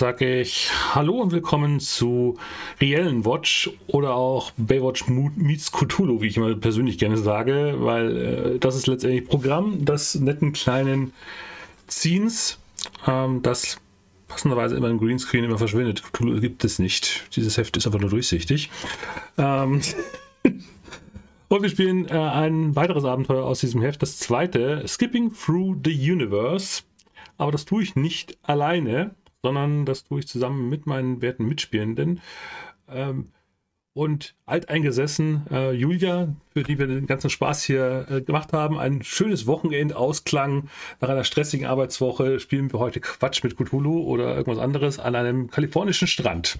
sage ich Hallo und willkommen zu Reellen Watch oder auch Baywatch meets Cthulhu, wie ich immer persönlich gerne sage, weil äh, das ist letztendlich Programm des netten kleinen Scenes, ähm, das passenderweise immer im Greenscreen immer verschwindet. Cthulhu gibt es nicht. Dieses Heft ist einfach nur durchsichtig. Ähm und wir spielen äh, ein weiteres Abenteuer aus diesem Heft, das zweite, Skipping Through the Universe. Aber das tue ich nicht alleine, sondern das tue ich zusammen mit meinen werten Mitspielenden. Ähm, und alteingesessen, äh, Julia, für die wir den ganzen Spaß hier äh, gemacht haben, ein schönes Wochenendausklang nach einer stressigen Arbeitswoche, spielen wir heute Quatsch mit Cthulhu oder irgendwas anderes an einem kalifornischen Strand.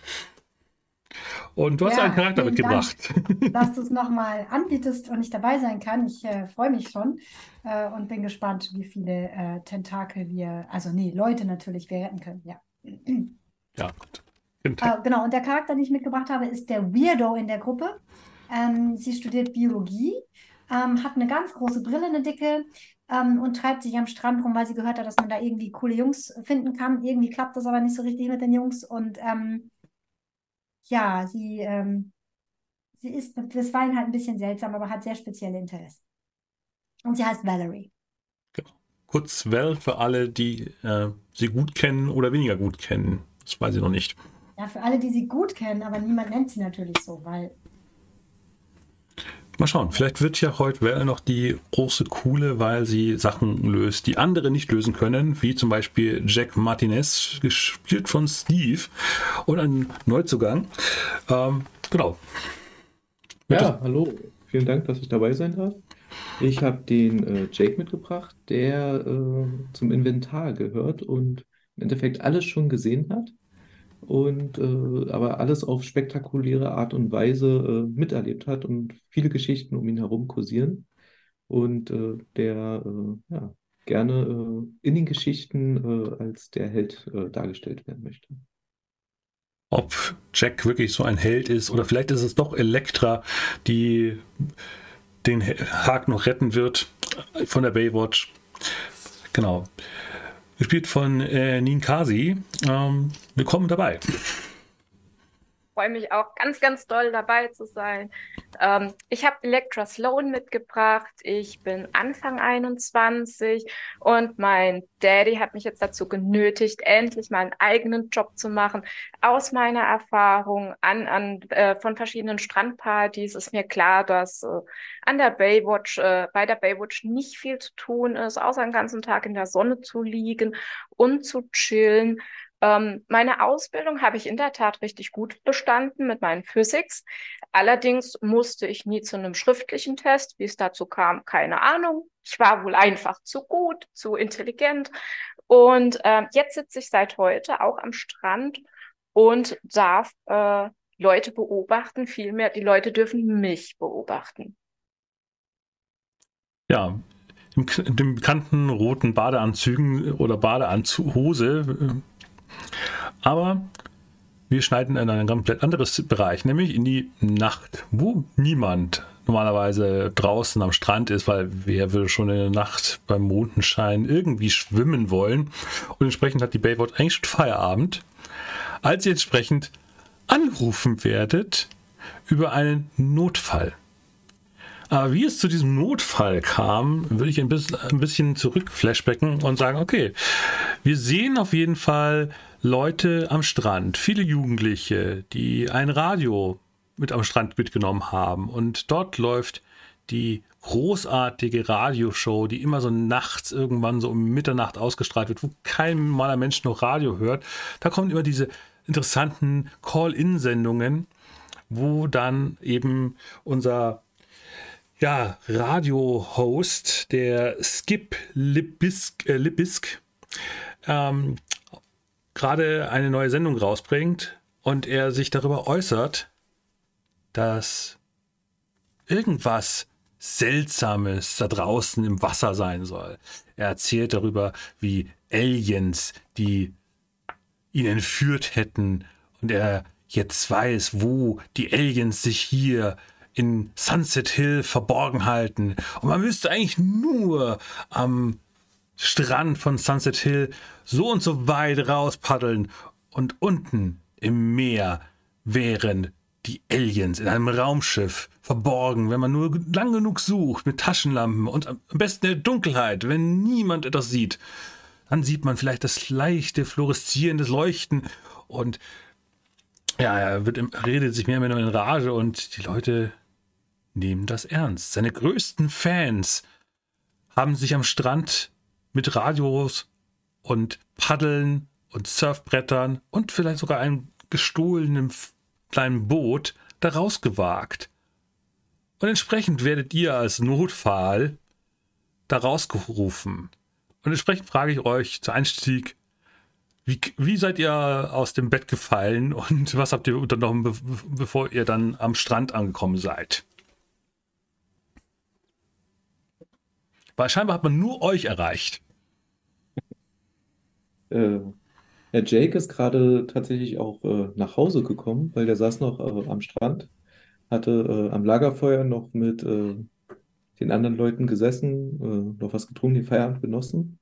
Und du hast ja, einen Charakter mitgebracht. Dank, dass du es nochmal anbietest und ich dabei sein kann. Ich äh, freue mich schon äh, und bin gespannt, wie viele äh, Tentakel wir, also nee, Leute natürlich, wir retten können. Ja. Ja, gut. Äh, genau, und der Charakter, den ich mitgebracht habe, ist der Weirdo in der Gruppe. Ähm, sie studiert Biologie, ähm, hat eine ganz große Brille, eine dicke, ähm, und treibt sich am Strand rum, weil sie gehört hat, dass man da irgendwie coole Jungs finden kann. Irgendwie klappt das aber nicht so richtig mit den Jungs. Und ähm, ja, sie, ähm, sie ist bisweilen halt ein bisschen seltsam, aber hat sehr spezielle Interessen. Und sie heißt Valerie. Kurz Val für alle, die äh, sie gut kennen oder weniger gut kennen. Das weiß ich noch nicht. Ja, für alle, die sie gut kennen, aber niemand nennt sie natürlich so, weil Mal schauen, vielleicht wird ja heute Well noch die große Coole, weil sie Sachen löst, die andere nicht lösen können, wie zum Beispiel Jack Martinez, gespielt von Steve und ein Neuzugang. Ähm, genau. Ja, hallo. Vielen Dank, dass ich dabei sein darf. Ich habe den äh, Jake mitgebracht, der äh, zum Inventar gehört und im Endeffekt alles schon gesehen hat und äh, aber alles auf spektakuläre Art und Weise äh, miterlebt hat und viele Geschichten um ihn herum kursieren und äh, der äh, ja, gerne in den Geschichten als der Held dargestellt werden möchte. Ob Jack wirklich so ein Held ist oder vielleicht ist es doch Elektra, die den Haag noch retten wird von der Baywatch. Genau. Gespielt von äh, Ninkasi. Ähm, willkommen dabei freue mich auch ganz, ganz doll dabei zu sein. Ähm, ich habe Electra Sloan mitgebracht. Ich bin Anfang 21 und mein Daddy hat mich jetzt dazu genötigt, endlich mal einen eigenen Job zu machen. Aus meiner Erfahrung an, an äh, von verschiedenen Strandpartys ist mir klar, dass äh, an der Baywatch, äh, bei der Baywatch nicht viel zu tun ist, außer den ganzen Tag in der Sonne zu liegen und zu chillen. Ähm, meine Ausbildung habe ich in der Tat richtig gut bestanden mit meinen Physics. Allerdings musste ich nie zu einem schriftlichen Test. Wie es dazu kam, keine Ahnung. Ich war wohl einfach zu gut, zu intelligent. Und äh, jetzt sitze ich seit heute auch am Strand und darf äh, Leute beobachten. Vielmehr, die Leute dürfen mich beobachten. Ja, in den bekannten roten Badeanzügen oder Badeanzughose aber wir schneiden in ein komplett anderes Bereich, nämlich in die Nacht, wo niemand normalerweise draußen am Strand ist, weil wer will schon in der Nacht beim Mondenschein irgendwie schwimmen wollen. Und entsprechend hat die Baywatch eigentlich schon Feierabend, als ihr entsprechend anrufen werdet über einen Notfall. Aber wie es zu diesem Notfall kam, würde ich ein bisschen, ein bisschen zurückflashbacken und sagen, okay, wir sehen auf jeden Fall Leute am Strand, viele Jugendliche, die ein Radio mit am Strand mitgenommen haben. Und dort läuft die großartige Radioshow, die immer so nachts irgendwann so um Mitternacht ausgestrahlt wird, wo kein normaler Mensch noch Radio hört. Da kommen immer diese interessanten Call-in-Sendungen, wo dann eben unser ja, Radio-Host, der Skip Libisk, äh, Libisk ähm, gerade eine neue Sendung rausbringt und er sich darüber äußert, dass irgendwas Seltsames da draußen im Wasser sein soll. Er erzählt darüber, wie Aliens, die ihn entführt hätten und er jetzt weiß, wo die Aliens sich hier in Sunset Hill verborgen halten. Und man müsste eigentlich nur am Strand von Sunset Hill so und so weit raus paddeln Und unten im Meer wären die Aliens in einem Raumschiff, verborgen, wenn man nur lang genug sucht, mit Taschenlampen und am besten in der Dunkelheit, wenn niemand etwas sieht. Dann sieht man vielleicht das leichte, fluoreszierende Leuchten und ja, er wird redet sich mehr und mehr in Rage und die Leute nehmen das ernst. Seine größten Fans haben sich am Strand mit Radios und Paddeln und Surfbrettern und vielleicht sogar einem gestohlenen kleinen Boot da rausgewagt. Und entsprechend werdet ihr als Notfall da rausgerufen. Und entsprechend frage ich euch zu Einstieg, wie, wie seid ihr aus dem Bett gefallen und was habt ihr unternommen, be bevor ihr dann am Strand angekommen seid? Weil scheinbar hat man nur euch erreicht. Äh, Herr Jake ist gerade tatsächlich auch äh, nach Hause gekommen, weil der saß noch äh, am Strand, hatte äh, am Lagerfeuer noch mit äh, den anderen Leuten gesessen, äh, noch was getrunken, den Feierabend genossen,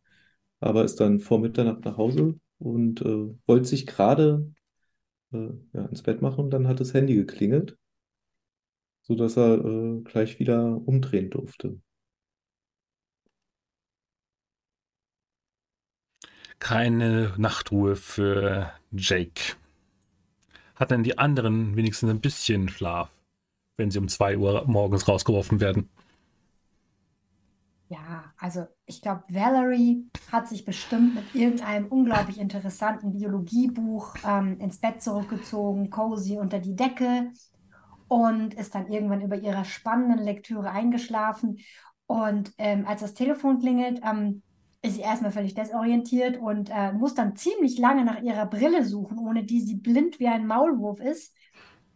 aber ist dann vor Mitternacht nach Hause und wollte sich gerade ja, ins Bett machen und dann hat das Handy geklingelt, sodass er gleich wieder umdrehen durfte. Keine Nachtruhe für Jake. Hat denn die anderen wenigstens ein bisschen Schlaf, wenn sie um 2 Uhr morgens rausgeworfen werden? Ja, also ich glaube, Valerie hat sich bestimmt mit irgendeinem unglaublich interessanten Biologiebuch ähm, ins Bett zurückgezogen, cozy unter die Decke und ist dann irgendwann über ihrer spannenden Lektüre eingeschlafen. Und ähm, als das Telefon klingelt, ähm, ist sie erstmal völlig desorientiert und äh, muss dann ziemlich lange nach ihrer Brille suchen, ohne die sie blind wie ein Maulwurf ist,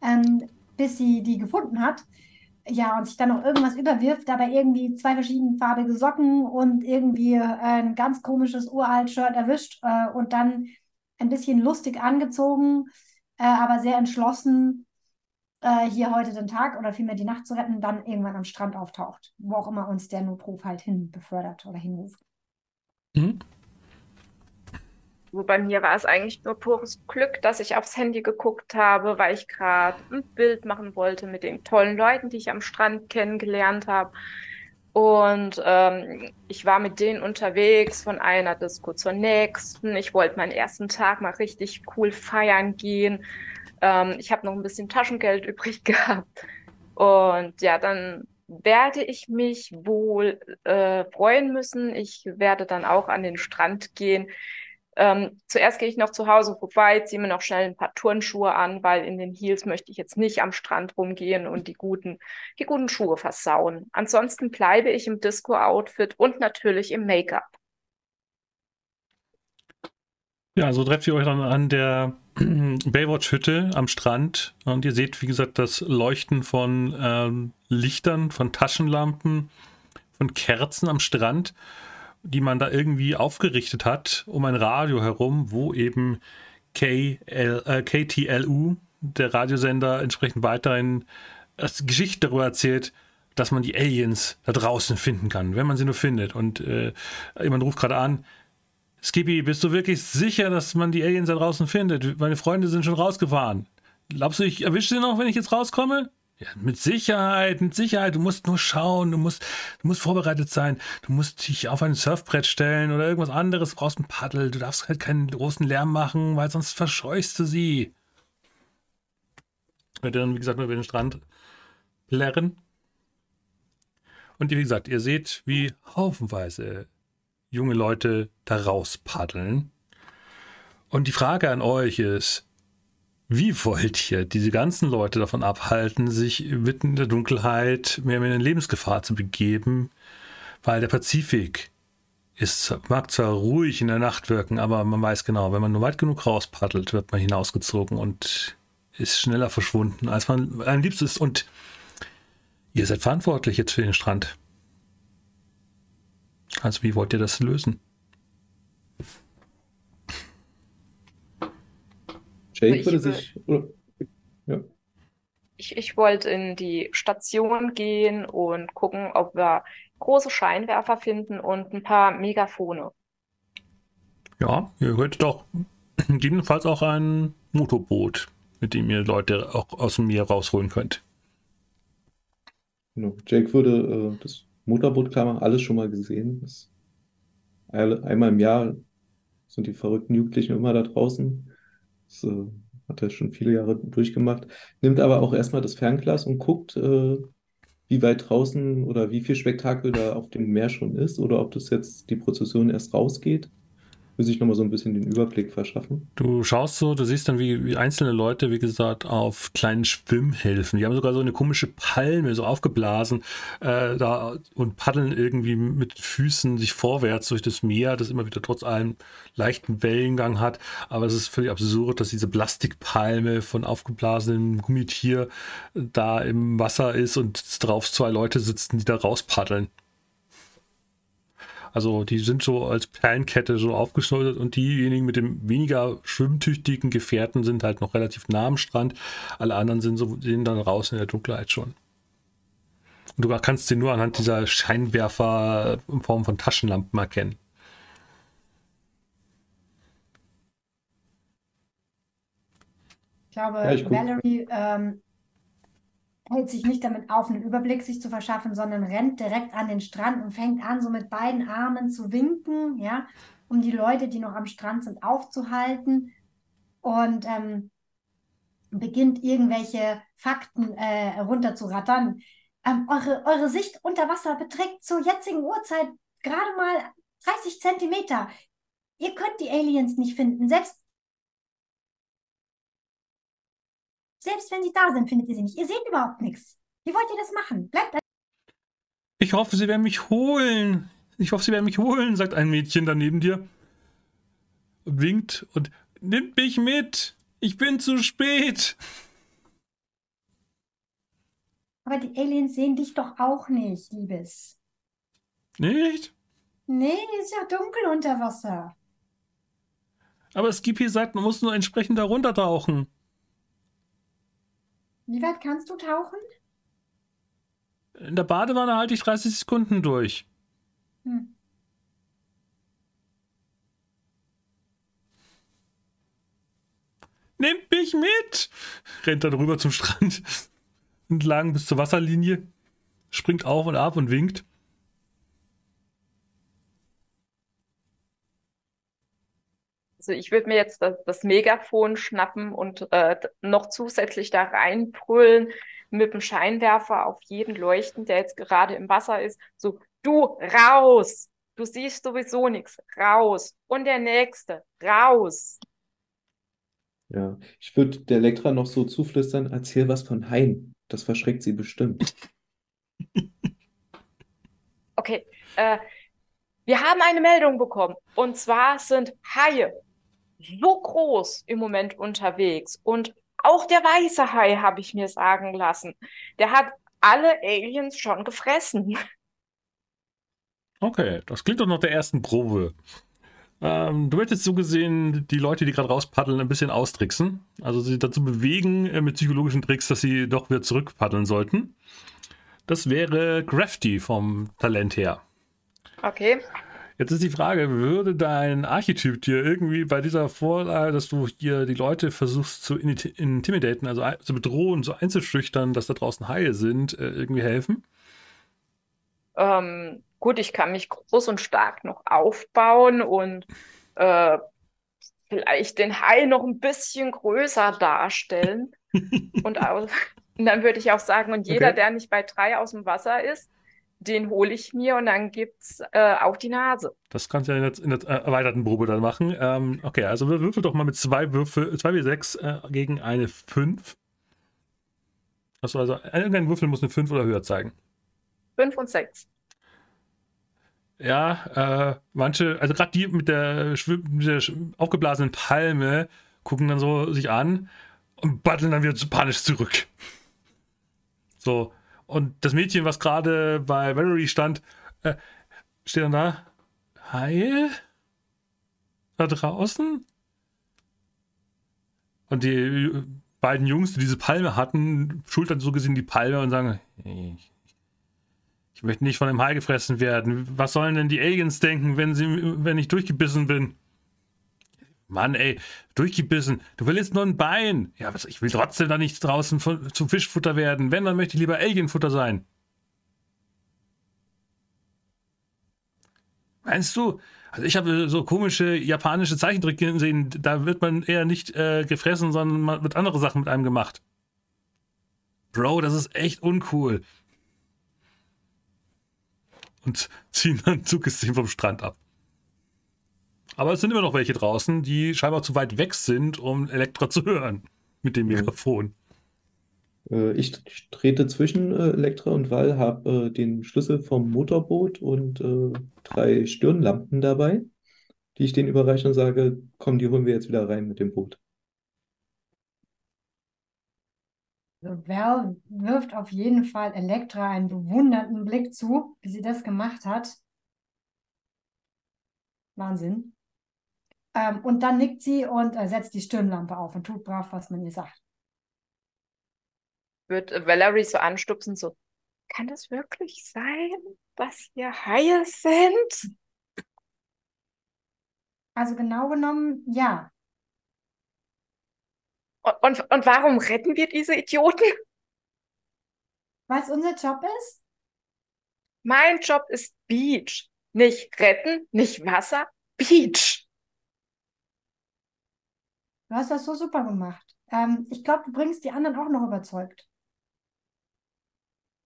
ähm, bis sie die gefunden hat ja, und sich dann noch irgendwas überwirft, dabei irgendwie zwei verschiedenfarbige Socken und irgendwie äh, ein ganz komisches uralt Shirt erwischt äh, und dann ein bisschen lustig angezogen, äh, aber sehr entschlossen, äh, hier heute den Tag oder vielmehr die Nacht zu retten, dann irgendwann am Strand auftaucht, wo auch immer uns der Notruf halt hin befördert oder hinruft. Mhm. So bei mir war es eigentlich nur pures Glück, dass ich aufs Handy geguckt habe, weil ich gerade ein Bild machen wollte mit den tollen Leuten, die ich am Strand kennengelernt habe. Und ähm, ich war mit denen unterwegs von einer Disco zur nächsten. Ich wollte meinen ersten Tag mal richtig cool feiern gehen. Ähm, ich habe noch ein bisschen Taschengeld übrig gehabt. Und ja, dann werde ich mich wohl äh, freuen müssen. Ich werde dann auch an den Strand gehen. Ähm, zuerst gehe ich noch zu Hause vorbei, ziehe mir noch schnell ein paar Turnschuhe an, weil in den Heels möchte ich jetzt nicht am Strand rumgehen und die guten, die guten Schuhe versauen. Ansonsten bleibe ich im Disco-Outfit und natürlich im Make-up. Ja, so trefft ihr euch dann an der Baywatch-Hütte am Strand und ihr seht, wie gesagt, das Leuchten von ähm, Lichtern, von Taschenlampen, von Kerzen am Strand die man da irgendwie aufgerichtet hat, um ein Radio herum, wo eben KL, äh, KTLU, der Radiosender, entsprechend weiterhin das Geschichte darüber erzählt, dass man die Aliens da draußen finden kann, wenn man sie nur findet. Und äh, jemand ruft gerade an, Skippy, bist du wirklich sicher, dass man die Aliens da draußen findet? Meine Freunde sind schon rausgefahren. Glaubst du, ich erwische sie noch, wenn ich jetzt rauskomme? Ja, mit Sicherheit, mit Sicherheit. Du musst nur schauen, du musst, du musst vorbereitet sein. Du musst dich auf ein Surfbrett stellen oder irgendwas anderes. Du brauchst ein Paddel. Du darfst halt keinen großen Lärm machen, weil sonst verscheust du sie. Wird dann, wie gesagt, nur über den Strand plärren. Und wie gesagt, ihr seht, wie haufenweise junge Leute da raus paddeln. Und die Frage an euch ist, wie wollt ihr diese ganzen Leute davon abhalten, sich mitten in der Dunkelheit mehr in Lebensgefahr zu begeben? Weil der Pazifik ist, mag zwar ruhig in der Nacht wirken, aber man weiß genau, wenn man nur weit genug rauspaddelt, wird man hinausgezogen und ist schneller verschwunden, als man einem liebst ist. Und ihr seid verantwortlich jetzt für den Strand. Also wie wollt ihr das lösen? Jake würde sich. Ja. Ich, ich wollte in die Station gehen und gucken, ob wir große Scheinwerfer finden und ein paar Megafone. Ja, ihr hört doch gegebenenfalls auch ein Motorboot, mit dem ihr Leute auch aus dem Meer rausholen könnt. Genau. Jake würde äh, das Motorboot klar machen, alles schon mal gesehen. Einmal im Jahr sind die verrückten Jugendlichen immer da draußen. Das äh, hat er schon viele Jahre durchgemacht. Nimmt aber auch erstmal das Fernglas und guckt, äh, wie weit draußen oder wie viel Spektakel da auf dem Meer schon ist oder ob das jetzt die Prozession erst rausgeht will sich nochmal so ein bisschen den Überblick verschaffen. Du schaust so, du siehst dann, wie, wie, einzelne Leute, wie gesagt, auf kleinen Schwimmhilfen. Die haben sogar so eine komische Palme so aufgeblasen äh, da und paddeln irgendwie mit Füßen sich vorwärts durch das Meer, das immer wieder trotz allem leichten Wellengang hat. Aber es ist völlig absurd, dass diese Plastikpalme von aufgeblasenem Gummitier da im Wasser ist und drauf zwei Leute sitzen, die da rauspaddeln. Also die sind so als Perlenkette so aufgeschneudert und diejenigen mit dem weniger schwimmtüchtigen Gefährten sind halt noch relativ nah am Strand. Alle anderen sind so sehen dann raus in der Dunkelheit schon. Und du kannst sie nur anhand dieser Scheinwerfer in Form von Taschenlampen erkennen. Ich glaube, ja, ich Valerie ähm, hält sich nicht damit auf, einen Überblick sich zu verschaffen, sondern rennt direkt an den Strand und fängt an, so mit beiden Armen zu winken, ja, um die Leute, die noch am Strand sind, aufzuhalten und ähm, beginnt irgendwelche Fakten äh, runterzurattern. Ähm, eure, eure Sicht unter Wasser beträgt zur jetzigen Uhrzeit gerade mal 30 Zentimeter. Ihr könnt die Aliens nicht finden. Selbst Selbst wenn sie da sind, findet ihr sie nicht. Ihr seht überhaupt nichts. Wie wollt ihr das machen? Bleibt. Ich hoffe, sie werden mich holen. Ich hoffe, sie werden mich holen, sagt ein Mädchen daneben dir. Und winkt und nimmt mich mit. Ich bin zu spät. Aber die Aliens sehen dich doch auch nicht, Liebes. Nicht? Nee, ist ja dunkel unter Wasser. Aber Skippy sagt, man muss nur entsprechend darunter tauchen. Wie weit kannst du tauchen? In der Badewanne halte ich 30 Sekunden durch. Hm. Nehmt mich mit! Rennt dann rüber zum Strand. Entlang bis zur Wasserlinie. Springt auf und ab und winkt. Also ich würde mir jetzt das, das, Megafon schnappen und äh, noch zusätzlich da reinbrüllen mit dem Scheinwerfer auf jeden leuchten, der jetzt gerade im Wasser ist. So, du raus! Du siehst sowieso nichts. Raus! Und der nächste, raus! Ja, ich würde der Elektra noch so zuflüstern, erzähl was von Haien. Das verschreckt sie bestimmt. Okay, äh, wir haben eine Meldung bekommen. Und zwar sind Haie so groß im Moment unterwegs. Und auch der weiße Hai, habe ich mir sagen lassen, der hat alle Aliens schon gefressen. Okay, das klingt doch nach der ersten Probe. Ähm, du möchtest so gesehen die Leute, die gerade rauspaddeln, ein bisschen austricksen. Also sie dazu bewegen äh, mit psychologischen Tricks, dass sie doch wieder zurückpaddeln sollten. Das wäre Crafty vom Talent her. Okay. Jetzt ist die Frage, würde dein Archetyp dir irgendwie bei dieser Vorlage, dass du hier die Leute versuchst zu intimidaten, also zu bedrohen, so einzuschüchtern, dass da draußen Haie sind, äh, irgendwie helfen? Ähm, gut, ich kann mich groß und stark noch aufbauen und äh, vielleicht den Hai noch ein bisschen größer darstellen. und, und, dann würde ich auch sagen, und jeder, okay. der nicht bei drei aus dem Wasser ist, den hole ich mir und dann gibt's äh, auch die Nase. Das kannst du ja in der, in der erweiterten Probe dann machen. Ähm, okay, also würfel doch mal mit zwei Würfel, zwei wie sechs äh, gegen eine 5. Achso, also irgendein Würfel muss eine 5 oder höher zeigen. 5 und 6. Ja, äh, manche, also gerade die mit der, mit der aufgeblasenen Palme gucken dann so sich an und batteln dann wieder panisch zurück. So, und das Mädchen, was gerade bei Valerie stand, äh, steht dann da. Hi? Da draußen? Und die beiden Jungs, die diese Palme hatten, schultern so gesehen die Palme und sagen, ich, ich möchte nicht von einem Hai gefressen werden. Was sollen denn die Aliens denken, wenn, sie, wenn ich durchgebissen bin? Mann, ey, durchgebissen. Du willst nur ein Bein. Ja, was, ich will trotzdem da nicht draußen von, zum Fischfutter werden. Wenn, dann möchte ich lieber Alienfutter sein. Meinst du? Also ich habe so komische japanische Zeichentricke gesehen, da wird man eher nicht äh, gefressen, sondern man wird andere Sachen mit einem gemacht. Bro, das ist echt uncool. Und ziehen dann Zugsystem vom Strand ab. Aber es sind immer noch welche draußen, die scheinbar zu weit weg sind, um Elektra zu hören mit dem Mikrofon. Äh, ich trete zwischen äh, Elektra und Val, habe äh, den Schlüssel vom Motorboot und drei Stirnlampen dabei, die ich denen überreiche und sage, komm, die holen wir jetzt wieder rein mit dem Boot. Also Val wirft auf jeden Fall Elektra einen bewundernden Blick zu, wie sie das gemacht hat. Wahnsinn. Ähm, und dann nickt sie und äh, setzt die Stirnlampe auf und tut brav, was man ihr sagt. Wird Valerie so anstupsen, so, kann das wirklich sein, dass hier Haie sind? Also genau genommen, ja. Und, und, und warum retten wir diese Idioten? Was unser Job ist? Mein Job ist Beach. Nicht retten, nicht Wasser, Beach. Du hast das so super gemacht. Ähm, ich glaube, du bringst die anderen auch noch überzeugt.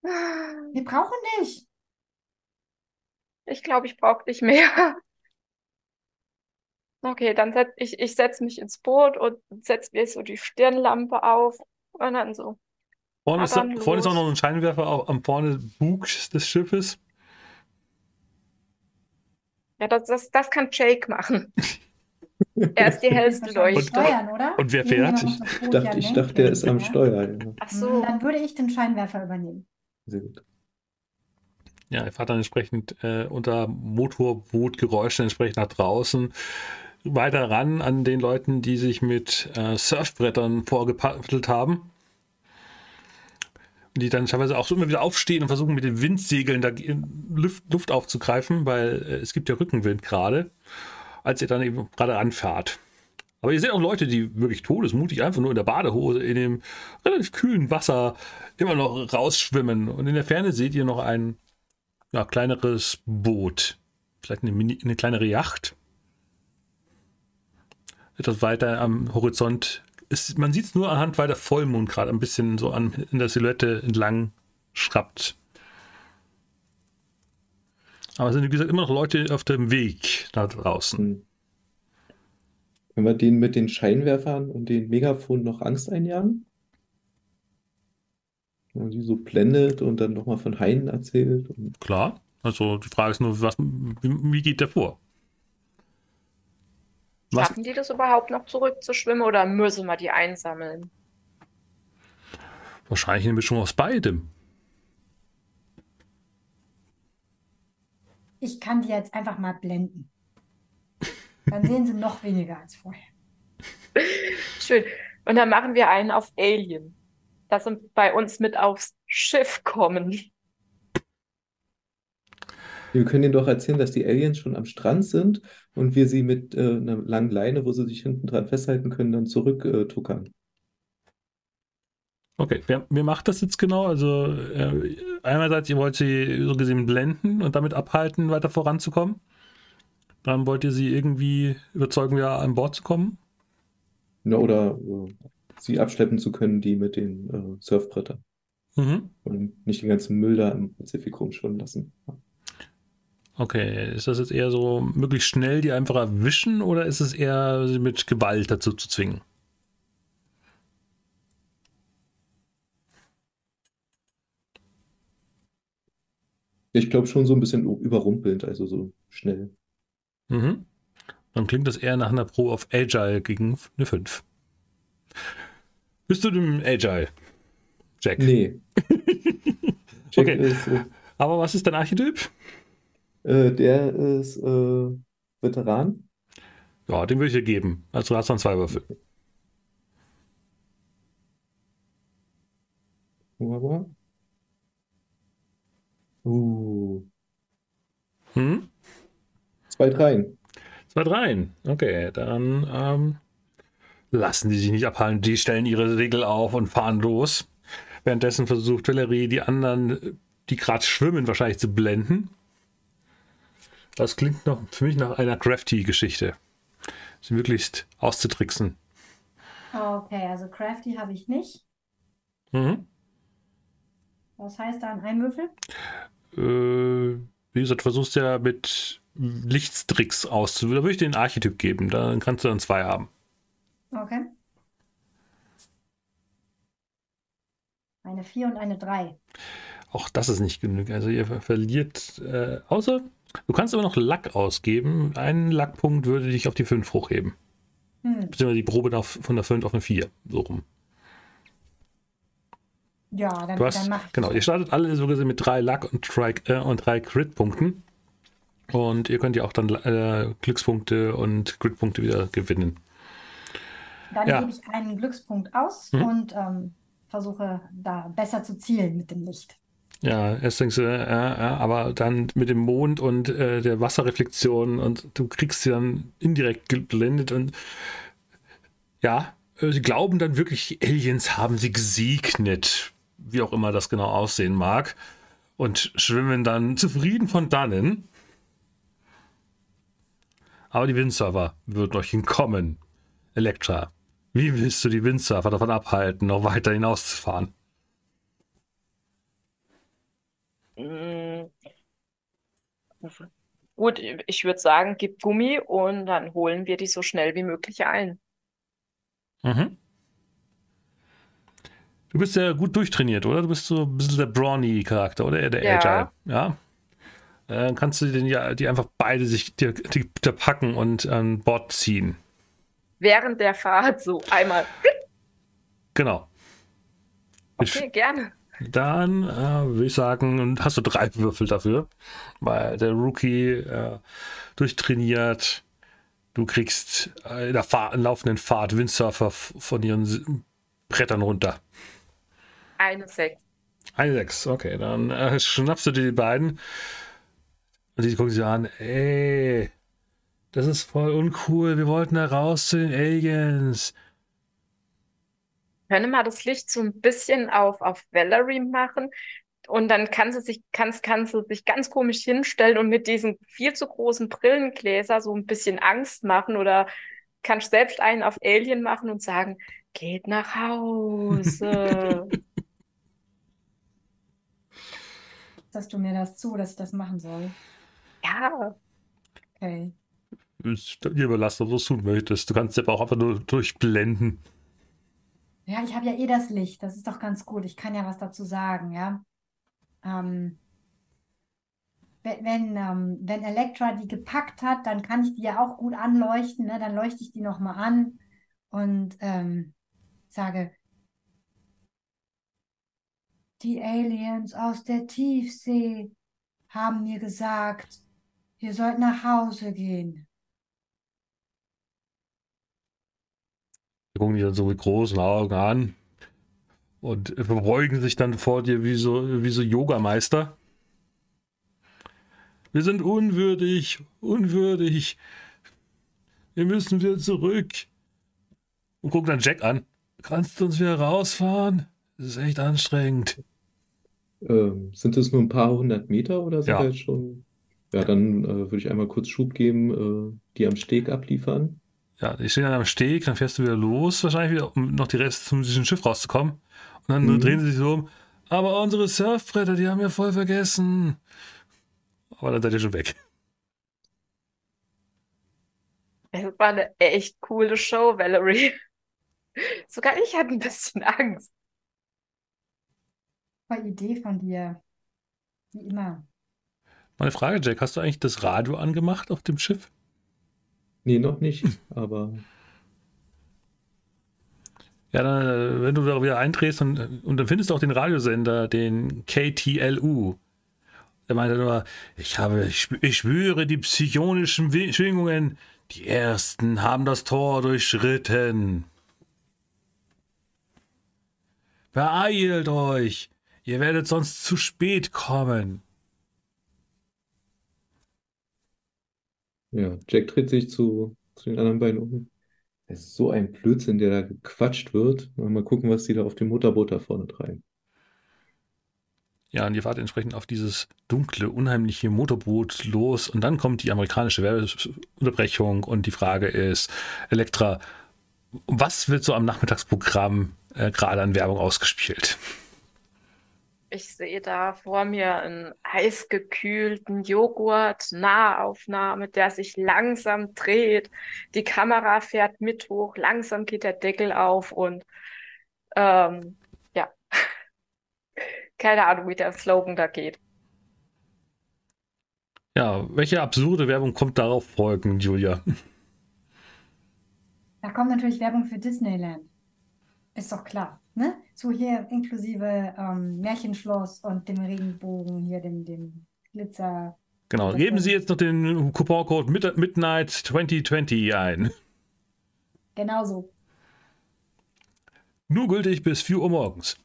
Wir brauchen dich. Ich glaube, ich brauche dich mehr. Okay, dann setz ich, ich setze mich ins Boot und setze mir so die Stirnlampe auf und dann so. Vorne, ist, dann vorne ist auch noch ein Scheinwerfer au- am vorne Bug des Schiffes. Ja, das, das, das kann Jake machen. Er ist die hellste Leuchte. Steuern, oder? und wer fährt? Ich dachte, ich lenken, dachte, der ist am ja. Steuer. Ja. Ach Hm, so. Dann würde ich den Scheinwerfer übernehmen. Sehr gut. Ja, er fährt dann entsprechend äh, unter Motorbootgeräuschen entsprechend nach draußen. Weiter ran an den Leuten, die sich mit äh, Surfbrettern vorgepaddelt haben. Die dann teilweise auch so immer wieder aufstehen und versuchen mit den Windsegeln da Luft, Luft aufzugreifen, weil äh, es gibt ja Rückenwind gerade, als ihr dann eben gerade anfahrt. Aber ihr seht auch Leute, die wirklich todesmutig einfach nur in der Badehose in dem relativ kühlen Wasser immer noch rausschwimmen. Und in der Ferne seht ihr noch ein ja, kleineres Boot. Vielleicht eine, Mini, eine kleinere Yacht. Etwas weiter am Horizont. Ist, man sieht es nur anhand, weil der Vollmond gerade ein bisschen so an, in der Silhouette entlang schrappt. Aber es sind, wie gesagt, immer noch Leute auf dem Weg da draußen. Hm. Können wir denen mit den Scheinwerfern und den Megafonen noch Angst einjagen? Wenn man die so blendet und dann nochmal von Haien erzählt. Und Klar. Also die Frage ist nur, was, wie, wie geht der vor? Was, Schaffen die das überhaupt noch zurückzuschwimmen oder müssen wir die einsammeln? wahrscheinlich eine Mischung aus beidem. Ich kann die jetzt einfach mal blenden. Dann sehen sie noch weniger als vorher. Schön. Und dann machen wir einen auf Alien. Dass sie bei uns mit aufs Schiff kommen. wir können denen doch erzählen, dass die Aliens schon am Strand sind und wir sie mit äh, einer langen Leine, wo sie sich hinten dran festhalten können, dann zurücktuckern. Okay, wer, wer macht das jetzt genau? Also äh, einerseits, ihr wollt sie so gesehen blenden und damit abhalten, weiter voranzukommen. Dann wollt ihr sie irgendwie überzeugen, wieder an Bord zu kommen. Ne, oder äh, sie abschleppen zu können, die mit den äh, Surfbrettern. Mhm. Und nicht den ganzen Müll da im Pazifik rumschwimmen lassen. Okay, ist das jetzt eher so möglichst schnell die einfach erwischen oder ist es eher sie mit Gewalt dazu zu zwingen? Ich glaube schon so ein bisschen überrumpelnd, also so schnell. Mhm. Dann klingt das eher nach einer Pro auf Agile gegen eine 5. Bist du dem Agile, Jack? Nee. Jack Okay. ist, äh, Aber was ist dein Archetyp? äh, der ist äh, Veteran. Ja, den würde ich dir geben. Also du hast dann zwei Würfel. Wunderbar. Uh, Hm? zwei Dreien. Zwei Dreien. Okay, dann ähm, lassen die sich nicht abhalten. Die stellen ihre Regel auf und fahren los. Währenddessen versucht Valerie die anderen, die gerade schwimmen, wahrscheinlich zu blenden. Das klingt noch für mich nach einer Crafty-Geschichte. Sie möglichst auszutricksen. Okay, also Crafty habe ich nicht. Mhm. Was heißt da ein Würfel? Äh, wie gesagt, versuchst ja mit Lichtstricks auszuwählen. Da würde ich den Archetyp geben. Dann kannst du dann zwei haben. Okay. Eine 4 und eine 3. Auch das ist nicht genug. Also ihr verliert, äh, außer du kannst aber noch Lack ausgeben. Ein Lackpunkt würde dich auf die 5 hochheben. Hm. Beziehungsweise die Probe von der 5 auf eine 4. So rum. Ja, dann, Du hast, dann mach ich genau, ihr startet alle so gesehen mit drei Luck und drei, äh, und drei Crit-Punkten. Und ihr könnt ja auch dann äh, Glückspunkte und Crit-Punkte wieder gewinnen. Dann ja. gebe ich einen Glückspunkt aus Mhm. und ähm, versuche da besser zu zielen mit dem Licht. Ja, erst denkst du, äh, äh, aber dann mit dem Mond und äh, der Wasserreflexion und du kriegst sie dann indirekt geblendet und ja, äh, sie glauben dann wirklich, Aliens haben sie gesegnet, wie auch immer das genau aussehen mag, und schwimmen dann zufrieden von dannen. Aber die Windsurfer würden euch entkommen. Elektra, wie willst du die Windsurfer davon abhalten, noch weiter hinauszufahren? Mm. Gut, ich würde sagen, gib Gummi und dann holen wir die so schnell wie möglich ein. Mhm. Du bist ja gut durchtrainiert, oder? Du bist so ein bisschen der Brawny-Charakter, oder? Eher der Ja. Agile. Ja. Äh, kannst du den ja, die einfach beide sich dir, die, dir packen und an Bord ziehen. Während der Fahrt so einmal. Genau. Mit Okay, gerne. Dann äh, würde ich sagen, hast du drei Würfel dafür, weil der Rookie äh, durchtrainiert. Du kriegst äh, in der Fahr laufenden Fahrt Windsurfer von ihren Brettern runter. Eine Sechs. Eine Sechs, okay, dann äh, schnappst du dir die beiden und die gucken sich an, ey, das ist voll uncool, wir wollten da raus zu den Aliens. Können wir das Licht so ein bisschen auf, auf Valerie machen? Und dann kann sie sich, kann, kann sie sich ganz komisch hinstellen und mit diesen viel zu großen Brillengläser so ein bisschen Angst machen oder kannst selbst einen auf Alien machen und sagen, geht nach Hause. Sagst du mir das zu, dass ich das machen soll? Ja, Okay. Ist dir überlassen, ob du es tun möchtest. Du kannst aber auch einfach nur durchblenden. Ja, ich habe ja eh das Licht. Das ist doch ganz gut. Ich kann ja was dazu sagen, ja. Ähm, wenn, wenn, ähm, wenn Elektra die gepackt hat, dann kann ich die ja auch gut anleuchten. Ne? Dann leuchte ich die nochmal an und ähm, sage, die Aliens aus der Tiefsee haben mir gesagt, ihr sollt nach Hause gehen. Die gucken dich dann so mit großen Augen an und verbeugen sich dann vor dir wie so, wie so Yogameister. Wir sind unwürdig, unwürdig. Wir müssen wieder zurück. Und gucken dann Jack an. Kannst du uns wieder rausfahren? Das ist echt anstrengend. Ähm, sind es nur ein paar hundert Meter oder sind Ja. wir jetzt schon? Ja, dann äh, würde ich einmal kurz Schub geben, äh, die am Steg abliefern. Ja, die stehen dann am Steg, dann fährst du wieder los, wahrscheinlich wieder, um noch die Reste zum diesem Schiff rauszukommen. Und dann Mhm. drehen sie sich so um. Aber unsere Surfbretter, die haben wir voll vergessen. Aber dann seid ihr schon weg. es war eine echt coole Show, Valerie. Sogar ich hatte ein bisschen Angst. Super Idee von dir. Wie immer. Meine Frage, Jack, hast du eigentlich das Radio angemacht auf dem Schiff? Nee, noch nicht, aber Ja, dann, äh, wenn du da wieder eindrehst und, und dann findest du auch den Radiosender, den KTLU. Der meinte nur, ich habe, ich, ich spüre die psychonischen Wi- Schwingungen. Die ersten haben das Tor durchschritten. Beeilt euch! Ihr werdet sonst zu spät kommen. Ja, Jack dreht sich zu, zu den anderen beiden um. Es ist so ein Blödsinn, der da gequatscht wird. Mal gucken, was die da auf dem Motorboot da vorne treiben. Ja, und ihr fahrt entsprechend auf dieses dunkle, unheimliche Motorboot los und dann kommt die amerikanische Werbeunterbrechung und die Frage ist, Elektra, was wird so am Nachmittagsprogramm äh, gerade an Werbung ausgespielt? Ich sehe da vor mir einen eisgekühlten Joghurt, Nahaufnahme, der sich langsam dreht. Die Kamera fährt mit hoch, langsam geht der Deckel auf und ähm, ja, keine Ahnung, wie der Slogan da geht. Ja, welche absurde Werbung kommt darauf folgen, Julia? Da kommt natürlich Werbung für Disneyland. Ist doch klar. Ne? So hier inklusive ähm, Märchenschloss und dem Regenbogen, hier dem, dem Glitzer. Genau, geben Sie jetzt noch den Couponcode Midnight 2020 ein. Genau so. Nur gültig bis 4 Uhr morgens.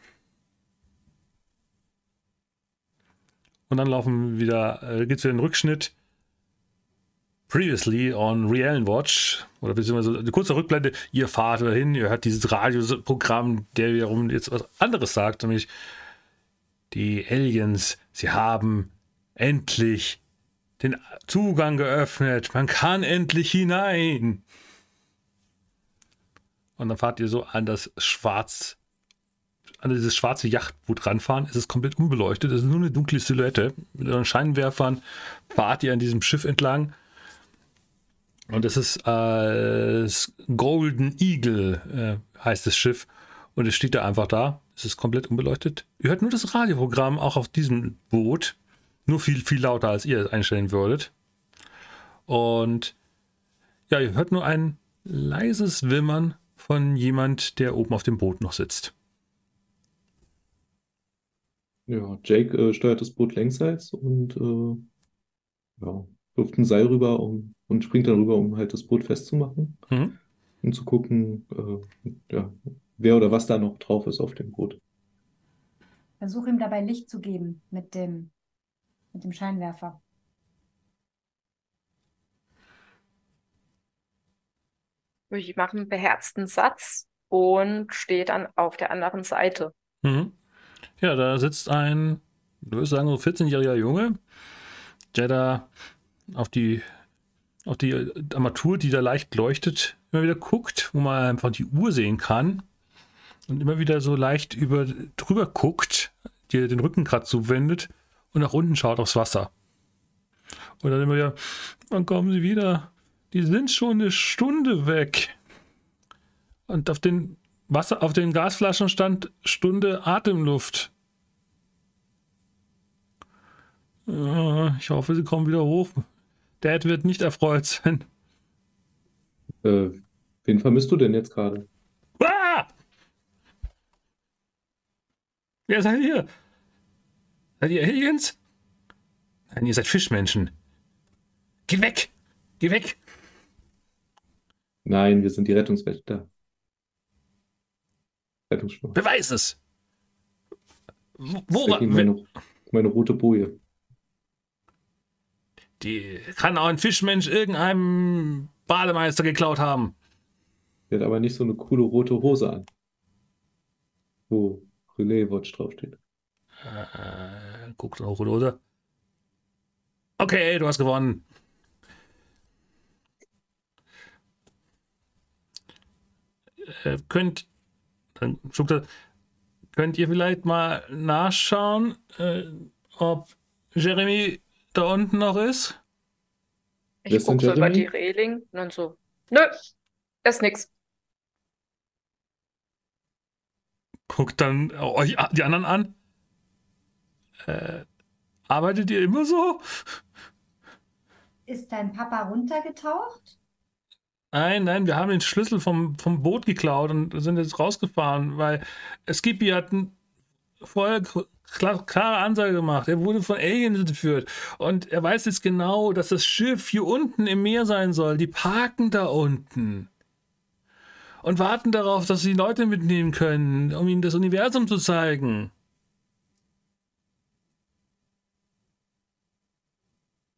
Und dann laufen wieder, äh, geht es wieder den Rückschnitt Previously on Real Watch, oder beziehungsweise eine kurze Rückblende, ihr fahrt dahin, ihr hört dieses Radioprogramm, der wiederum jetzt was anderes sagt, nämlich die Aliens, sie haben endlich den Zugang geöffnet, man kann endlich hinein. Und dann fahrt ihr so an das schwarz, an dieses schwarze Yachtboot ranfahren. Es ist komplett unbeleuchtet, es ist nur eine dunkle Silhouette. Mit euren Scheinwerfern fahrt ihr an diesem Schiff entlang und es ist äh, Golden Eagle, äh, heißt das Schiff. Und es steht da einfach da. Es ist komplett unbeleuchtet. Ihr hört nur das Radioprogramm auch auf diesem Boot. Nur viel, viel lauter, als ihr es einstellen würdet. Und ja, ihr hört nur ein leises Wimmern von jemand, der oben auf dem Boot noch sitzt. Ja, Jake äh, steuert das Boot längsseits und äh, ja, wirft ein Seil rüber, um und springt dann rüber, um halt das Boot festzumachen mhm. und zu gucken, äh, ja, wer oder was da noch drauf ist auf dem Boot. Versuche ihm dabei Licht zu geben mit dem, mit dem Scheinwerfer. Ich mache einen beherzten Satz und stehe dann auf der anderen Seite. Mhm. Ja, da sitzt ein, du würdest sagen, so 14-jähriger Junge, der da auf die auf die Armatur, die da leicht leuchtet, immer wieder guckt, wo man einfach die Uhr sehen kann und immer wieder so leicht über, drüber guckt, dir den Rücken gerade zuwendet und nach unten schaut aufs Wasser. Und dann immer wieder, wann kommen sie wieder? Die sind schon eine Stunde weg. Und auf den Wasser, auf den Gasflaschen stand Stunde Atemluft. Ich hoffe, sie kommen wieder hoch. Dad wird nicht erfreut sein. Äh, wen vermisst du denn jetzt gerade? Ah! Wer seid ihr? Seid ihr Aliens? Nein, ihr seid Fischmenschen. Geh weg! Geh weg! Nein, wir sind die Rettungswächter. Rettungsschwimmer. Beweis es! Woran? Meine, meine rote Boje. Die kann auch ein Fischmensch irgendeinem Bademeister geklaut haben. Der hat aber nicht so eine coole rote Hose an. Wo Relais Watch draufsteht. Äh, guck doch rote Hose. Okay, du hast gewonnen. Äh, könnt, dann er, könnt ihr vielleicht mal nachschauen, äh, ob Jeremy da unten noch ist? Ich gucke so über die Reling und dann so, nö, ist nix. Guckt dann euch die anderen an. Äh, arbeitet ihr immer so? Ist dein Papa runtergetaucht? Nein, nein, wir haben den Schlüssel vom, vom Boot geklaut und sind jetzt rausgefahren, weil Skippy hat vorher klar, klare Ansage gemacht. Er wurde von Aliens entführt. Und er weiß jetzt genau, dass das Schiff hier unten im Meer sein soll. Die parken da unten. Und warten darauf, dass sie Leute mitnehmen können, um ihnen das Universum zu zeigen.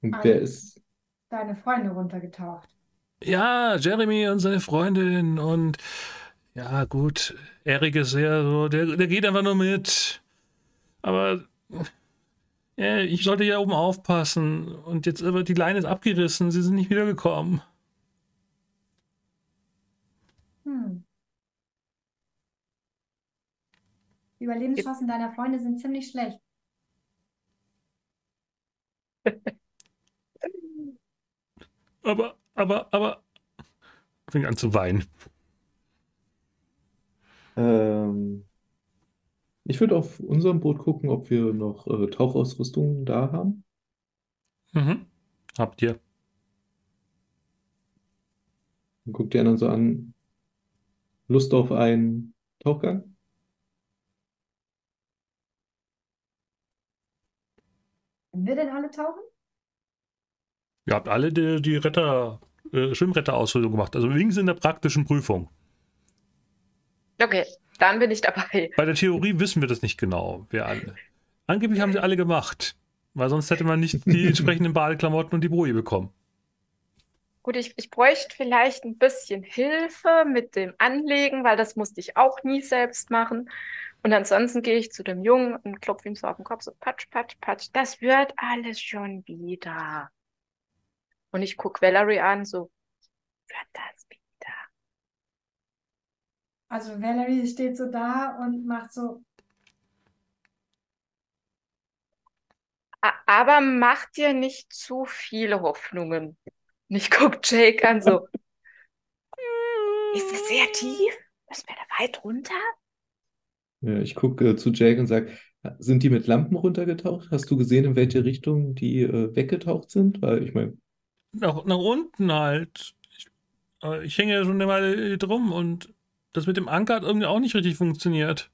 Und wer ist, deine Freunde runtergetaucht. Ja, Jeremy und seine Freundin und ja, gut, Erik ist eher so, der, der geht einfach nur mit. Aber ja, ich sollte ja oben aufpassen und jetzt aber die Leine ist abgerissen, sie sind nicht wiedergekommen. Hm. Die Überlebenschancen deiner Freunde sind ziemlich schlecht. Aber, aber, aber. Fing an zu weinen. Ähm, ich würde auf unserem Boot gucken, ob wir noch äh, Tauchausrüstung da haben. Mhm. Habt ihr? Und guck die anderen so an. Lust auf einen Tauchgang? Können wir denn alle tauchen? Ihr habt alle die, die Retter, äh, Schwimmretterausbildung gemacht. Also wenigstens in der praktischen Prüfung. Okay, dann bin ich dabei. Bei der Theorie wissen wir das nicht genau, wer alle. Angeblich haben sie alle gemacht. Weil sonst hätte man nicht die entsprechenden Badeklamotten und die Boje bekommen. Gut, ich, ich bräuchte vielleicht ein bisschen Hilfe mit dem Anlegen, weil das musste ich auch nie selbst machen. Und ansonsten gehe ich zu dem Jungen und klopfe ihm so auf den Kopf, so patsch, patsch, patsch. Das wird alles schon wieder. Und ich gucke Valerie an, so, wird das wieder? Also Valerie steht so da und macht so, Aber mach dir nicht zu viele Hoffnungen. Und ich gucke Jake an, so, ist es sehr tief? Müssen wir da weit runter? Ja, ich gucke äh, zu Jake und sage, sind die mit Lampen runtergetaucht? Hast du gesehen, in welche Richtung die äh, weggetaucht sind? Weil ich meine, Nach, nach unten halt. Ich, äh, ich hänge ja schon eine Weile hier drum und das mit dem Anker hat irgendwie auch nicht richtig funktioniert.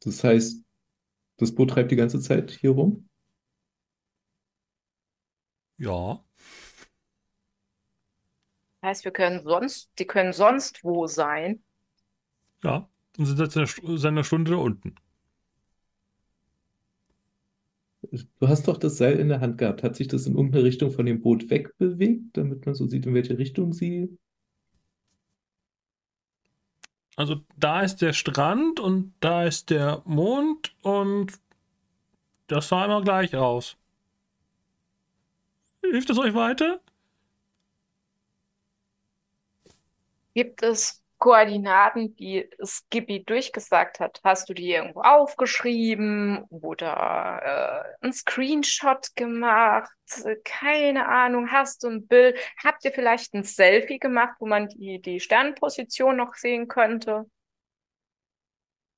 das heißt, das Boot treibt die ganze Zeit hier rum? Ja. Das heißt, wir können sonst, die können sonst wo sein. Ja. Und sind seit einer Stu- seit einer Stunde da unten. Du hast doch das Seil in der Hand gehabt. Hat sich das in irgendeine Richtung von dem Boot wegbewegt, damit man so sieht, in welche Richtung sie. Also da ist der Strand und da ist der Mond und das sah immer gleich aus. Hilft es euch weiter? Gibt es Koordinaten, die Skippy durchgesagt hat? Hast du die irgendwo aufgeschrieben oder äh, einen Screenshot gemacht? Keine Ahnung. Hast du ein Bild? Habt ihr vielleicht ein Selfie gemacht, wo man die, die Sternposition noch sehen könnte?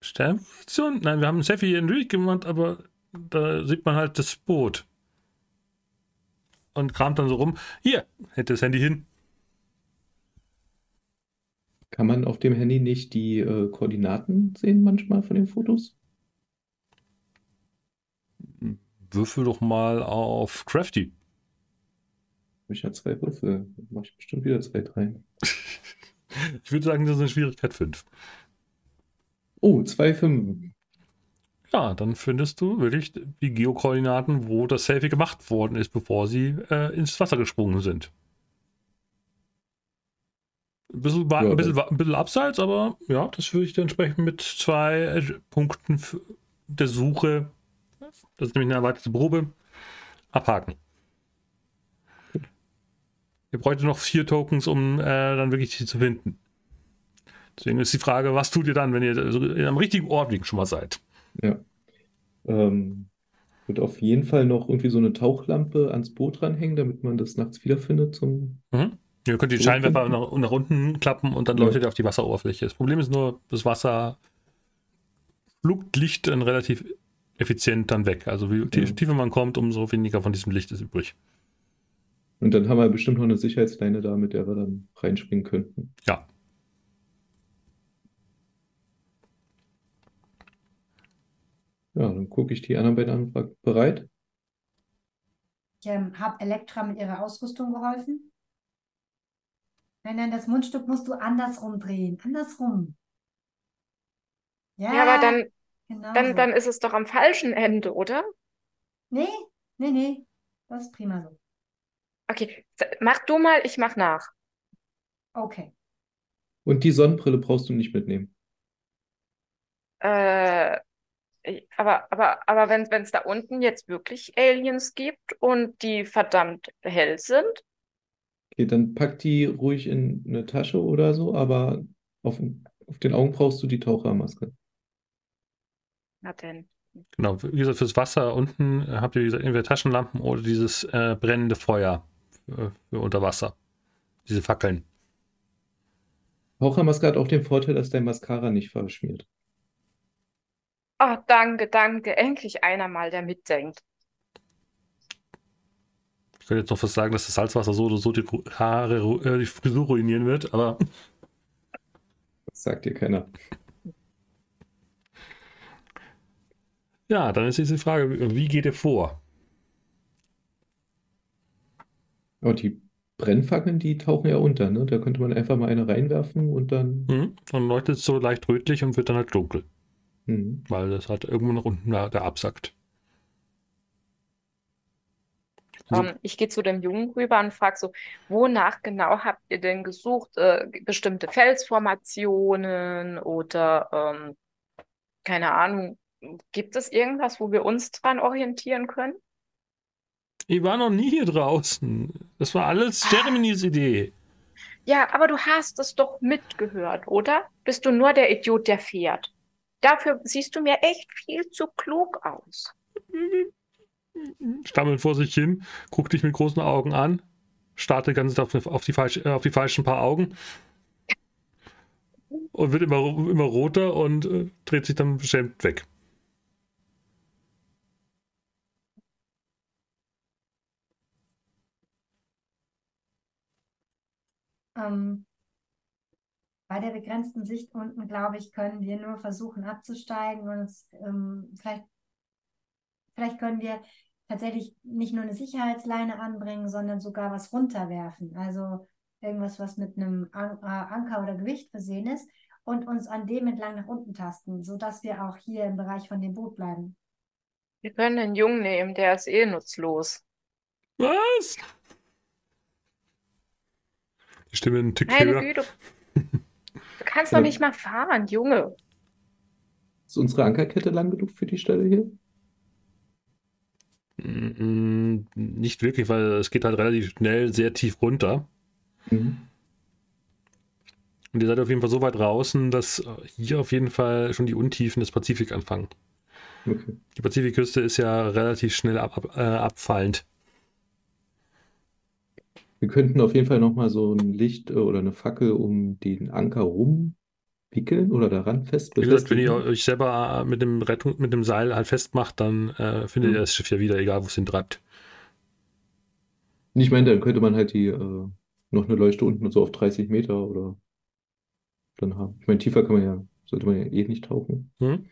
Sternposition? Nein, wir haben ein Selfie hier durchgemacht, aber da sieht man halt das Boot. Und kramt dann so rum. Hier, hält das Handy hin. Kann man auf dem Handy nicht die äh, Koordinaten sehen manchmal von den Fotos? Würfel doch mal auf Crafty. Ich habe zwei Würfel. Mache ich bestimmt wieder zwei, drei. Ich würde sagen, das ist eine Schwierigkeit 5. Oh, zwei Fünfen. Ja, dann findest du wirklich die Geokoordinaten, wo das Selfie gemacht worden ist, bevor sie äh, ins Wasser gesprungen sind. Ein bisschen, Ja, ein, bisschen, ein bisschen abseits, aber ja, das würde ich dann entsprechend mit zwei äh, Punkten der Suche, das ist nämlich eine erweiterte Probe, abhaken. Ihr bräuchtet noch vier Tokens, um äh, dann wirklich sie zu finden. Deswegen ist die Frage, was tut ihr dann, wenn ihr also am richtigen Ort schon mal seid? Ja. Ähm, wird auf jeden Fall noch irgendwie so eine Tauchlampe ans Boot ranhängen, damit man das nachts wiederfindet zum. Mhm. Ihr könnt die So Scheinwerfer nach, nach unten klappen und dann Ja. leuchtet ihr auf die Wasseroberfläche. Das Problem ist nur, das Wasser flugt Licht dann relativ effizient dann weg. Also wie tie- Ja. tiefer man kommt, umso weniger von diesem Licht ist übrig. Und dann haben wir bestimmt noch eine Sicherheitsleine da, mit der wir dann reinspringen könnten. Ja. Ja, dann gucke ich die anderen beiden an. Bereit? Ich ähm, habe Elektra mit ihrer Ausrüstung geholfen. Nein, nein, das Mundstück musst du andersrum drehen. Andersrum. Ja, Ja, aber dann, genau dann, so. dann ist es doch am falschen Ende, oder? Nee, nee, nee. Das ist prima so. Okay, mach du mal, ich mach nach. Okay. Und die Sonnenbrille brauchst du nicht mitnehmen. Äh, aber, aber, aber wenn es da unten jetzt wirklich Aliens gibt und die verdammt hell sind, Okay, dann pack die ruhig in eine Tasche oder so, aber auf, auf den Augen brauchst du die Tauchermaske. na denn. Genau, wie gesagt, fürs Wasser unten habt ihr wie gesagt, entweder Taschenlampen oder dieses äh, brennende Feuer für, für unter Wasser. Diese Fackeln. Tauchermaske hat auch den Vorteil, dass dein Mascara nicht verschmiert. Oh, danke, danke. Endlich einer mal, der mitdenkt. Ich könnte jetzt noch fast sagen, dass das Salzwasser so oder so die Haare, äh, die Frisur ruinieren wird, aber Das sagt dir keiner. ja, dann ist jetzt die Frage, wie geht ihr vor? Aber die Brennfackeln, die tauchen ja unter, ne? Da könnte man einfach mal eine reinwerfen und dann. Hm? Dann leuchtet es so leicht rötlich und wird dann halt dunkel, Hm. weil das halt irgendwo nach unten da, da absackt. Also- Ähm, ich gehe zu dem Jungen rüber und frage so, wonach genau habt ihr denn gesucht? Äh, bestimmte Felsformationen oder ähm, keine Ahnung, gibt es irgendwas, wo wir uns dran orientieren können? Ich war noch nie hier draußen. Das war alles Jeremys Idee. Ja, aber du hast es doch mitgehört, oder? Bist du nur der Idiot, der fährt? Dafür siehst du mir echt viel zu klug aus. Stammelt vor sich hin, guckt dich mit großen Augen an, starrt Zeit auf, auf, die, falsch, äh, auf die falschen paar Augen und wird immer, immer roter und äh, dreht sich dann beschämt weg. Ähm, bei der begrenzten Sicht unten, glaube ich, können wir nur versuchen abzusteigen und uns, ähm, vielleicht, vielleicht können wir tatsächlich nicht nur eine Sicherheitsleine anbringen, sondern sogar was runterwerfen. Also irgendwas, was mit einem An äh, Anker oder Gewicht versehen ist und uns an dem entlang nach unten tasten, sodass wir auch hier im Bereich von dem Boot bleiben. Wir können den Jungen nehmen, der ist eh nutzlos. Was? Die Stimme ein Tick Meine höher. Güte. Du kannst doch nicht mal fahren, Junge. Ist unsere Ankerkette lang genug für die Stelle hier? Mm, Nicht wirklich, weil es geht halt relativ schnell sehr tief runter. Mhm. Und ihr seid auf jeden Fall so weit draußen, dass hier auf jeden Fall schon die Untiefen des Pazifik anfangen. Okay. Die Pazifikküste ist ja relativ schnell ab, ab, äh, abfallend. Wir könnten auf jeden Fall nochmal so ein Licht äh, oder eine Fackel um den Anker rumwickeln oder daran fest Wie gesagt, wenn ihr euch selber äh, mit dem Rettung, mit dem Seil halt festmacht, dann äh, findet Mhm. ihr das Schiff ja wieder, egal wo es hintreibt. Ich meine, dann könnte man halt die äh, noch eine Leuchte unten so auf 30 Meter oder dann haben. Ich meine, tiefer kann man ja, sollte man ja eh nicht tauchen. Hm?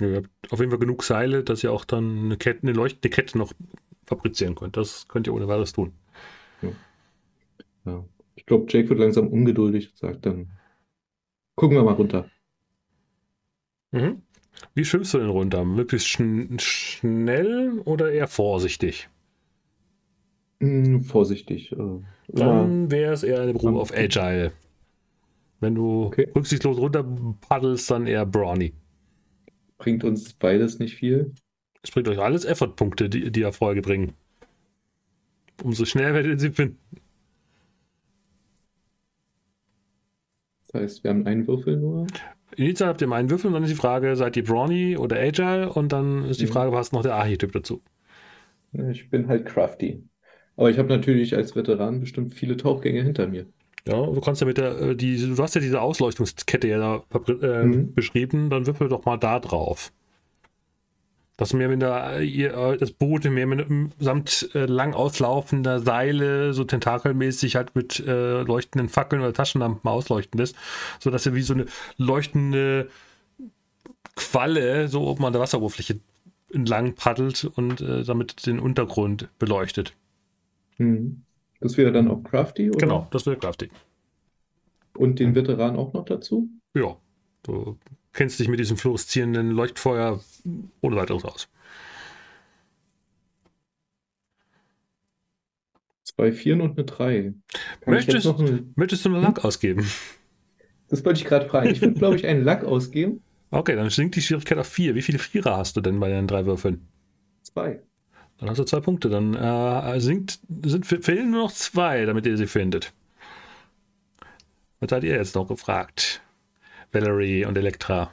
Ja, ihr habt auf jeden Fall genug Seile, dass ihr auch dann eine Kette, eine leuchtende Kette noch fabrizieren könnt. Das könnt ihr ohne weiteres tun. Ja. Ich glaube, Jake wird langsam ungeduldig und sagt dann, gucken wir mal runter. Mhm. Wie schwimmst du denn runter? Möglichst schn schnell oder eher vorsichtig? Hm, vorsichtig. Äh, Dann wäre es eher eine Probe auf Agile. Wenn du Okay. rücksichtslos runter paddelst, dann eher Brawny. bringt uns beides nicht viel. Das bringt euch alles Effort-Punkte, die, die Erfolge bringen. Umso schneller werdet ihr sie finden. Das heißt, wir haben einen Würfel nur. Initial habt ihr einen Würfel und dann ist die Frage, seid ihr Brawny oder Agile? Und dann ist die. Frage, passt noch der Archetyp dazu? Ich bin halt crafty. Aber ich habe natürlich als Veteran bestimmt viele Tauchgänge hinter mir. Ja, du kannst ja mit der, äh, die, du hast ja diese Ausleuchtungskette ja da äh, Mhm. beschrieben, dann würfel doch mal da drauf. Dass mehr mit der, äh, ihr, äh, das Boot mehr mit, samt äh, lang auslaufender Seile, so tentakelmäßig halt mit äh, leuchtenden Fackeln oder Taschenlampen ausleuchten lässt, sodass ihr wie so eine leuchtende Qualle so oben an der Wasseroberfläche entlang paddelt und äh, damit den Untergrund beleuchtet. Mhm. Das wäre dann auch crafty, oder? Genau, das wäre craftig. Und den Veteran auch noch dazu? Ja, du kennst dich mit diesem fluoreszierenden Leuchtfeuer ohne weiteres aus. Zwei Vieren und eine Drei. Kann Möchtest, eine... möchtest du einen Lack ausgeben? Das wollte ich gerade fragen. Ich würde, glaube ich, einen Lack ausgeben. Okay, dann sinkt die Schwierigkeit auf 4. Wie viele Vierer hast du denn bei den drei Würfeln? Zwei. Dann hast du zwei Punkte. Dann äh, sinkt, sind, fehlen nur noch zwei, damit ihr sie findet. Was seid ihr jetzt noch gefragt? Valerie und Elektra.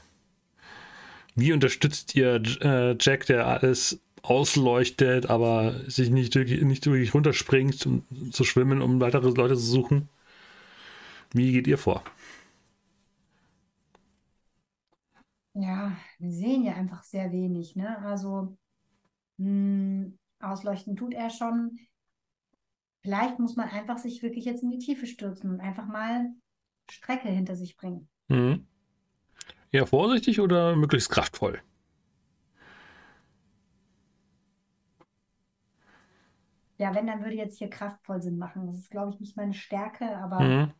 Wie unterstützt ihr äh, Jack, der alles ausleuchtet, aber sich nicht wirklich, nicht wirklich runterspringt, um zu schwimmen, um weitere Leute zu suchen? Wie geht ihr vor? Ja, wir sehen ja einfach sehr wenig, ne? Also mh, ausleuchten tut er schon. Vielleicht muss man einfach sich wirklich jetzt in die Tiefe stürzen und einfach mal Strecke hinter sich bringen. Mhm. Eher vorsichtig oder möglichst kraftvoll? Ja, wenn, dann würde jetzt hier kraftvoll Sinn machen. Das ist, glaube ich, nicht meine Stärke, aber Mhm.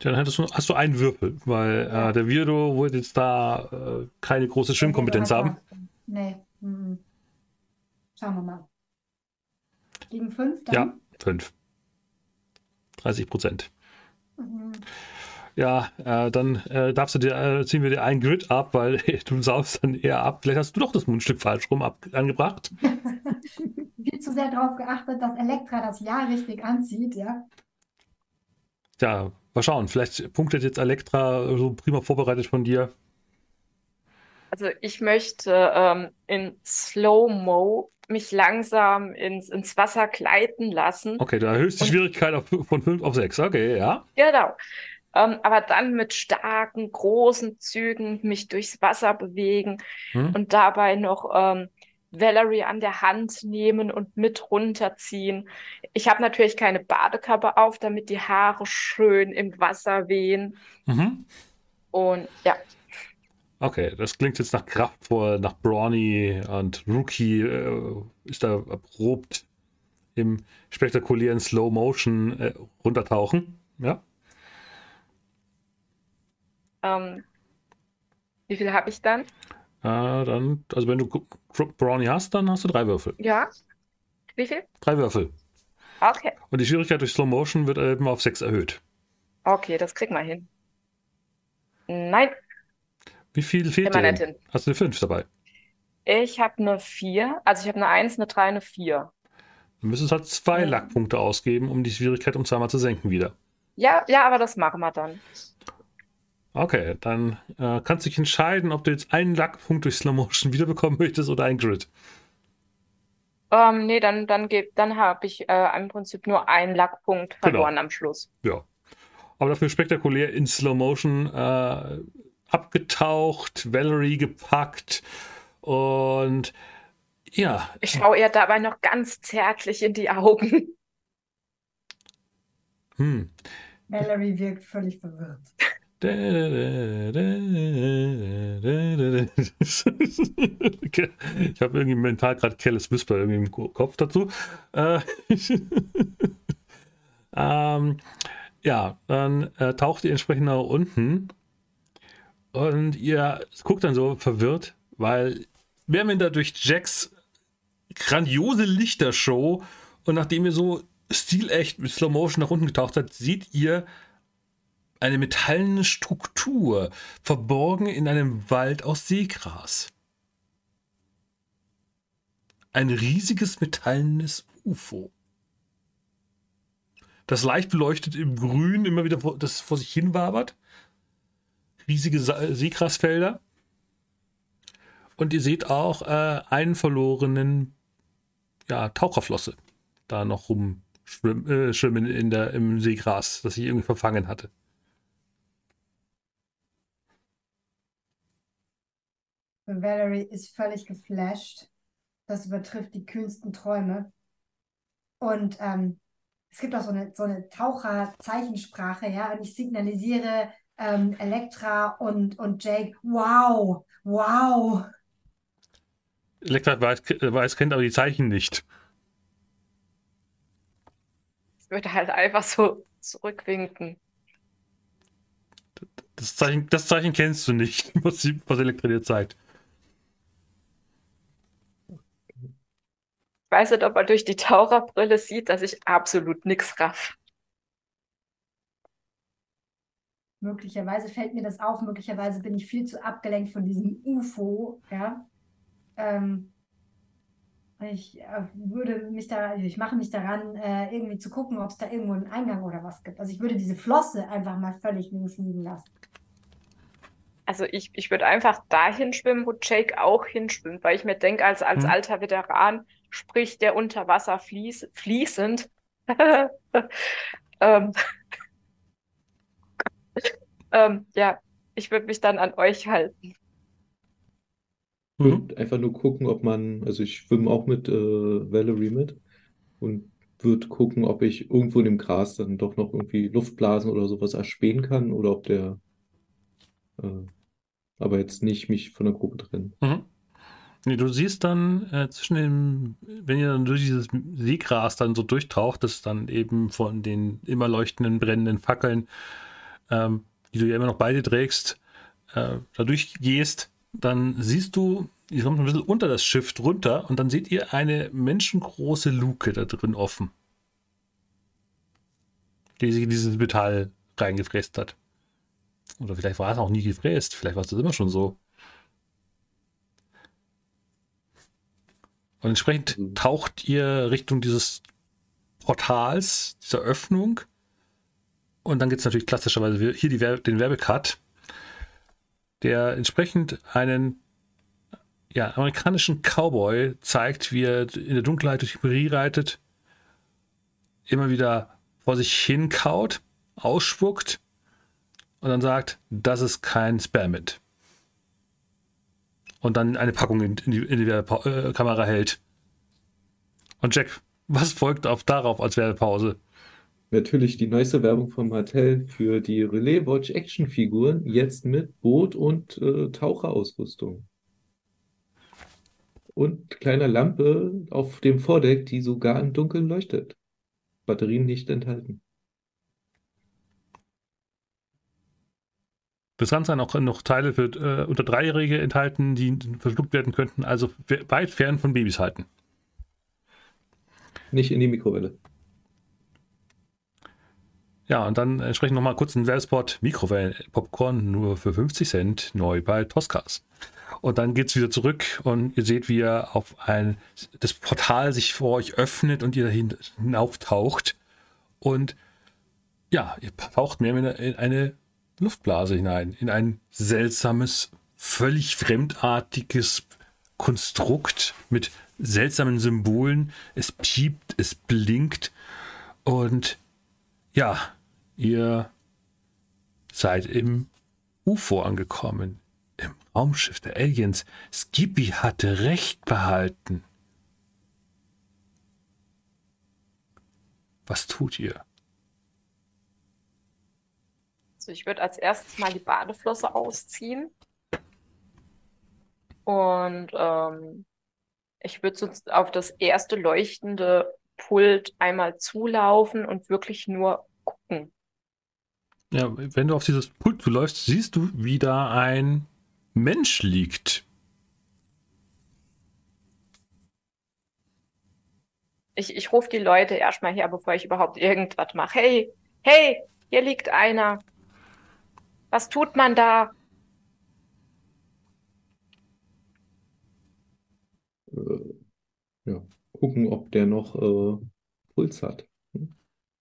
Dann hättest du, hast du einen Würfel, weil äh, der Weirdo wird jetzt da äh, keine große Schwimmkompetenz haben. Nee. mhm. Schauen wir mal. Gegen fünf dann? Ja, fünf. 30 Prozent. Mhm. Ja, äh, dann äh, darfst du dir, äh, ziehen wir dir einen Grid ab, weil du saust dann eher ab. Vielleicht hast du doch das Mundstück falsch rum ab, angebracht. Viel zu sehr darauf geachtet, dass Elektra das Ja richtig anzieht, ja. Ja, mal schauen. Vielleicht punktet jetzt Elektra so prima vorbereitet von dir. Also ich möchte ähm, in Slow-Mo mich langsam ins, ins Wasser gleiten lassen. Okay, da erhöhst die Schwierigkeit auf, von 5 auf 6. Okay, ja. Genau. Ähm, aber dann mit starken, großen Zügen mich durchs Wasser bewegen Hm? und dabei noch ähm, Valerie an der Hand nehmen und mit runterziehen. Ich habe natürlich keine Badekappe auf, damit die Haare schön im Wasser wehen. Mhm. Und ja, Okay, das klingt jetzt nach kraftvoll, nach Brawny und Rookie äh, ist da erprobt im spektakulären Slow Motion äh, runtertauchen. Ja. ähm, wie viel habe ich dann? Äh, dann, also wenn du Brawny hast, dann hast du drei Würfel. Ja. Wie viel? Drei Würfel. Okay. Und die Schwierigkeit durch Slow Motion wird eben auf sechs erhöht. Okay, das krieg mal hin. Nein, Wie viel fehlt dir. Hast du eine 5 dabei? Ich habe eine 4, also ich habe eine 1, eine 3, eine 4. Du müsstest halt zwei Ja. Lackpunkte ausgeben, um die Schwierigkeit um zweimal zu senken wieder. Ja, ja, aber das machen wir dann. Okay, dann äh, kannst du dich entscheiden, ob du jetzt einen Lackpunkt durch Slow Motion wiederbekommen möchtest oder ein Grid. Ähm, nee, dann, dann, dann habe ich äh, im Prinzip nur einen Lackpunkt Genau. verloren am Schluss. Ja. Aber dafür spektakulär in Slow Motion äh, abgetaucht, Valerie gepackt und ja, Ich schaue ihr dabei noch ganz zärtlich in die Augen. hm. Valerie wirkt völlig verwirrt. Ich habe irgendwie mental gerade Careless Whisper irgendwie im Ko- Kopf dazu. Äh, ähm, ja, dann äh, taucht ihr entsprechend nach unten und ihr guckt dann so verwirrt, weil da durch Jacks grandiose Lichtershow und nachdem ihr so stilecht mit Slow Motion nach unten getaucht seid, seht ihr eine metallene Struktur, verborgen in einem Wald aus Seegras. Ein riesiges metallenes UFO. Das leicht beleuchtet im Grün immer wieder vor, das vor sich hin wabert. Riesige Seegrasfelder. Und ihr seht auch äh, einen verlorenen ja, Taucherflosse da noch rumschwimmen äh, schwimmen in der, im Seegras, das sich irgendwie verfangen hatte. Valerie ist völlig geflasht. Das übertrifft die kühnsten Träume. Und ähm, es gibt auch so eine, so eine Taucher-Zeichensprache, ja, und ich signalisiere ähm, Elektra und, und Jake, wow, wow. Elektra weiß, äh, weiß, kennt aber die Zeichen nicht. Ich würde halt einfach so zurückwinken. Das Zeichen, das Zeichen kennst du nicht, was, sie, was Elektra dir zeigt. Ich weiß nicht, ob man durch die Taucherbrille sieht, dass ich absolut nichts raff. Möglicherweise fällt mir das auf, möglicherweise bin ich viel zu abgelenkt von diesem UFO, ja. Ähm, ich äh, würde mich da, ich mache mich daran, äh, irgendwie zu gucken, ob es da irgendwo einen Eingang oder was gibt. Also ich würde diese Flosse einfach mal völlig links liegen lassen. Also ich, ich würde einfach dahin schwimmen, wo Jake auch hinschwimmt, weil ich mir denke, als, als hm. alter Veteran spricht der unter Wasser fließ, fließend. ähm, ähm, ja, ich würde mich dann an euch halten. Ich würde mhm. einfach nur gucken, ob man, also ich schwimme auch mit äh, Valerie mit und würde gucken, ob ich irgendwo in dem Gras dann doch noch irgendwie Luftblasen oder sowas erspähen kann oder ob der äh, aber jetzt nicht mich von der Gruppe trennen. Mhm. Nee, du siehst dann äh, zwischen dem, wenn ihr dann durch dieses Seegras dann so durchtaucht, das dann eben von den immer leuchtenden, brennenden Fackeln ähm, die du ja immer noch beide trägst, äh, da durchgehst, dann siehst du, ihr kommt ein bisschen unter das Schiff drunter und dann seht ihr eine menschengroße Luke da drin offen. Die sich in dieses Metall reingefräst hat. Oder vielleicht war es auch nie gefräst, vielleicht war es immer schon so. Und entsprechend mhm. taucht ihr Richtung dieses Portals, dieser Öffnung und dann gibt es natürlich klassischerweise hier die, den Werbecut, der entsprechend einen ja, amerikanischen Cowboy zeigt, wie er in der Dunkelheit durch die Prärie reitet, immer wieder vor sich hin kaut, ausspuckt und dann sagt, das ist kein Spearmint. Und dann eine Packung in, die, in die äh, Kamera hält. Und Jack, was folgt auf darauf als Werbepause? Natürlich die neueste Werbung von Mattel für die Relay Watch Action Figuren, jetzt mit Boot- und äh, Taucherausrüstung. Und kleiner Lampe auf dem Vordeck, die sogar im Dunkeln leuchtet. Batterien nicht enthalten. Das Ganze sind auch noch Teile für äh, unter Dreijährige enthalten, die verschluckt werden könnten, also weit fern von Babys halten. Nicht in die Mikrowelle. Ja, und dann entsprechend nochmal kurz ein Werbespot. Mikrowellen-Popcorn nur für 50 Cent, neu bei Toscas. Und dann geht es wieder zurück und ihr seht, wie ihr auf ein, das Portal sich vor euch öffnet und ihr dahin hinauftaucht. Und ja, ihr taucht mehr in eine Luftblase hinein, in ein seltsames, völlig fremdartiges Konstrukt mit seltsamen Symbolen. Es piept, es blinkt und ja, Ihr seid im UFO angekommen, im Raumschiff der Aliens. Skippy hatte recht behalten. Was tut ihr? Also ich würde als erstes mal die Badeflosse ausziehen. Und ähm, ich würde auf das erste leuchtende Pult einmal zulaufen und wirklich nur gucken. Ja, wenn du auf dieses Pult läufst, siehst du, wie da ein Mensch liegt. Ich, ich rufe die Leute erstmal her, bevor ich überhaupt irgendwas mache. Hey, hey, hier liegt einer. Was tut man da? Äh, ja, gucken, ob der noch äh, Puls hat.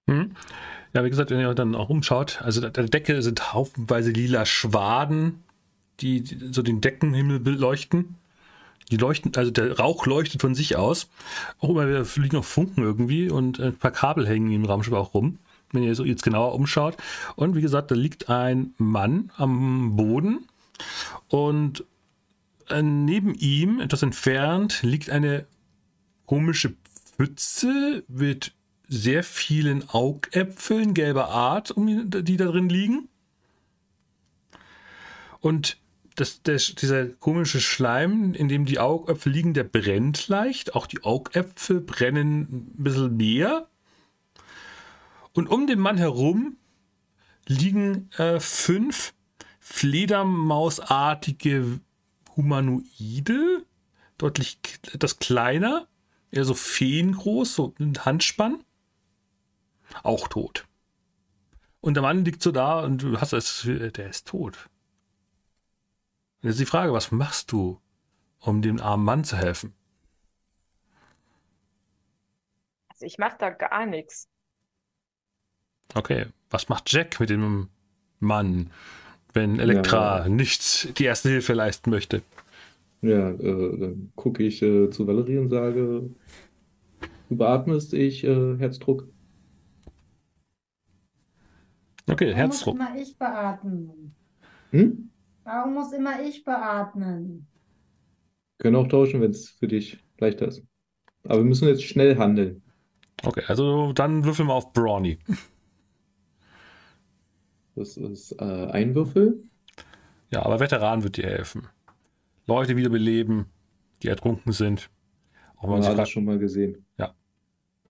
Hm? Ja, wie gesagt, wenn ihr dann auch umschaut, also an der Decke sind haufenweise lila Schwaden, die, so den Deckenhimmel beleuchten. Die leuchten, also der Rauch leuchtet von sich aus. Auch immer wieder fliegen noch Funken irgendwie und ein paar Kabel hängen im Raumschiff auch rum, wenn ihr so jetzt genauer umschaut. Und wie gesagt, da liegt ein Mann am Boden und äh, neben ihm, etwas entfernt, liegt eine komische Pfütze mit sehr vielen Augäpfeln gelber Art, die da drin liegen. Und das, das, dieser komische Schleim, in dem die Augäpfel liegen, der brennt leicht. Auch die Augäpfel brennen ein bisschen mehr. Und um den Mann herum liegen äh, fünf Fledermausartige Humanoide, deutlich etwas kleiner, eher so feengroß, so ein Handspann. Auch tot. Und der Mann liegt so da und du hast das, der ist tot. Und jetzt die Frage, was machst du, um dem armen Mann zu helfen? Also ich mache da gar nichts. Okay, was macht Jack mit dem Mann, wenn Elektra ja. nicht die erste Hilfe leisten möchte? Ja, äh, dann gucke ich äh, zu Valerie und sage, du beatmest, ich äh, Herzdruck. Okay, Warum Herzdruck. Warum muss immer ich beatmen? Hm? Warum muss immer ich beatmen? Können auch tauschen, wenn es für dich leichter ist. Aber wir müssen jetzt schnell handeln. Okay, also dann würfeln wir auf Brawny. Das ist äh, ein Würfel. Ja, aber Veteran wird dir helfen. Leute wiederbeleben, die ertrunken sind. Auch man ja, das schon mal gesehen. Ja.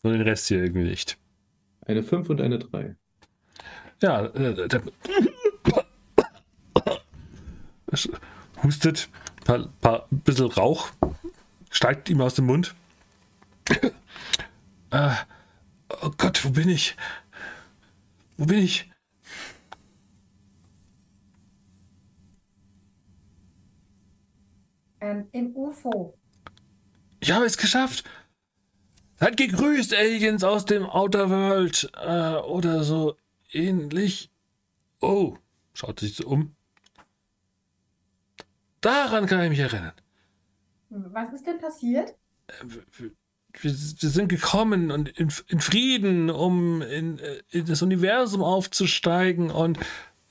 Nur den Rest hier irgendwie nicht. Eine 5 und eine 3. Ja, äh, der hustet, ein paar, bisschen Rauch steigt ihm aus dem Mund. äh, oh Gott, wo bin ich? Wo bin ich? Ähm, Im UFO. Ich habe es geschafft. Hat gegrüßt, Aliens aus dem Outer World. Äh, oder so ähnlich. Oh, schaut sich so um. Daran kann ich mich erinnern. Was ist denn passiert? Wir, wir sind gekommen und in, in Frieden, um in, in, das Universum aufzusteigen und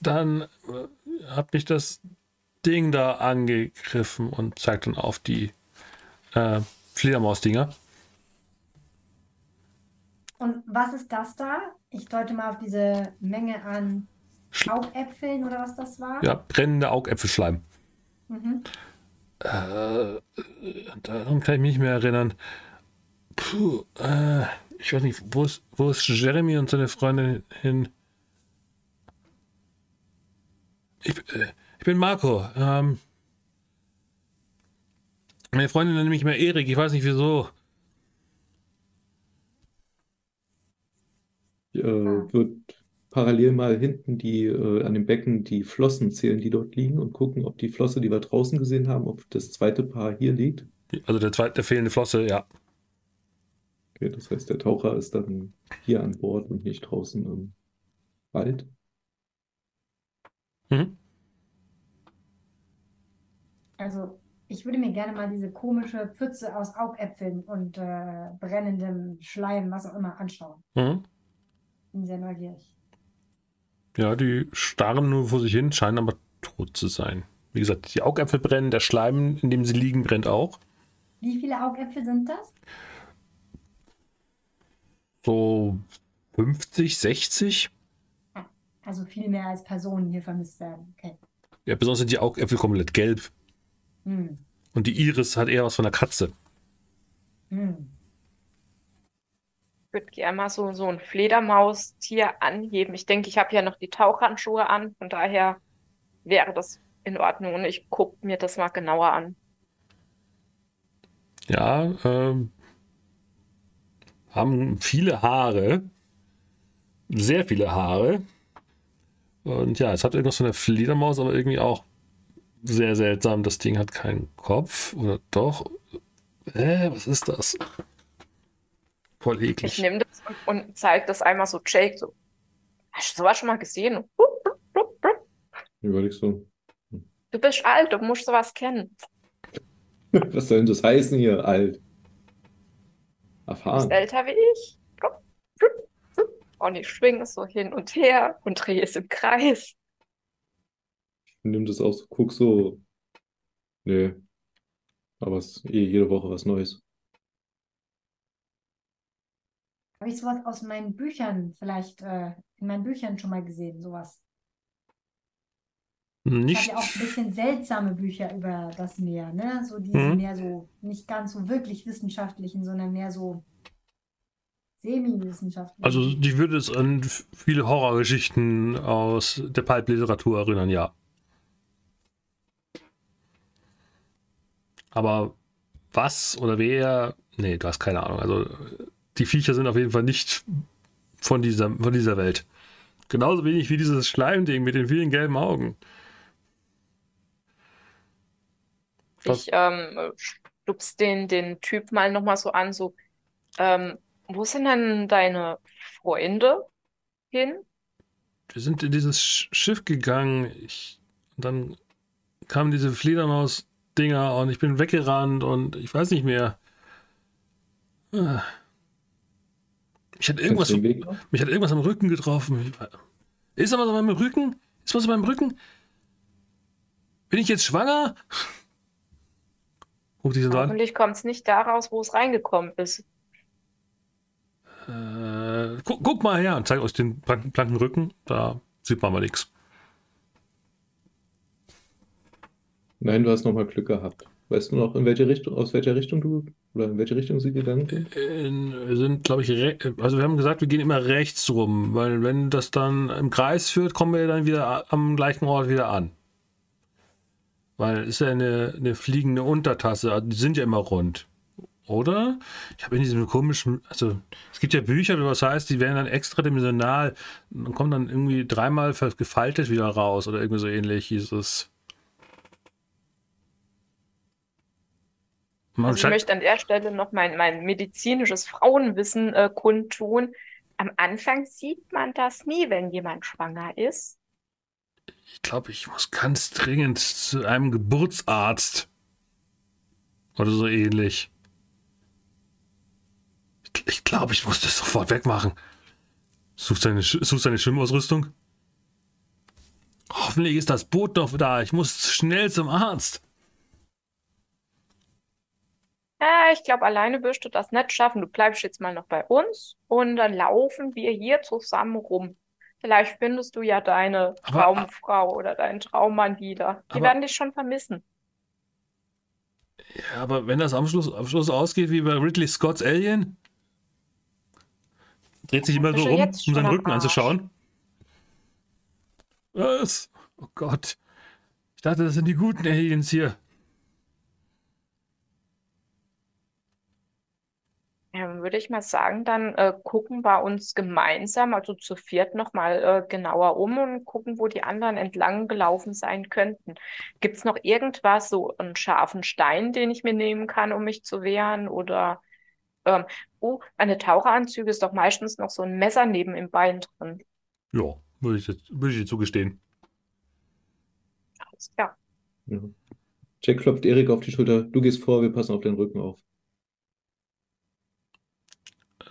dann äh, hat mich das Ding da angegriffen und zeigt dann auf die äh, Fledermaus-Dinger. Und was ist das da? Ich deute mal auf diese Menge an Augäpfeln oder was das war. Ja, brennende Augäpfelschleim. Mhm. Äh, daran kann ich mich nicht mehr erinnern. Puh, äh, ich weiß nicht, wo ist, wo ist Jeremy und seine Freundin hin? Ich, äh, ich bin Marco. Ähm, meine Freundin nennt mich mehr Erik, ich weiß nicht wieso. Äh, wird parallel mal hinten die äh, an dem Becken die Flossen zählen, die dort liegen und gucken, ob die Flosse, die wir draußen gesehen haben, ob das zweite Paar hier liegt. Also der zweite, der fehlende Flosse, ja. Okay, das heißt, der Taucher ist dann hier an Bord und nicht draußen im Wald. Mhm. Also ich würde mir gerne mal diese komische Pfütze aus Augäpfeln und äh, brennendem Schleim, was auch immer, anschauen. Mhm. Bin sehr neugierig. Ja, die starren nur vor sich hin, scheinen aber tot zu sein. Wie gesagt, die Augäpfel brennen, der Schleim, in dem sie liegen, brennt auch. Wie viele Augäpfel sind das? So 50, 60. Also viel mehr als Personen hier vermisst werden. Okay. Ja, besonders sind die Augäpfel komplett gelb. Hm. Und die Iris hat eher was von einer Katze. Hm. Ich würde gerne mal so, so ein Fledermaustier anheben. Ich denke, ich habe ja noch die Tauchhandschuhe an, von daher wäre das in Ordnung und ich gucke mir das mal genauer an. Ja, ähm, haben viele Haare, sehr viele Haare. Und ja, es hat irgendwas von der Fledermaus, aber irgendwie auch sehr seltsam. Das Ding hat keinen Kopf. Oder doch? Hä, was ist das? Voll eklig. Ich nehme das und, und zeige das einmal so Jake. So. Hast du sowas schon mal gesehen? Überlegst du. Du bist alt, du musst sowas kennen. Was soll denn das heißen hier, alt? Erfahren. Du bist älter wie ich. Und ich schwinge es so hin und her und drehe es im Kreis nimm das aus, guck so. Nee. Aber es ist eh jede Woche was Neues. Habe ich sowas aus meinen Büchern vielleicht äh, in meinen Büchern schon mal gesehen, sowas? Nicht. Ich habe ja auch ein bisschen seltsame Bücher über das Meer, ne? So diese mhm. mehr so, nicht ganz so wirklich wissenschaftlichen, sondern mehr so semi-wissenschaftlichen. Also ich würde es an viele Horrorgeschichten aus der Pulp-Literatur erinnern, ja. Aber was oder wer. Nee, du hast keine Ahnung. Also die Viecher sind auf jeden Fall nicht von dieser, von dieser Welt. Genauso wenig wie dieses Schleimding mit den vielen gelben Augen. Ich ähm, stupst den, den Typ mal nochmal so an, so, ähm, wo sind denn deine Freunde hin? Wir sind in dieses Schiff gegangen. Ich, dann kamen diese Fledermaus-Dinger und ich bin weggerannt und ich weiß nicht mehr. Ah. Ich hatte irgendwas, mich hat irgendwas am Rücken getroffen. Ist aber so meinem Rücken? Ist was an meinem Rücken? Bin ich jetzt schwanger? Guck diese Hoffentlich kommt es nicht daraus, wo es reingekommen ist. Äh, guck, guck, mal her und zeig euch den blanken Rücken. Da sieht man mal nichts. Nein, du hast nochmal Glück gehabt. Weißt du noch, in welche Richtung, aus welcher Richtung du oder in welche Richtung sie gegangen sind? Wir sind, glaube ich, also wir haben gesagt, wir gehen immer rechts rum, weil wenn das dann im Kreis führt, kommen wir dann wieder am gleichen Ort wieder an. Weil es ist ja eine, eine fliegende Untertasse, also die sind ja immer rund. Oder? Ich habe in diesem komischen, also es gibt ja Bücher, was heißt, die werden dann extradimensional und kommen dann irgendwie dreimal gefaltet wieder raus oder irgendwie so ähnlich hieß es. Also ich möchte an der Stelle noch mein, mein medizinisches Frauenwissen äh, kundtun. Am Anfang sieht man das nie, wenn jemand schwanger ist. Ich glaube, ich muss ganz dringend zu einem Geburtsarzt. Oder so ähnlich. Ich, ich glaube, ich muss das sofort wegmachen. Such seine, such seine Schwimmausrüstung. Hoffentlich ist das Boot noch da. Ich muss schnell zum Arzt. Ja, ich glaube, alleine wirst du das nicht schaffen. Du bleibst jetzt mal noch bei uns und dann laufen wir hier zusammen rum. Vielleicht findest du ja deine aber, Traumfrau oder deinen Traummann wieder. Die aber, werden dich schon vermissen. Ja, aber wenn das am Schluss, am Schluss ausgeht wie bei Ridley Scott's Alien, dreht sich immer so rum, um seinen Rücken anzuschauen. Was? Oh Gott. Ich dachte, das sind die guten Aliens hier. Ja, würde ich mal sagen, dann äh, gucken wir uns gemeinsam, also zu viert, nochmal äh, genauer um und gucken, wo die anderen entlang gelaufen sein könnten. Gibt es noch irgendwas, so einen scharfen Stein, den ich mir nehmen kann, um mich zu wehren? Oder, ähm, oh, eine Taucheranzüge ist doch meistens noch so ein Messer neben im Bein drin. Ja, würde ich, jetzt, würde ich dir zugestehen. Alles klar. Ja. Jack klopft Erik auf die Schulter. Du gehst vor, wir passen auf den Rücken auf.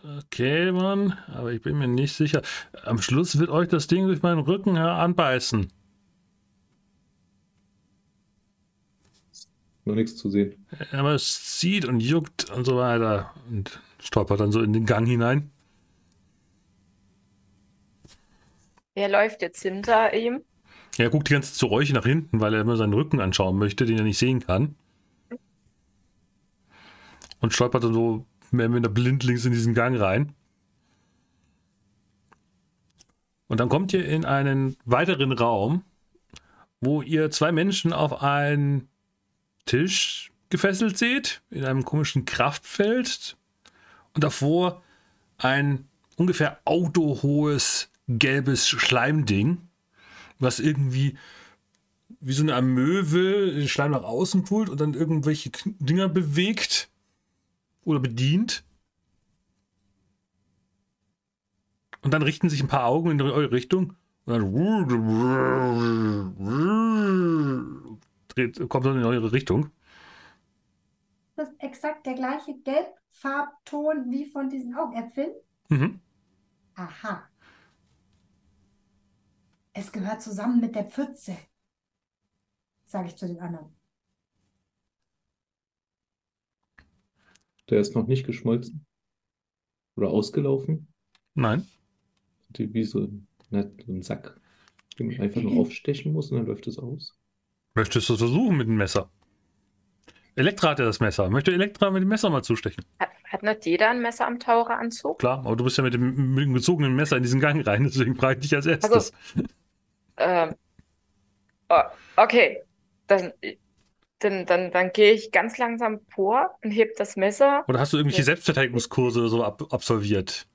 Okay, Mann, aber ich bin mir nicht sicher. Am Schluss wird euch das Ding durch meinen Rücken heranbeißen. Noch nichts zu sehen. Aber es zieht und juckt und so weiter. Und stolpert dann so in den Gang hinein. Wer läuft jetzt hinter ihm? Er guckt die ganze Zeit zu euch nach hinten, weil er immer seinen Rücken anschauen möchte, den er nicht sehen kann. Und stolpert dann so mehr mit der blindlings in diesen Gang rein. Und dann kommt ihr in einen weiteren Raum, wo ihr zwei Menschen auf einen Tisch gefesselt seht, in einem komischen Kraftfeld. Und davor ein ungefähr autohohes gelbes Schleimding, was irgendwie wie so eine Amöwe den Schleim nach außen pult und dann irgendwelche Dinger bewegt oder bedient. Und dann richten sich ein paar Augen in eure Richtung. Und dann dreht, kommt dann in eure Richtung. Das ist exakt der gleiche Gelbfarbton wie von diesen Augäpfeln. Mhm. Aha. Es gehört zusammen mit der Pfütze, sage ich zu den anderen. Der ist noch nicht geschmolzen? Oder ausgelaufen? Nein. Die, wie so, ein Sack, den man einfach nur aufstechen muss und dann läuft es aus. Möchtest du es versuchen mit dem Messer? Elektra hat ja das Messer. Möchte Elektra mit dem Messer mal zustechen? Hat, hat nicht jeder ein Messer am Taucheranzug? Klar, aber du bist ja mit dem, mit dem gezogenen Messer in diesen Gang rein, deswegen frage ich dich als erstes. Also, ähm, oh, okay, dann dann, dann, dann gehe ich ganz langsam vor und heb das Messer. Oder hast du irgendwelche. Selbstverteidigungskurse oder so ab absolviert?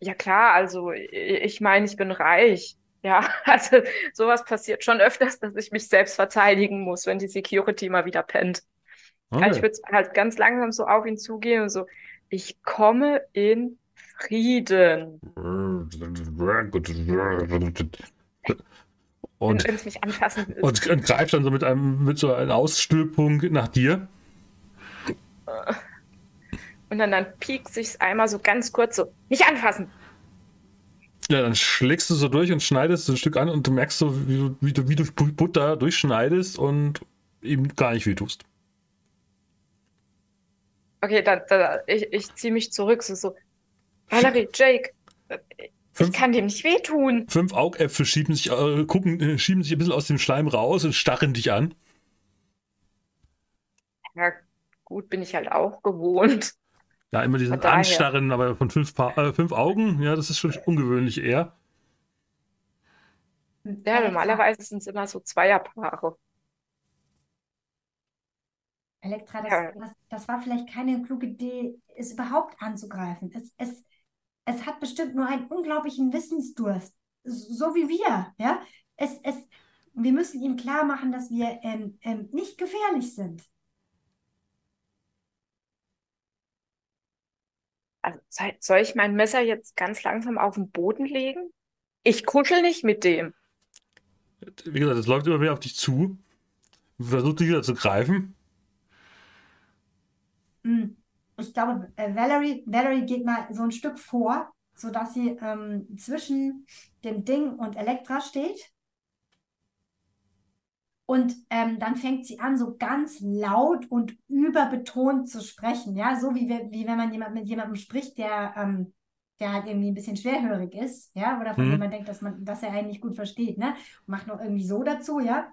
Ja klar, also ich meine, ich bin reich. Ja, also sowas passiert schon öfters, dass ich mich selbst verteidigen muss, wenn die Security mal wieder pennt. Also ich Okay. würde halt ganz langsam so auf ihn zugehen und so, ich komme in Frieden. Und, wenn es mich anfassen will. und, und greift dann so mit einem mit so einer Ausstülpung nach dir. Und dann, dann piekt sich's einmal so ganz kurz so, nicht anfassen. Ja, dann schlägst du so durch und schneidest so ein Stück an und du merkst so, wie du, wie du, wie du Butter durchschneidest und ihm gar nicht wehtust. Okay, dann, dann ich, ich ziehe mich zurück, so, so, Valerie, Jake, ich Fünf, kann dem nicht wehtun. fünf Augäpfel schieben sich, äh, gucken, äh, schieben sich ein bisschen aus dem Schleim raus und starren dich an. Ja, gut, bin ich halt auch gewohnt. Ja, immer diesen. Anstarren, aber von fünf, Paar, äh, fünf Augen, ja, das ist schon ungewöhnlich eher. Ja, normalerweise sind es immer so Zweierpaare. Elektra, das, Ja. das, das war vielleicht keine kluge Idee, es überhaupt anzugreifen. Es, es, es hat bestimmt nur einen unglaublichen Wissensdurst, so wie wir, ja. Es, es, wir müssen ihm klar machen, dass wir ähm, ähm, nicht gefährlich sind. Also, soll, ich mein Messer jetzt ganz langsam auf den Boden legen? Ich kuschel nicht mit dem. Wie gesagt, es läuft immer mehr auf dich zu. Versucht dich wieder zu greifen. Hm. Ich glaube, äh, Valerie, Valerie geht mal so ein Stück vor, sodass sie ähm, zwischen dem Ding und Elektra steht. Und ähm, dann fängt sie an, so ganz laut und überbetont zu sprechen. Ja, so wie, wir, wie wenn man jemand, mit jemandem spricht, der, ähm, der halt irgendwie ein bisschen schwerhörig ist. Ja, oder von Mhm. dem man denkt, dass, man, dass er einen nicht gut versteht. Ne? Macht noch irgendwie so dazu, ja.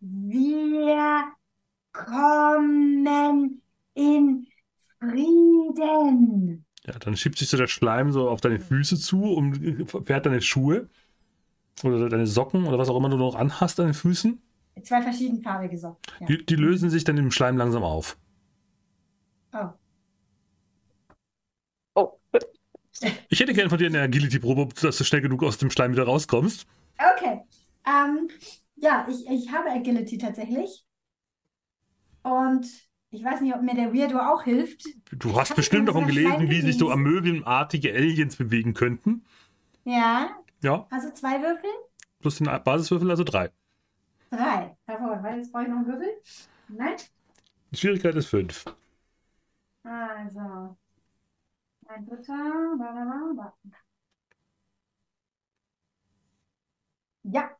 Wir kommen in Frieden. Ja, dann schiebt sich so der Schleim so auf deine Füße zu und fährt deine Schuhe oder deine Socken oder was auch immer du noch anhast an den Füßen. Zwei verschiedenfarbige Socken. Ja. Die, die lösen sich dann im Schleim langsam auf. Oh. Oh, Ich hätte gerne von dir eine Agility-Probe, dass du schnell genug aus dem Schleim wieder rauskommst. Okay. Ähm, ja, ich, ich habe Agility tatsächlich. Und ich weiß nicht, ob mir der Weirdo auch hilft. Du hast bestimmt davon gelesen, wie sich so gelesen. amöbenartige Aliens bewegen könnten. Ja, Ja, also zwei Würfel? plus den Basiswürfel, also drei. Drei. Warte, jetzt brauche ich noch einen Würfel. Nein? Die Schwierigkeit ist fünf. Also. Ein dritter. Blablabla. Ja,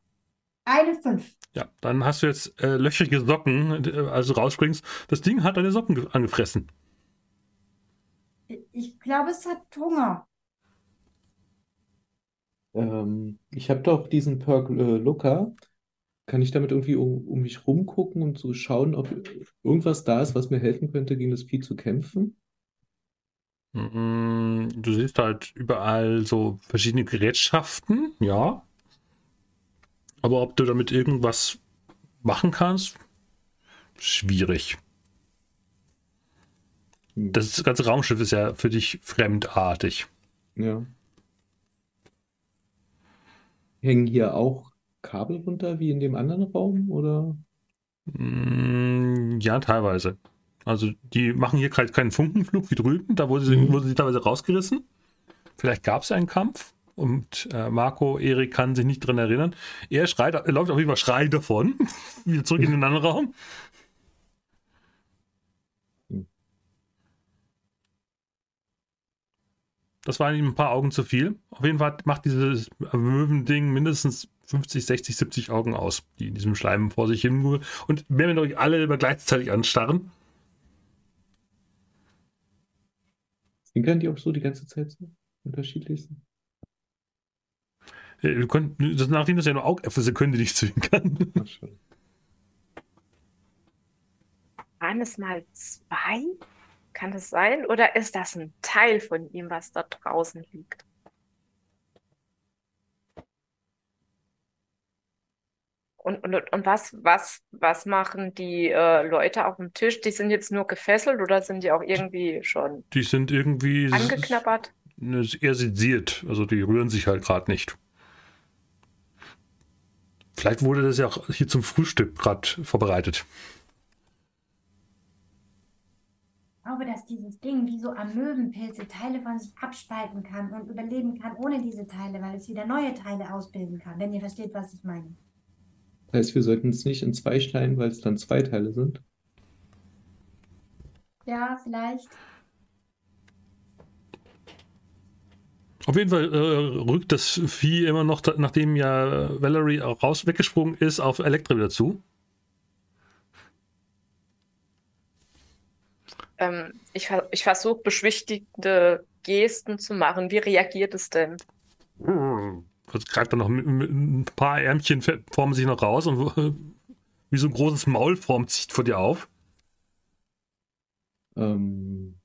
eine fünf. Ja, dann hast du jetzt äh, löchrige Socken, äh, also rausspringst. Das Ding hat deine Socken ge- angefressen. Ich glaube, es hat Hunger. Ähm, ich habe doch diesen Perk äh, Looker. Kann ich damit irgendwie um, um mich rumgucken und so schauen, ob irgendwas da ist, was mir helfen könnte, gegen das Vieh zu kämpfen? Mm, Du siehst halt überall so verschiedene Gerätschaften, ja. Aber ob du damit irgendwas machen kannst, schwierig. Das ganze Raumschiff ist ja für dich fremdartig. ja. Hängen hier auch Kabel runter wie in dem anderen Raum, oder? Mm, Ja, teilweise. Also die machen hier halt keinen Funkenflug wie drüben, da wurde sie, Mhm. wurde sie teilweise rausgerissen. Vielleicht gab es einen Kampf und äh, Marco, Erik kann sich nicht dran erinnern. Er schreit, er läuft auf jeden Fall schreiend davon, wieder zurück in den anderen Raum. Das waren ihm ein paar Augen zu viel. Auf jeden Fall macht dieses Möwending mindestens 50, 60, 70 Augen aus, die in diesem Schleim vor sich hin und mehr oder weniger alle gleichzeitig anstarren. Zwinkern die auch so die ganze Zeit so? Unterschiedlich sind? Äh, Wir können, das, nachdem das ja nur Augäpfel sind, können die nicht schon. waren es mal zwei? Kann das sein? Oder ist das ein Teil von ihm, was da draußen liegt? und, und, und was, was, was machen die äh, Leute auf dem Tisch? Die sind jetzt nur gefesselt oder sind die auch irgendwie schon Die sind irgendwie angeknabbert? eher sediert. Also die rühren sich halt gerade nicht. Vielleicht wurde das ja auch hier zum Frühstück gerade vorbereitet. Ich glaube, dass dieses Ding wie so Amöbenpilze Teile von sich abspalten kann und überleben kann ohne diese Teile, weil es wieder neue Teile ausbilden kann, wenn ihr versteht, was ich meine. Das heißt, wir sollten es nicht in zwei schneiden, weil es dann zwei Teile sind. Ja, vielleicht. Auf jeden Fall äh, rückt das Vieh immer noch, nachdem ja Valerie auch raus weggesprungen ist, auf Elektra wieder zu. Ähm, ich ich versuche beschwichtigende Gesten zu machen. Wie reagiert es denn? Das greift dann noch mit, mit ein paar Ärmchen formen sich noch raus und wie so ein großes Maul formt sich vor dir auf. Ähm,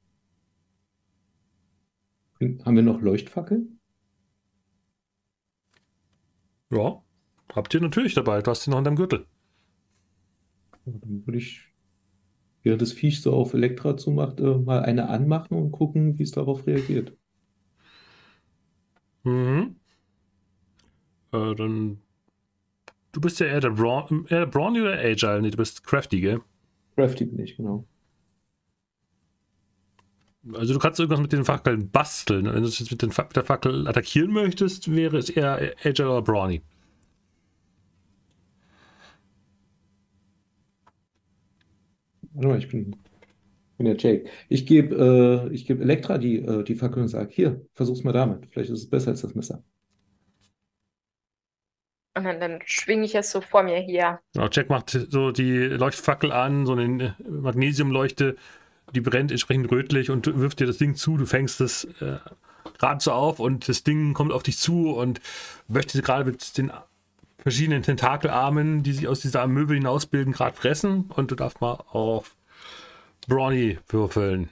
haben wir noch Leuchtfackeln? Ja, habt ihr natürlich dabei. Du hast sie noch in deinem Gürtel. Dann würde ich, während das Viech so auf Elektra zumacht, äh, mal eine anmachen und gucken, wie es darauf reagiert. Mhm. Äh, dann. Du bist ja eher der Braun, eher Brawny oder Agile? Nee, du bist Crafty, gell? Crafty bin ich, genau. Also du kannst irgendwas mit den Fackeln basteln. Wenn du es jetzt mit, den, mit der Fackel attackieren möchtest, wäre es eher Agile oder Brawny. Warte mal, ich bin, bin der Jake. Ich gebe äh, geb Elektra die, äh, die Fackel und sage, hier, versuch's mal damit. Vielleicht ist es besser als das Messer. Und dann, dann schwinge ich es so vor mir her. Genau, Jack macht so die Leuchtfackel an, so eine Magnesiumleuchte, die brennt entsprechend rötlich und wirft dir das Ding zu. Du fängst es äh, gerade so auf und das Ding kommt auf dich zu und möchte gerade mit den verschiedenen Tentakelarmen, die sich aus dieser Möbel hinausbilden, gerade fressen. Und du darfst mal auf Brawny würfeln.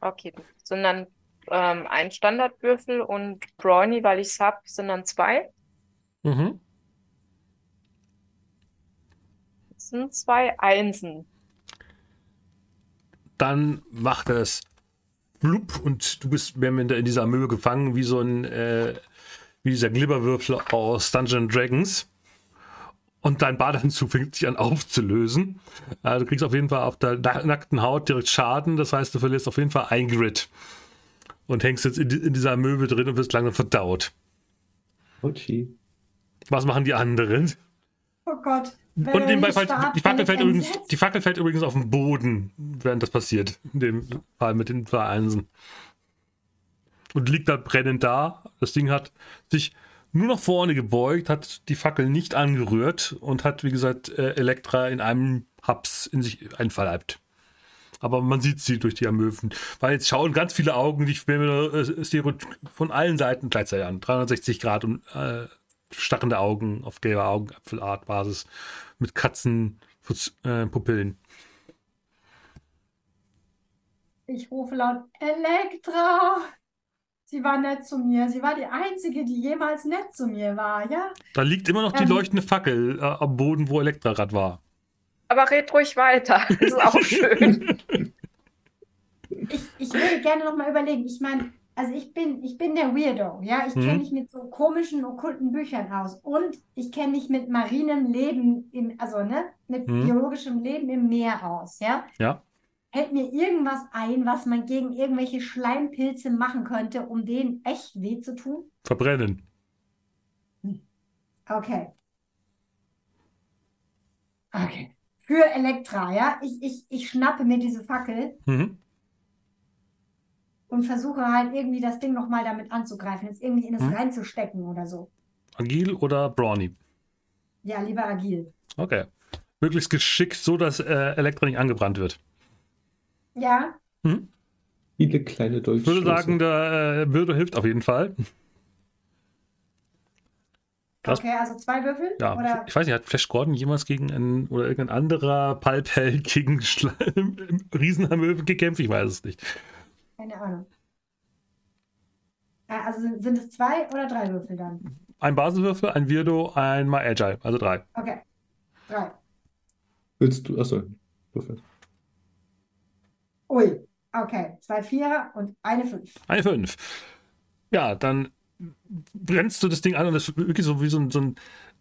Okay, sind dann ähm, ein Standardwürfel und Brawny, weil ich es habe, sind dann zwei. Mhm. Das sind zwei Einsen. Dann macht es blub und du bist mehr in dieser Möwe gefangen, wie so ein, äh, wie dieser Glibberwürfel aus Dungeons Dragons. Und dein Badeanzug fängt sich an aufzulösen. Äh, du kriegst auf jeden Fall auf der nackten Haut direkt Schaden. Das heißt, du verlierst auf jeden Fall ein Grid. Und hängst jetzt in, in dieser Möwe drin und wirst langsam verdaut. Ochi. Was machen die anderen? Oh Gott. Und nebenbei fällt, die, Fackel fällt übrigens, die Fackel fällt übrigens auf den Boden, während das passiert. In dem Fall mit den zwei Einsen. Und liegt da brennend da. Das Ding hat sich nur nach vorne gebeugt, hat die Fackel nicht angerührt und hat, wie gesagt, äh, Elektra in einem Haps in sich einverleibt. Aber man sieht sie durch die Amöwen. Weil jetzt schauen ganz viele Augen die äh, von allen Seiten gleichzeitig an. 360 Grad und äh, starrende Augen auf gelber Augenapfelartbasis mit Katzenpupillen. Äh, ich rufe laut Elektra. Sie war nett zu mir. Sie war die Einzige, die jemals nett zu mir war, ja? Da liegt immer noch die ähm, leuchtende Fackel äh, am Boden, wo Elektra gerade war. Aber red ruhig weiter. Das ist auch schön. ich, ich würde gerne noch mal überlegen. Ich meine, also ich bin, ich bin der Weirdo, ja. Ich kenne hm. mich mit so komischen, okkulten Büchern aus und ich kenne mich mit marinem Leben, im, also ne, mit hm. biologischem Leben im Meer aus, ja. Ja. Hält mir irgendwas ein, was man gegen irgendwelche Schleimpilze machen könnte, um denen echt weh zu tun? Verbrennen. Hm. Okay. Okay. Für Elektra, ja. Ich, ich, ich schnappe mir diese Fackel. Mhm und versuche halt irgendwie das Ding nochmal damit anzugreifen, es irgendwie in es hm. reinzustecken oder so. Agil oder Brawny? Ja, lieber agil. Okay. Möglichst geschickt, so dass äh, nicht angebrannt wird. Ja. Hm? Viele kleine Dolchstöße. Ich würde sagen, der äh, Würde hilft auf jeden Fall. Das, okay, also zwei Würfel? Ja, oder? ich weiß nicht, hat Flash Gordon jemals gegen einen oder irgendein anderer Pulpheld gegen Riesenhamöwen gekämpft? Ich weiß es nicht. Keine Ahnung. Äh, also sind, sind es zwei oder drei Würfel dann? Ein Basiswürfel, ein Weirdo, einmal Agile, also drei. Okay, drei. Willst du, achso, Würfel. Ui, okay. Zwei Vierer und eine Fünf. Eine fünf. Ja, dann brennst du das Ding an und das ist wirklich so wie so ein, so ein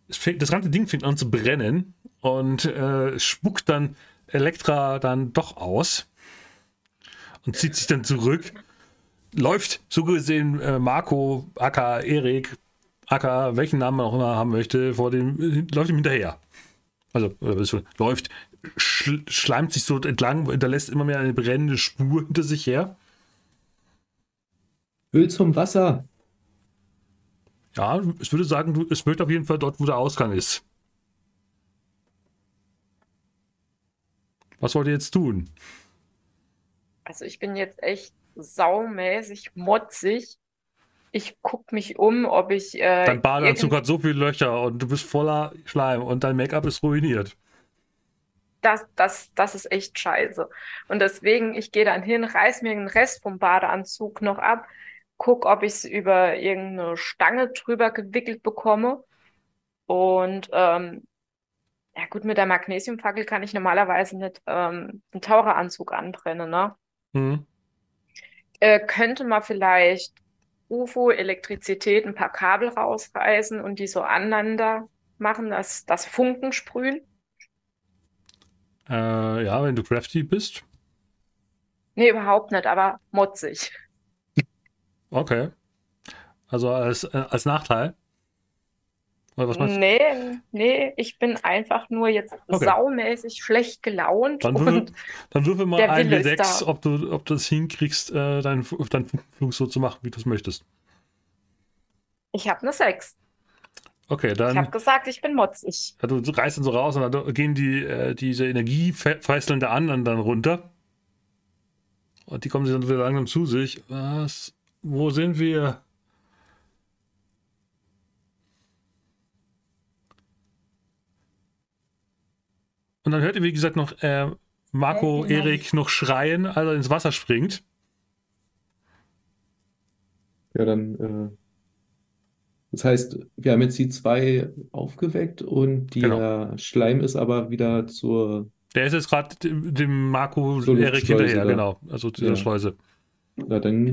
das ganze Ding fängt an zu brennen und äh, spuckt dann Elektra dann doch aus und zieht sich dann zurück. Läuft so gesehen äh, Marco, Aka, Erik, Aka, welchen Namen man auch immer haben möchte, vor dem, läuft ihm hinterher. Also, äh, läuft, schl schleimt sich so entlang, hinterlässt immer mehr eine brennende Spur hinter sich her. Will zum Wasser. Ja, ich würde sagen, du, es wird auf jeden Fall dort, wo der Ausgang ist. Was wollt ihr jetzt tun? Also ich bin jetzt echt saumäßig motzig. Ich gucke mich um, ob ich. Äh, Dein Badeanzug hat so viele Löcher und du bist voller Schleim und dein Make-up ist ruiniert. das, das, das ist echt scheiße. Und deswegen, ich gehe dann hin, reiß mir den Rest vom Badeanzug noch ab, guck, ob ich es über irgendeine Stange drüber gewickelt bekomme. Und ähm, ja gut, mit der Magnesiumfackel kann ich normalerweise nicht ähm, einen Taucheranzug anbrennen, ne? Hm. Äh, könnte man vielleicht UFO, Elektrizität, ein paar Kabel rausreißen und die so aneinander machen, dass das Funken sprühen? Äh, ja, wenn du crafty bist. Nee, überhaupt nicht, aber motzig. Okay. Also als, äh, als Nachteil. Oder was meinst du? Nee, nee, ich bin einfach nur jetzt Okay. saumäßig schlecht gelaunt Dann würfel, dann würfel mal ein Wille ist W6, da. ob du, ob du es hinkriegst, äh, deinen, deinen Flug so zu machen, wie du es möchtest. ich habe eine 6. Okay, Ich habe dann gesagt, ich bin motzig. ja, du reißt dann so raus und dann gehen die, äh, diese Energiefeißeln der anderen dann runter. Und die kommen sich dann wieder langsam zu sich. Was? Wo sind wir? Und dann hört ihr, wie gesagt, noch äh, Marco, Äh, Erik noch schreien, als er ins Wasser springt. Ja, dann, äh, das heißt, wir haben jetzt die zwei aufgeweckt und Genau. der Schleim ist aber wieder zur, Der ist jetzt gerade dem, dem Marco, Erik hinterher, da. genau. Also zu der Ja. Schleuse. na dann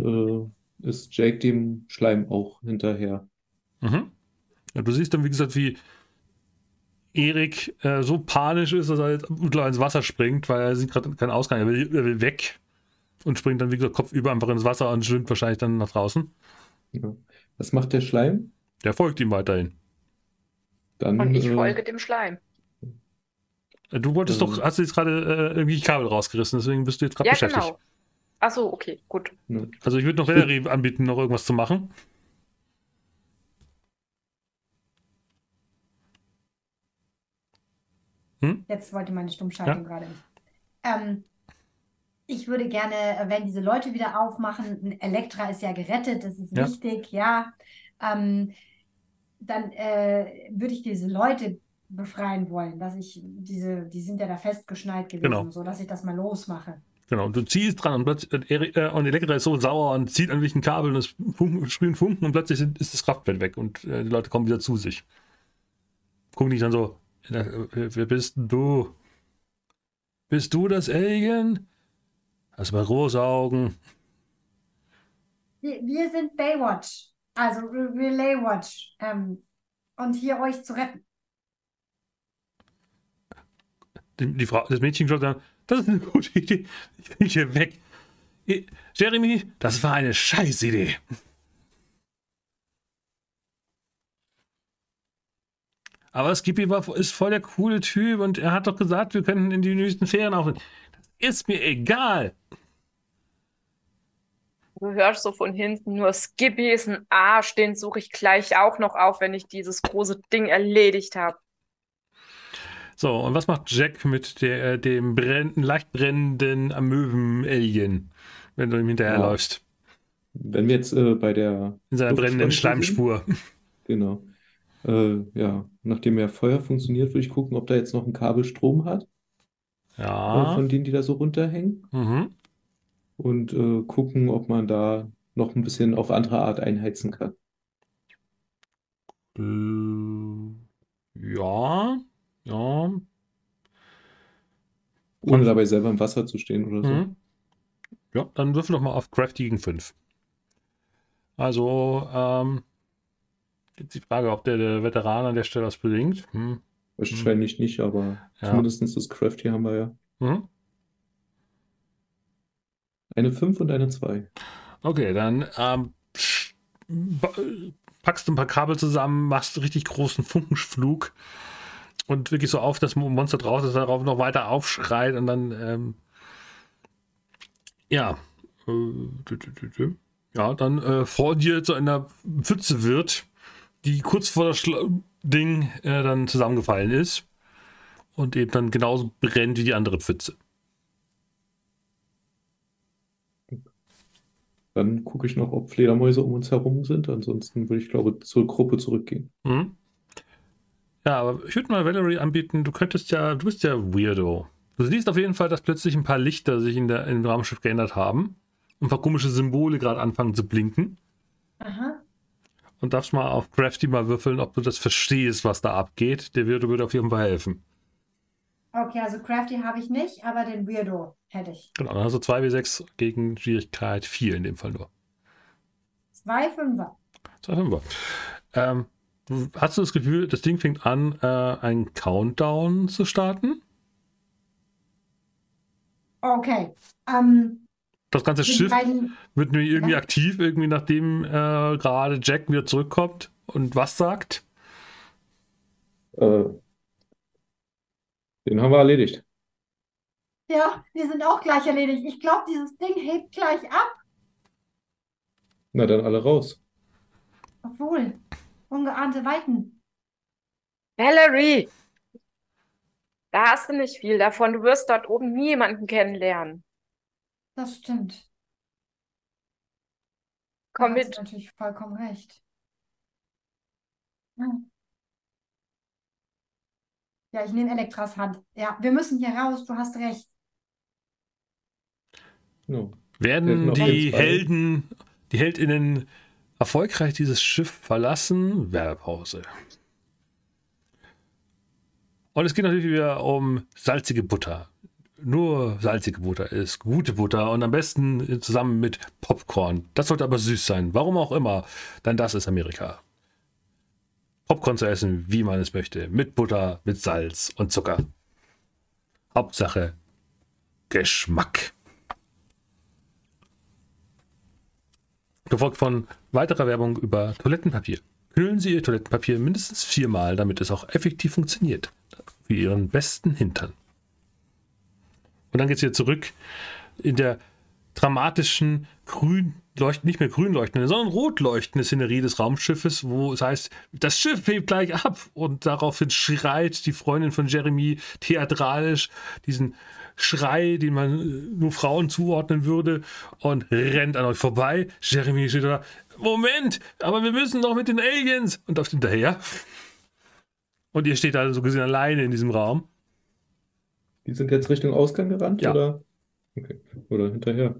äh, ist Jake dem Schleim auch hinterher. Mhm. Ja, du siehst dann, wie gesagt, wie Erik äh, so panisch ist, dass er jetzt ins Wasser springt, weil er sieht gerade keinen Ausgang. Er will, er will weg und springt dann, wie gesagt, kopfüber einfach ins Wasser und schwimmt wahrscheinlich dann nach draußen. Ja. Was macht der Schleim? Der folgt ihm weiterhin. Dann, Und ich äh, folge dem Schleim. Du wolltest Ähm. doch, hast du jetzt gerade äh, irgendwie Kabel rausgerissen, deswegen bist du jetzt gerade Ja, beschäftigt. genau. Ach so, okay, gut. Also ich würde noch Valerie anbieten, noch irgendwas zu machen. Jetzt wollte meine Stummschaltung gerade nicht. Ähm, ich würde gerne, äh, wenn diese Leute wieder aufmachen, Elektra ist ja gerettet, das ist Ja. wichtig, ja. Ähm, dann äh, würde ich diese Leute befreien wollen, dass ich diese, die sind ja da festgeschnallt gewesen, Genau. so dass ich das mal losmache. Genau, du ziehst dran und plötzlich, und, Erik, äh, und Elektra ist so sauer und zieht an welchen Kabel und es funken, sprühen Funken und plötzlich sind, ist das Kraftfeld weg und äh, die Leute kommen wieder zu sich. Gucken dich dann so, äh, wer bist denn du? Bist du das Alien? Hast mal große Augen. Wir, wir sind Baywatch, also Re- Relay Watch, ähm, und hier euch zu retten. Die, die Frau, das Mädchen schaut dann, das ist eine gute Idee. Ich bin hier weg. Jeremy, das war eine Scheißidee. Aber Skippy war, ist voll der coole Typ und er hat doch gesagt, wir könnten in die nächsten Ferien aufnehmen. Das ist mir egal. Du hörst so von hinten nur, Skippy ist ein Arsch, den suche ich gleich auch noch auf, wenn ich dieses große Ding erledigt habe. So, und was macht Jack mit der, äh, dem brennenden, leicht brennenden Amöben-Alien, wenn du ihm hinterherläufst? wenn wir jetzt äh, bei der In seiner brennenden sind, Schleimspur. Genau. Äh, ja, nachdem ja Feuer funktioniert, würde ich gucken, ob da jetzt noch ein Kabel Strom hat, äh, Ja. von denen, die da so runterhängen. Mhm. Und äh, gucken, ob man da noch ein bisschen auf andere Art einheizen kann. Äh, ja, ja. Ohne dabei selber im Wasser zu stehen oder so. Mhm. Ja, dann würfel doch mal auf Crafty gegen 5. Also, ähm, jetzt die Frage, ob der, der Veteran an der Stelle was bedingt. Hm. Wahrscheinlich nicht, aber Ja. zumindest das Crafty haben wir ja. Mhm. Eine 5 und eine 2. Okay, dann ähm, packst du ein paar Kabel zusammen, machst einen richtig großen Funkenflug und wirklich so auf, dass das Monster draußen darauf noch weiter aufschreit und dann, ähm, ja, äh, ja, dann äh, vor dir zu einer Pfütze wird, die kurz vor das Schla Ding äh, dann zusammengefallen ist und eben dann genauso brennt wie die andere Pfütze. Dann gucke ich noch, ob Fledermäuse um uns herum sind. Ansonsten würde ich, glaube zur Gruppe zurückgehen. Mhm. Ja, aber ich würde mal Valerie anbieten, du könntest ja, du bist ja Weirdo. Du siehst auf jeden Fall, dass plötzlich ein paar Lichter sich in der, im Raumschiff geändert haben. Und ein paar komische Symbole gerade anfangen zu blinken. Aha. Und darfst mal auf Crafty mal würfeln, ob du das verstehst, was da abgeht. Der Weirdo würde auf jeden Fall helfen. Okay, also Crafty habe ich nicht, aber den Weirdo hätte ich. Genau, dann hast du 2W6 gegen Schwierigkeit 4 in dem Fall nur. Zwei Fünfer. 2 5 ähm, Hast du das Gefühl, das Ding fängt an, äh, einen Countdown zu starten? Okay. Ähm, Das ganze die Schiff beiden, Wird nur irgendwie Ja. aktiv, irgendwie nachdem äh, gerade Jack wieder zurückkommt und was sagt? Äh, den haben wir erledigt. ja, wir sind auch gleich erledigt. Ich glaube, dieses Ding hebt gleich ab. Na dann alle raus. Obwohl, ungeahnte Weiten. Valerie, da hast du nicht viel davon. Du wirst dort oben nie jemanden kennenlernen. Das stimmt. Komm Da hast mit. du natürlich vollkommen recht. Hm. Ja, ich nehme Elektras Hand. Ja, wir müssen hier raus, du hast recht. Ja. Werden die. Helden, die Heldinnen erfolgreich dieses Schiff verlassen? Werbepause. Und es geht natürlich wieder um salzige Butter. Nur salzige Butter ist gute Butter und am besten zusammen mit Popcorn. Das sollte aber süß sein. Warum auch immer. Denn das ist Amerika. Popcorn zu essen, wie man es möchte. Mit Butter, mit Salz und Zucker. Hauptsache Geschmack. Gefolgt von weiterer Werbung über Toilettenpapier. Kühlen Sie Ihr Toilettenpapier mindestens viermal, damit es auch effektiv funktioniert. Für Ihren besten Hintern. Und dann geht es wieder zurück in der dramatischen grün leuchtend, nicht mehr grün leuchtende, sondern rot leuchtende Szenerie des Raumschiffes, wo es heißt, das Schiff hebt gleich ab und daraufhin schreit die Freundin von Jeremy theatralisch diesen Schrei, den man äh, nur Frauen zuordnen würde und rennt an euch vorbei. Jeremy steht da, Moment, aber wir müssen doch mit den Aliens und läuft hinterher. Und ihr steht da so gesehen alleine in diesem Raum. Die sind jetzt Richtung Ausgang gerannt, Ja. oder? Okay. Oder hinterher.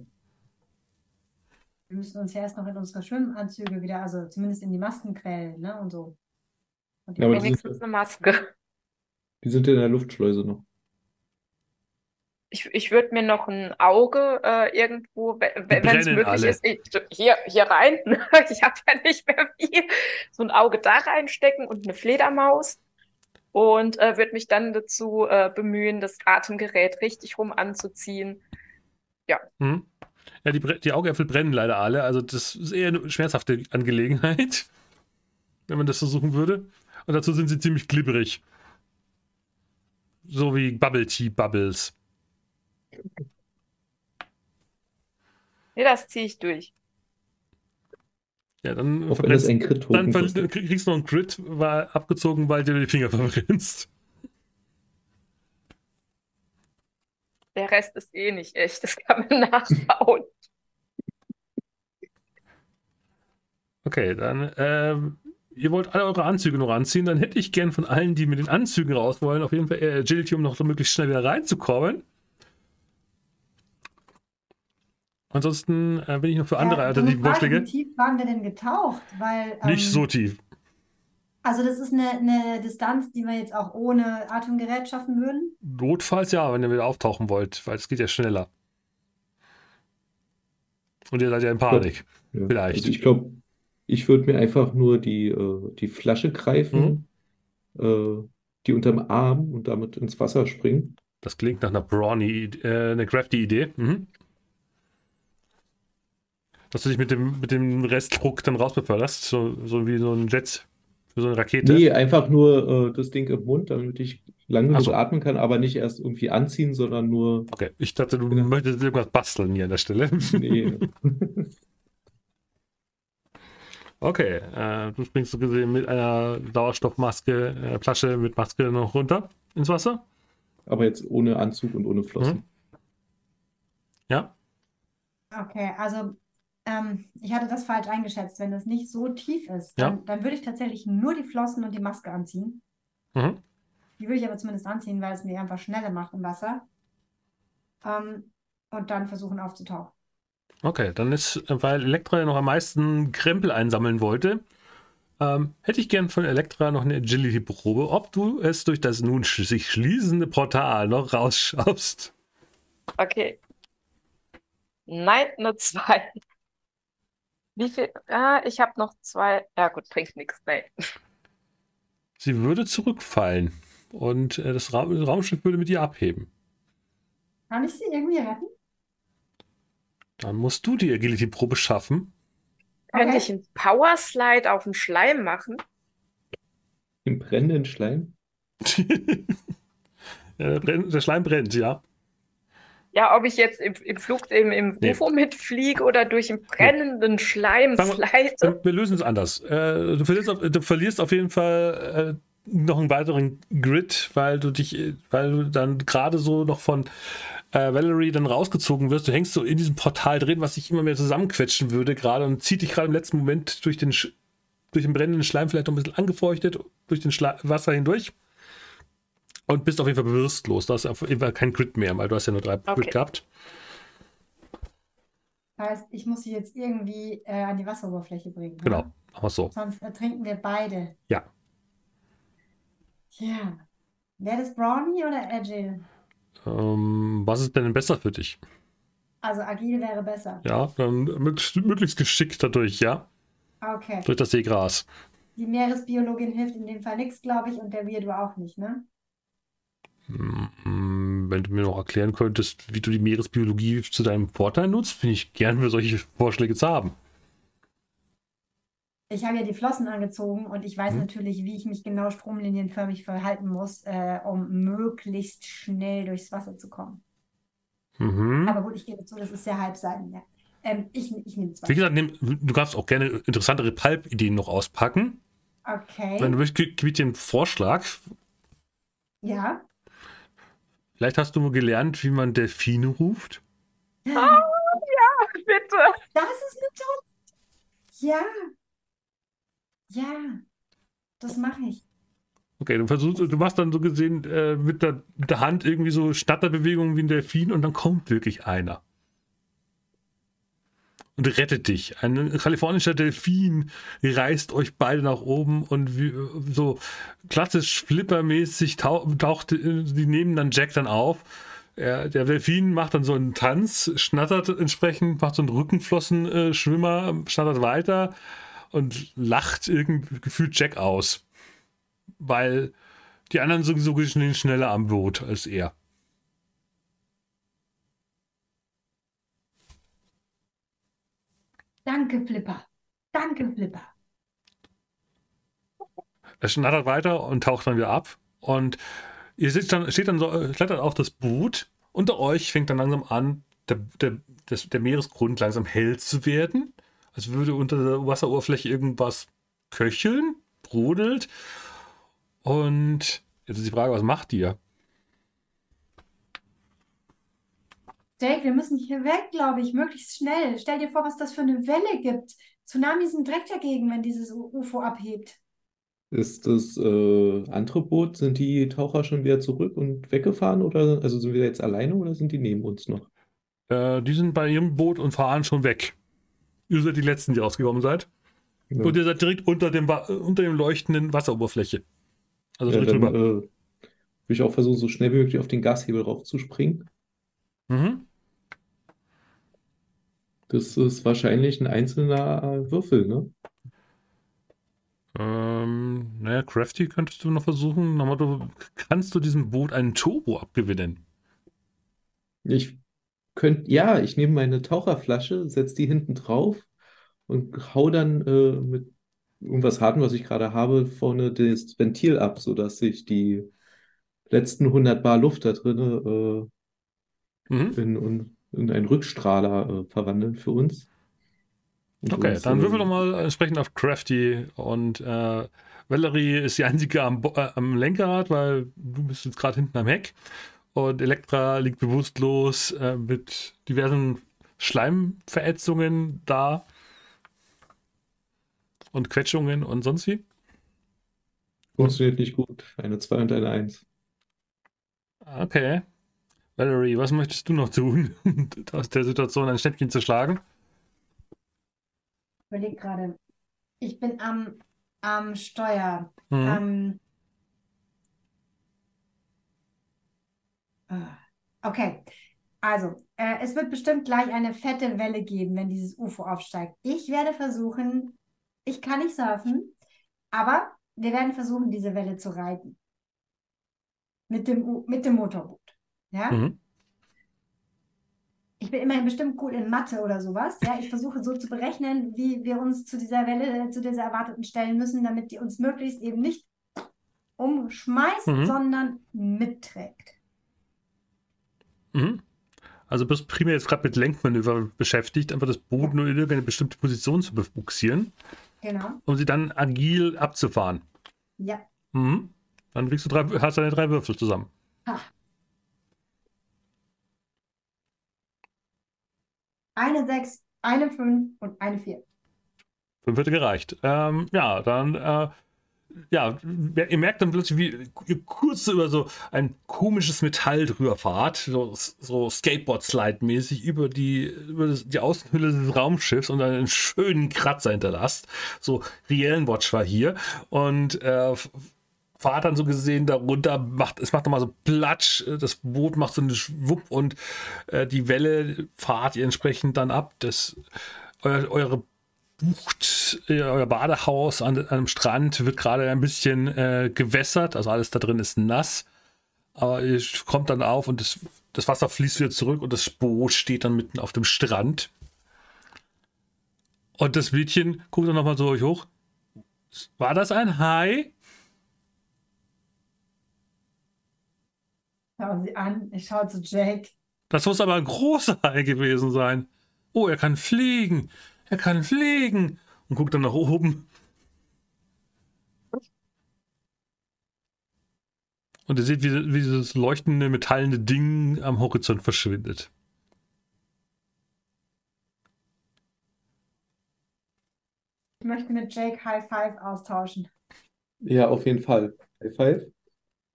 Wir müssen uns ja erst noch in unsere Schwimmanzüge wieder, also zumindest in die Masken quälen, ne? Und so. Und die Ja, aber die Wenigstens sind, eine Maske. die sind in der Luftschleuse noch. Ich, ich würde mir noch ein Auge äh, irgendwo, wenn es möglich alle. ist, ich, hier, hier rein. Ich habe ja nicht mehr viel. So ein Auge da reinstecken und eine Fledermaus. Und äh, würde mich dann dazu äh, bemühen, das Atemgerät richtig rum anzuziehen. Hm? Ja, die, die Augäpfel brennen leider alle. Also das ist eher eine schmerzhafte Angelegenheit, wenn man das versuchen würde. Und dazu sind sie ziemlich glibberig. So wie Bubble Tea Bubbles. Nee, das ziehe ich durch. Ja, dann, verbrennst- ein dann ver- kostet. kriegst du noch einen Crit, war abgezogen, weil du dir die Finger verbrennst. Der Rest ist eh nicht echt. Das kann man nachbauen. Okay, dann, ähm, ihr wollt alle eure Anzüge noch anziehen, dann hätte ich gern von allen, die mit den Anzügen raus wollen, auf jeden Fall äh, Agility, um noch so möglichst schnell wieder reinzukommen. Ansonsten äh, bin ich noch für andere Ja, alternative dumme Frage, Vorschläge. wie tief waren wir denn getaucht? Weil, Nicht ähm, so tief. also das ist eine, eine Distanz, die wir jetzt auch ohne Atemgerät schaffen würden. Notfalls ja, wenn ihr wieder auftauchen wollt, weil es geht ja schneller. Und ihr seid ja in Panik. Ja. Vielleicht. Also ich glaube, ich würde mir einfach nur die, äh, die Flasche greifen, äh, die unterm Arm und damit ins Wasser springen. Das klingt nach einer brawny, äh, eine crafty Idee. Mhm. Dass du dich mit dem, mit dem Restdruck dann rausbeförderst, so, so wie so ein Jet für so eine Rakete. Nee, einfach nur äh, das Ding im Mund, damit ich lang genug so. atmen kann, aber nicht erst irgendwie anziehen, sondern nur. Okay, ich dachte, du Ja. möchtest irgendwas basteln hier an der Stelle. Nee. Okay, äh, du springst so gesehen mit einer Sauerstoffmaske, äh, Flasche mit Maske noch runter ins Wasser. aber jetzt ohne Anzug und ohne Flossen. Mhm. Ja, Okay, also ähm, ich hatte das falsch eingeschätzt. Wenn das nicht so tief ist, Ja. dann, dann würde ich tatsächlich nur die Flossen und die Maske anziehen. mhm. Die würde ich aber zumindest anziehen, weil es mir einfach schneller macht im Wasser. Ähm, und dann versuchen aufzutauchen. okay, dann ist, weil Elektra ja noch am meisten Krempel einsammeln wollte, ähm, hätte ich gern von Elektra noch eine Agility-Probe, ob du es durch das nun sch sich schließende Portal noch rausschaffst. Okay. Nein, nur zwei. Wie viel? Ah, ich habe noch zwei. Ja, gut, bringt nichts. Nein. Sie würde zurückfallen und äh, das, Ra das Raumschiff würde mit ihr abheben. Kann ich sie irgendwie retten? Dann musst du die Agility-Probe schaffen. Könnte Okay. ich einen Powerslide auf den Schleim machen? Im brennenden Schleim? ja, der, brennt, der Schleim brennt, ja. Ja, ob ich jetzt im, im Flug, im, im Nee. UFO mitfliege oder durch einen brennenden Schleim Sagen wir- slide. Ähm, Wir lösen es anders. Äh, du, verlierst auf, du verlierst auf jeden Fall äh, noch einen weiteren Grid, weil du dich, äh, weil du dann gerade so noch von äh, Valerie dann rausgezogen wirst. Du hängst so in diesem Portal drin, was sich immer mehr zusammenquetschen würde gerade und zieht dich gerade im letzten Moment durch den, durch den brennenden Schleim vielleicht noch ein bisschen angefeuchtet, durch den Schla Wasser hindurch. Und bist auf jeden Fall bewusstlos. Du hast auf jeden Fall kein Grid mehr, weil du hast ja nur drei Okay. Grid gehabt. Das heißt, ich muss sie jetzt irgendwie äh, an die Wasseroberfläche bringen. Genau, ne? machen wir so. Sonst ertrinken wir beide. Ja. Tja. Wäre das Brownie oder Agile? Ähm, was ist denn besser für dich? Also agil wäre besser. Ja, dann möglichst, möglichst geschickt dadurch, ja. Okay. Durch das Seegras. Die Meeresbiologin hilft in dem Fall nichts, glaube ich, und der Weirdo auch nicht, ne? Mm, Wenn du mir noch erklären könntest, wie du die Meeresbiologie zu deinem Vorteil nutzt, bin ich gern für solche Vorschläge zu haben. Ich habe ja die Flossen angezogen und ich weiß Mhm. natürlich, wie ich mich genau stromlinienförmig verhalten muss, äh, um möglichst schnell durchs Wasser zu kommen. Mhm. Aber gut, ich gebe zu, das ist sehr Halbseiten, ja. Ähm, ich, ich nehme zwei. Wie gesagt, nehm, du kannst auch gerne interessantere Pulp-Ideen noch auspacken. Okay. Wenn du möchtest, gebe ich dir einen Vorschlag. Ja. Vielleicht hast du gelernt, wie man Delfine ruft. Bitte. Das ist eine tolle. Ja. Ja. Das mache ich. Okay, du versuchst, du machst dann so gesehen äh, mit, der, mit der Hand irgendwie so Schnatterbewegungen wie ein Delfin und dann kommt wirklich einer. Und rettet dich. Ein kalifornischer Delfin reißt euch beide nach oben und wie, so klassisch flippermäßig tau taucht, äh, die nehmen dann Jack dann auf. Er, der Delfin macht dann so einen Tanz, schnattert entsprechend, macht so einen Rückenflossenschwimmer, schnattert weiter und lacht irgendwie gefühlt Jack aus weil die anderen sowieso gesehen schneller am Boot als er. Danke, Flipper. Danke, Flipper. Er schnattert weiter und taucht dann wieder ab. Und ihr sitzt dann, steht dann so, äh, klettert auf das Boot. Unter euch fängt dann langsam an, der, der, das, der Meeresgrund langsam hell zu werden. Als würde unter der Wasseroberfläche irgendwas köcheln, brodelt. Und jetzt ist die Frage, was macht ihr? Jake, wir müssen hier weg, glaube ich, möglichst schnell. Stell dir vor, was das für eine Welle gibt. Tsunamis sind direkt dagegen, wenn dieses UFO abhebt. Ist das äh, andere Boot, sind die Taucher schon wieder zurück und weggefahren oder also sind wir jetzt alleine oder sind die neben uns noch? Äh, die sind bei ihrem Boot und fahren schon weg. Ihr seid die Letzten, die rausgekommen seid. Ja. Und ihr seid direkt unter dem, Wa- unter dem leuchtenden Wasseroberfläche. Also Ja, dann drüber. äh, will ich auch versuchen, so schnell wie möglich auf den Gashebel raufzuspringen. Mhm. Das ist wahrscheinlich ein einzelner Würfel, ne? Ähm, naja, Crafty könntest du noch versuchen. Nochmal, du kannst du diesem Boot einen Turbo abgewinnen. Ich könnte, ja, ich nehme meine Taucherflasche, setze die hinten drauf und hau dann äh, mit irgendwas Hartem, was ich gerade habe, vorne das Ventil ab, sodass sich die letzten 100 Bar Luft da drin Mhm. äh, in, in, in einen Rückstrahler äh, verwandeln für uns. Und Okay, uns, dann äh, würfel doch mal entsprechend auf Crafty und äh, Valerie ist die einzige am, äh, am Lenkrad, weil du bist jetzt gerade hinten am Heck und Elektra liegt bewusstlos äh, mit diversen Schleimverätzungen da und Quetschungen und sonst wie. Funktioniert nicht gut. Eine 2 und eine 1. Okay. Valerie, was möchtest du noch tun, um aus der Situation ein Schnäppchen zu schlagen? Ich überlege gerade. Ich bin am, am Steuer. Mhm. Ähm, ah, okay, also äh, es wird bestimmt gleich eine fette Welle geben, wenn dieses UFO aufsteigt. Ich werde versuchen, ich kann nicht surfen, aber wir werden versuchen, diese Welle zu reiten. Mit dem, U mit dem Motorboot. Ja? Mhm. Ich bin immerhin bestimmt gut in Mathe oder sowas. Ja, ich versuche so zu berechnen, wie wir uns zu dieser Welle, zu dieser erwarteten stellen müssen, damit die uns möglichst eben nicht umschmeißt, Mhm. sondern mitträgt. Mhm. Also bist primär jetzt gerade mit Lenkmanöver beschäftigt, einfach das Boot nur in irgendeine bestimmte Position zu bebuxieren, Genau. um sie dann agil abzufahren. Ja. Mhm. Dann kriegst du drei, hast deine drei Würfel zusammen. Eine 6, eine 5 und eine 4. Fünf hätte gereicht. Ähm, ja, dann, äh, ja, ihr merkt dann plötzlich, wie ihr kurz über so ein komisches Metall drüber fahrt, so, so Skateboard-Slide-mäßig über die, über das, die Außenhülle des Raumschiffs und einen schönen Kratzer hinterlasst. So, Riellenwatch war hier und äh, fahrt dann so gesehen darunter, macht, es macht nochmal so Platsch, äh, das Boot macht so einen Schwupp und äh, die Welle fahrt ihr entsprechend dann ab. Das, euer, eure bucht äh, euer Badehaus an, an einem Strand, wird gerade ein bisschen äh, gewässert, also alles da drin ist nass. Aber ihr kommt dann auf und das, das Wasser fließt wieder zurück und das Boot steht dann mitten auf dem Strand. Und das Mädchen guckt dann nochmal so euch hoch. War das ein Hai? Schauen Sie an, ich schaue zu Jake. Das muss aber ein großer Hai gewesen sein. Oh, er kann fliegen. Er kann fliegen. Und guckt dann nach oben. Und ihr seht, wie, wie dieses leuchtende, metallene Ding am Horizont verschwindet. Ich möchte mit Jake High Five austauschen. Ja, auf jeden Fall. High five.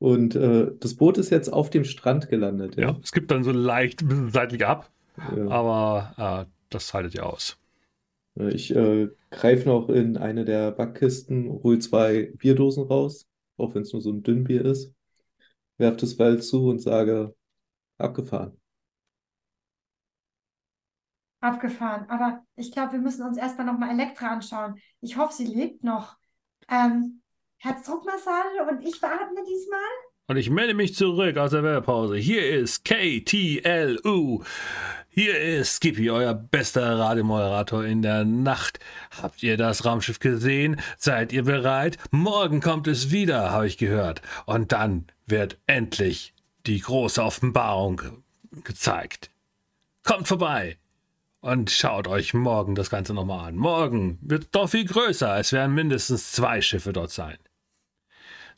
Und äh, das Boot ist jetzt auf dem Strand gelandet, Ja, ja? es gibt dann so leicht ein bisschen seitlich ab, Ja. aber äh, das haltet ihr aus. Ich äh, greife noch in eine der Backkisten, hol zwei Bierdosen raus, auch wenn es nur so ein Dünnbier ist, werf das Wald zu und sage, abgefahren. Abgefahren. Aber ich glaube, wir müssen uns erstmal nochmal Elektra anschauen. Ich hoffe, sie lebt noch. Ähm, Herzdruckmassage und ich beatme diesmal. Und ich melde mich zurück aus der Werbepause. Hier ist KTLU. Hier ist Skippy, euer bester Radiomoderator in der Nacht. Habt ihr das Raumschiff gesehen? Seid ihr bereit? Morgen kommt es wieder, habe ich gehört. Und dann wird endlich die große Offenbarung gezeigt. Kommt vorbei und schaut euch morgen das Ganze nochmal an. Morgen wird doch viel größer. Es werden mindestens zwei Schiffe dort sein.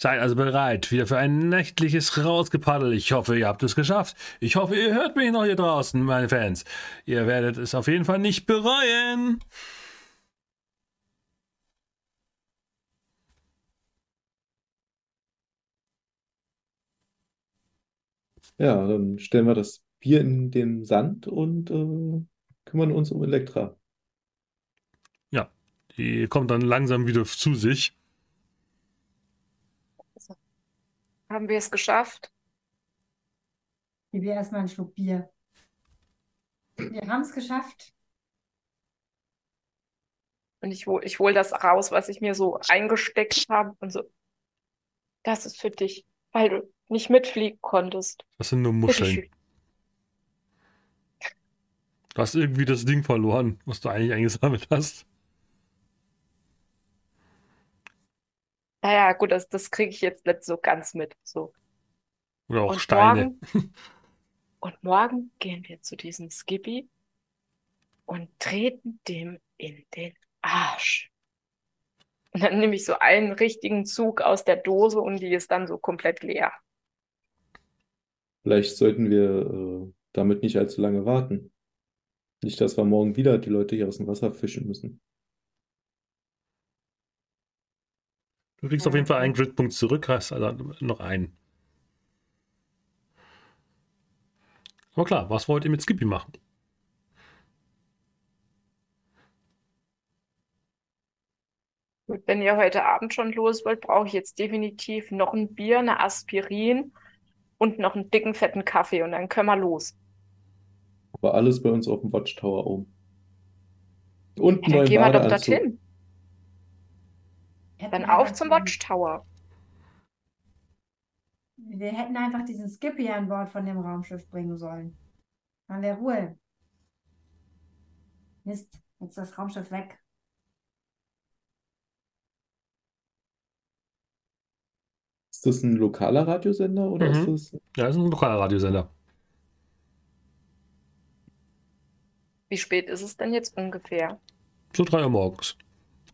Seid also bereit, wieder für ein nächtliches Rausgepaddel. Ich hoffe, ihr habt es geschafft. Ich hoffe, ihr hört mich noch hier draußen, meine Fans. Ihr werdet es auf jeden Fall nicht bereuen. Ja, dann stellen wir das Bier in den Sand und äh, kümmern uns um Elektra. Ja, die kommt dann langsam wieder zu sich. Haben wir es geschafft? Gib ihr erstmal einen Schluck Bier. Wir haben es geschafft. Und ich hole ich hol das raus, was ich mir so eingesteckt habe und so. Das ist für dich, weil du nicht mitfliegen konntest. Das sind nur Muscheln. Du hast irgendwie das Ding verloren, was du eigentlich eingesammelt hast. Naja, gut, das, das kriege ich jetzt nicht so ganz mit. So. Oder auch Und Steine. morgen, und morgen gehen wir zu diesem Skippy und treten dem in den Arsch. Und dann nehme ich so einen richtigen Zug aus der Dose und die ist dann so komplett leer. Vielleicht sollten wir äh, damit nicht allzu lange warten. Nicht, dass wir morgen wieder die Leute hier aus dem Wasser fischen müssen. Du kriegst auf jeden Fall einen Gridpunkt zurück, hast also noch einen. Aber klar, was wollt ihr mit Skippy machen? Gut, wenn ihr heute Abend schon los wollt, brauche ich jetzt definitiv noch ein Bier, eine Aspirin und noch einen dicken, fetten Kaffee und dann können wir los. Aber alles bei uns auf dem Watchtower oben. Und Ja, dann gehen wir doch dorthin. Hätten Dann auf zum Watchtower. Wir hätten einfach diesen Skippy an Bord von dem Raumschiff bringen sollen. Dann wäre Ruhe. Mist, jetzt ist das Raumschiff weg. Ist das ein lokaler Radiosender oder Mhm. ist das? Ja, das ist ein lokaler Radiosender. Wie spät ist es denn jetzt ungefähr? So 3 Uhr morgens.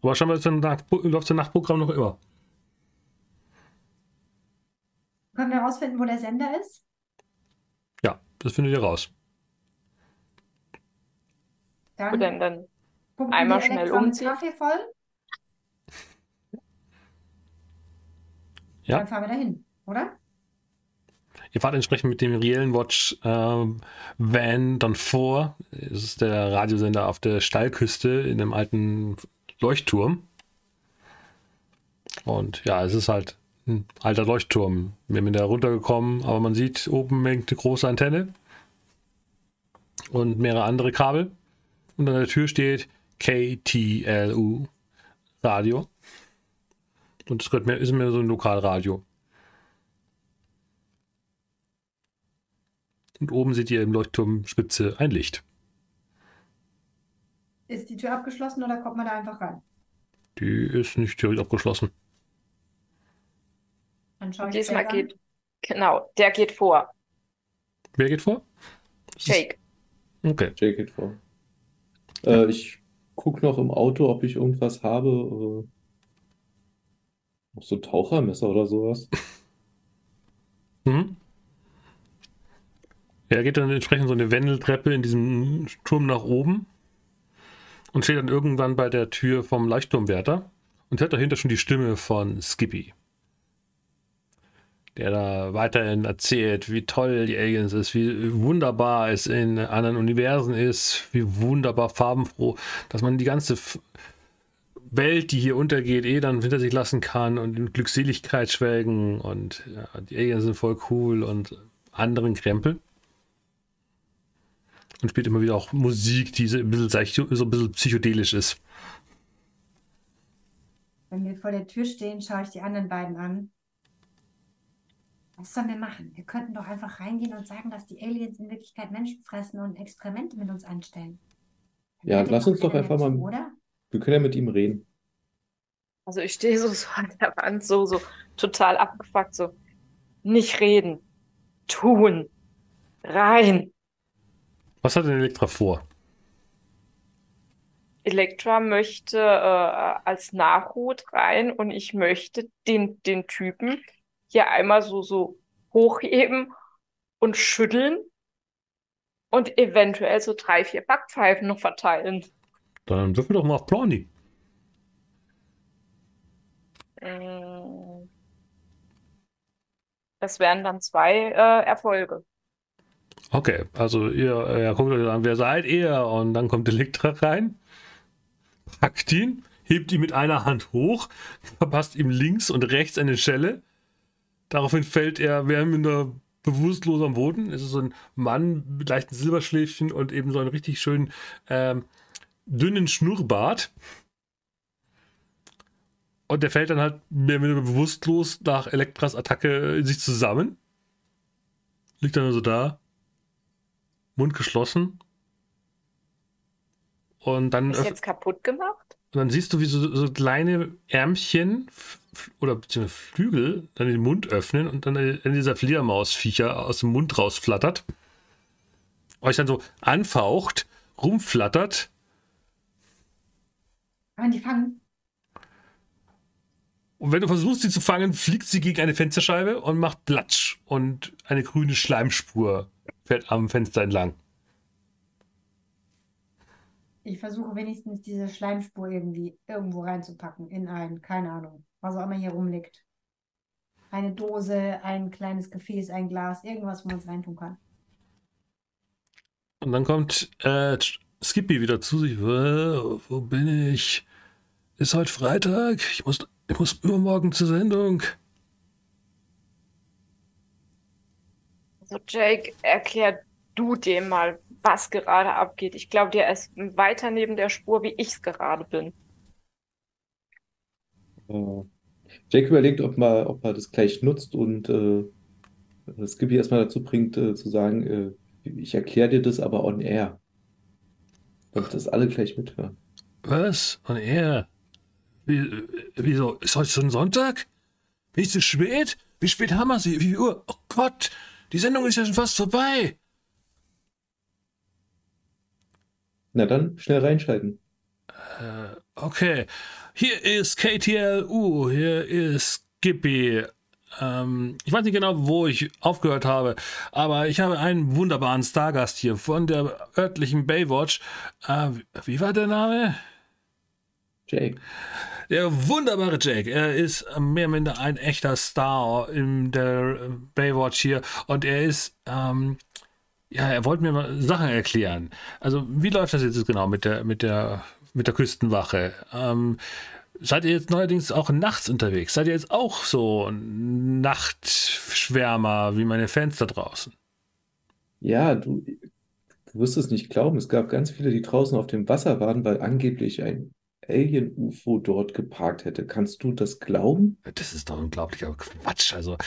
Aber scheinbar ist ein Nacht, läuft das Nachtprogramm noch immer. Können wir herausfinden, wo der Sender ist? Ja, das findet ihr raus. Dann Gut, dann, dann einmal wir schnell umziehen. Kaffee voll. Ja. Dann fahren wir dahin, oder? Ihr fahrt entsprechend mit dem reellen Watch ähm, Van dann vor. Es ist der Radiosender auf der Steilküste in einem alten Leuchtturm. Und ja, es ist halt ein alter Leuchtturm. Wir sind da runtergekommen, aber man sieht oben eine große Antenne und mehrere andere Kabel. Und an der Tür steht KTLU Radio. Und es ist mehr so ein Lokalradio. Und oben seht ihr im Leuchtturmspitze ein Licht. Ist die Tür abgeschlossen oder kommt man da einfach rein? Die ist nicht direkt abgeschlossen. Dann schaue ich diesmal geht, genau, der geht vor. Wer geht vor? Jake. Okay. Jake geht vor. Äh, ich gucke noch im Auto, ob ich irgendwas habe. Äh, noch so ein Tauchermesser oder sowas. Mhm. Er geht dann entsprechend so eine Wendeltreppe in diesem Turm nach oben und steht dann irgendwann bei der Tür vom Leuchtturmwärter und hört dahinter schon die Stimme von Skippy. Der da weiterhin erzählt, wie toll die Aliens ist, wie wunderbar es in anderen Universen ist, wie wunderbar farbenfroh, dass man die ganze Welt, die hier untergeht, eh dann hinter sich lassen kann und in Glückseligkeit schwelgen und ja, die Aliens sind voll cool und anderen Krempel. Und spielt immer wieder auch Musik, die so ein bisschen, so ein bisschen psychedelisch ist. Wenn wir vor der Tür stehen, schaue ich die anderen beiden an. Was sollen wir machen? Wir könnten doch einfach reingehen und sagen, dass die Aliens in Wirklichkeit Menschen fressen und Experimente mit uns anstellen. Dann Ja, lass uns doch einfach zu, mal- Oder? Wir können ja mit ihm reden. Also ich stehe so, so an der Wand, so, so total abgefuckt, so. Nicht reden. Tun. Rein. Was hat denn Elektra vor? Elektra möchte äh, als Nachhut rein und ich möchte den, den Typen hier einmal so, so hochheben und schütteln und eventuell so drei, vier Backpfeifen noch verteilen. Dann würfeln wir doch mal auf Blondie. Mm. Das wären dann zwei äh, Erfolge. Okay, also ihr, ihr guckt euch an, wer seid ihr? Und dann kommt Elektra rein, packt ihn, hebt ihn mit einer Hand hoch, verpasst ihm links und rechts eine Schelle. Daraufhin fällt er wärmender bewusstlos am Boden. Es ist so ein Mann mit leichten Silberschläfchen und eben so einen richtig schönen ähm, dünnen Schnurrbart. Und der fällt dann halt mehr oder weniger bewusstlos nach Elektras Attacke in sich zusammen. Liegt dann so da. Mund geschlossen. Und dann. Ist jetzt kaputt gemacht? Und dann siehst du, wie so, so kleine Ärmchen oder beziehungsweise Flügel dann den Mund öffnen und dann in dieser Fledermausviecher aus dem Mund rausflattert. Euch dann so anfaucht, rumflattert. Kann man die fangen? Und wenn du versuchst, sie zu fangen, fliegt sie gegen eine Fensterscheibe und macht Platsch. Und eine grüne Schleimspur fährt am Fenster entlang. Ich versuche wenigstens diese Schleimspur irgendwie irgendwo reinzupacken in ein, keine Ahnung, was auch immer hier rumliegt. Eine Dose, ein kleines Gefäß, ein Glas, irgendwas, wo man es reintun kann. Und dann kommt äh, Skippy wieder zu sich. Wo, wo bin ich? Ist heute Freitag? Ich muss ich muss übermorgen zur Sendung. Also Jake, erklär du dem mal, was gerade abgeht. Ich glaube, der ist weiter neben der Spur, wie ich es gerade bin. Äh, Jake überlegt, ob man, ob er das gleich nutzt und äh, Skippy erstmal dazu bringt, äh, zu sagen, äh, ich erkläre dir das aber on air. Damit das alle gleich mithören. Was? On air? Wie, wieso? Ist heute schon Sonntag? Bin ich zu spät? Wie spät haben wir sie? Wie viel Uhr? Oh Gott, die Sendung ist ja schon fast vorbei. Na dann, schnell reinschalten. Äh, okay. Hier ist KTLU, hier ist Skippy. Ähm, ich weiß nicht genau, wo ich aufgehört habe, aber ich habe einen wunderbaren Stargast hier von der örtlichen Baywatch. Äh, wie war der Name? Jake. Der wunderbare Jake, er ist mehr oder minder ein echter Star in der Baywatch hier und er ist, ähm, ja, er wollte mir mal Sachen erklären. Also, wie läuft das jetzt genau mit der, mit der, mit der Küstenwache? Ähm, seid ihr jetzt neuerdings auch nachts unterwegs? Seid ihr jetzt auch so Nachtschwärmer wie meine Fans da draußen? Ja, du, du wirst es nicht glauben. Es gab ganz viele, die draußen auf dem Wasser waren, weil angeblich ein Alien-UFO dort geparkt hätte. Kannst du das glauben? Das ist doch unglaublicher Quatsch. Also,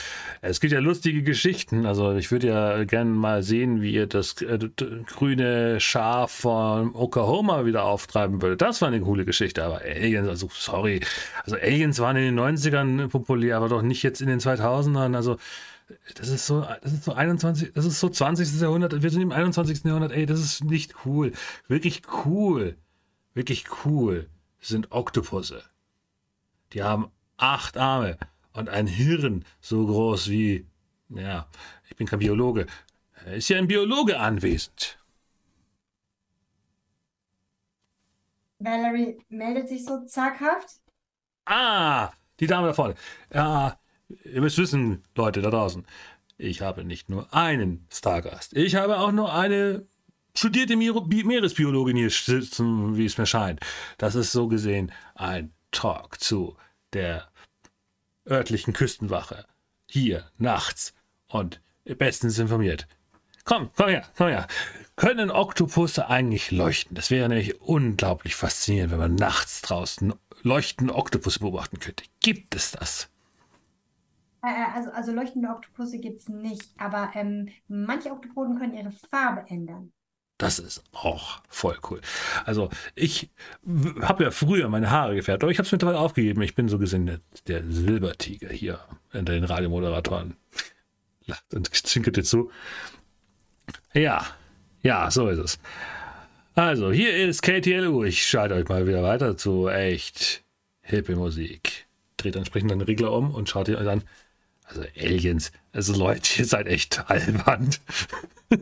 es gibt ja lustige Geschichten. Also, ich würde ja gerne mal sehen, wie ihr das äh, grüne Schaf von Oklahoma wieder auftreiben würdet. Das war eine coole Geschichte. Aber Aliens, also, sorry. Also, Aliens waren in den 90ern populär, aber doch nicht jetzt in den 2000ern. Also, das ist so, das ist so 21, das ist so 20. Jahrhundert. Wir sind im 21. Jahrhundert. Ey, das ist nicht cool. Wirklich cool. Wirklich cool sind Oktopusse. Die haben acht Arme und ein Hirn so groß wie, ja, ich bin kein Biologe. Ist ja ein Biologe anwesend. Valerie meldet sich so zaghaft. Ah, die Dame da vorne. Ja, ihr müsst wissen, Leute da draußen, ich habe nicht nur einen Stargast. Ich habe auch nur eine studierte Meeresbiologin hier sitzen, wie es mir scheint. Das ist so gesehen ein Talk zu der örtlichen Küstenwache. Hier, nachts und bestens informiert. Komm, komm her, komm her. Können Oktopusse eigentlich leuchten? Das wäre nämlich unglaublich faszinierend, wenn man nachts draußen leuchtende Oktopusse beobachten könnte. Gibt es das? Äh, äh, also, also leuchtende Oktopusse gibt es nicht, aber ähm, manche Oktopoden können ihre Farbe ändern. Das ist auch voll cool. Also ich habe ja früher meine Haare gefärbt, aber ich habe es mittlerweile aufgegeben. Ich bin so gesehen der, der Silbertiger hier unter den Radiomoderatoren. Lacht und zwinkert dir zu. Ja, ja, so ist es. Also, hier ist KTLU. Ich schalte euch mal wieder weiter zu echt hippe Musik. Dreht entsprechend den Regler um und schaut ihr euch an. Also Aliens, also Leute, ihr seid echt albern.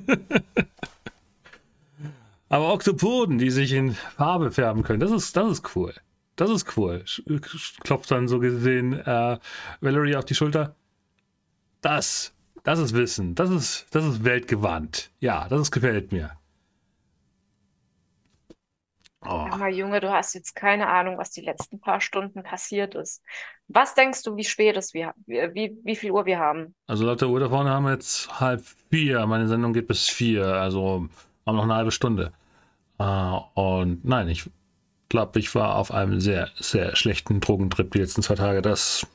Aber Oktopoden, die sich in Farbe färben können, das ist, das ist cool. Das ist cool. Klopft dann so gesehen äh, Valerie auf die Schulter. Das Das ist Wissen. Das ist, das ist weltgewandt. Ja, das ist, gefällt mir. Oh. Aber Junge, du hast jetzt keine Ahnung, was die letzten paar Stunden passiert ist. Was denkst du, wie spät es wir, wie, wie viel Uhr wir haben? Also laut der Uhr da vorne haben wir jetzt halb vier. Meine Sendung geht bis vier, also haben noch eine halbe Stunde. Uh, und nein, ich glaube, ich war auf einem sehr, sehr schlechten Drogentrip die letzten zwei Tage. Das,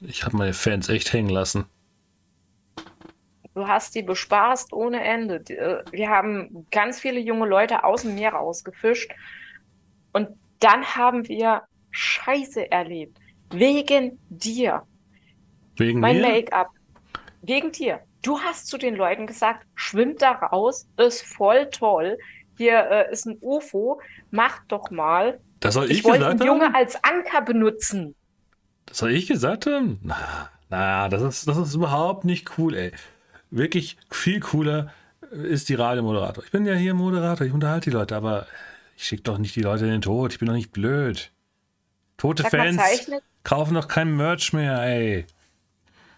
ich habe meine Fans echt hängen lassen. Du hast die bespaßt ohne Ende. Äh, wir haben ganz viele junge Leute aus dem Meer rausgefischt. Und dann haben wir Scheiße erlebt. Wegen dir. Wegen mein Make-up. Wegen dir. Du hast zu den Leuten gesagt, schwimmt da raus, ist voll toll. Hier äh, ist ein UFO, macht doch mal. Das soll ich, ich wollte gesagt einen Junge als Anker benutzen. Das soll ich gesagt haben? Na, na, das ist, das ist überhaupt nicht cool, ey wirklich viel cooler ist die Radiomoderator. Ich bin ja hier Moderator, ich unterhalte die Leute, aber ich schicke doch nicht die Leute in den Tod. Ich bin doch nicht blöd. Tote Sag Fans mal, kaufen doch kein Merch mehr, ey.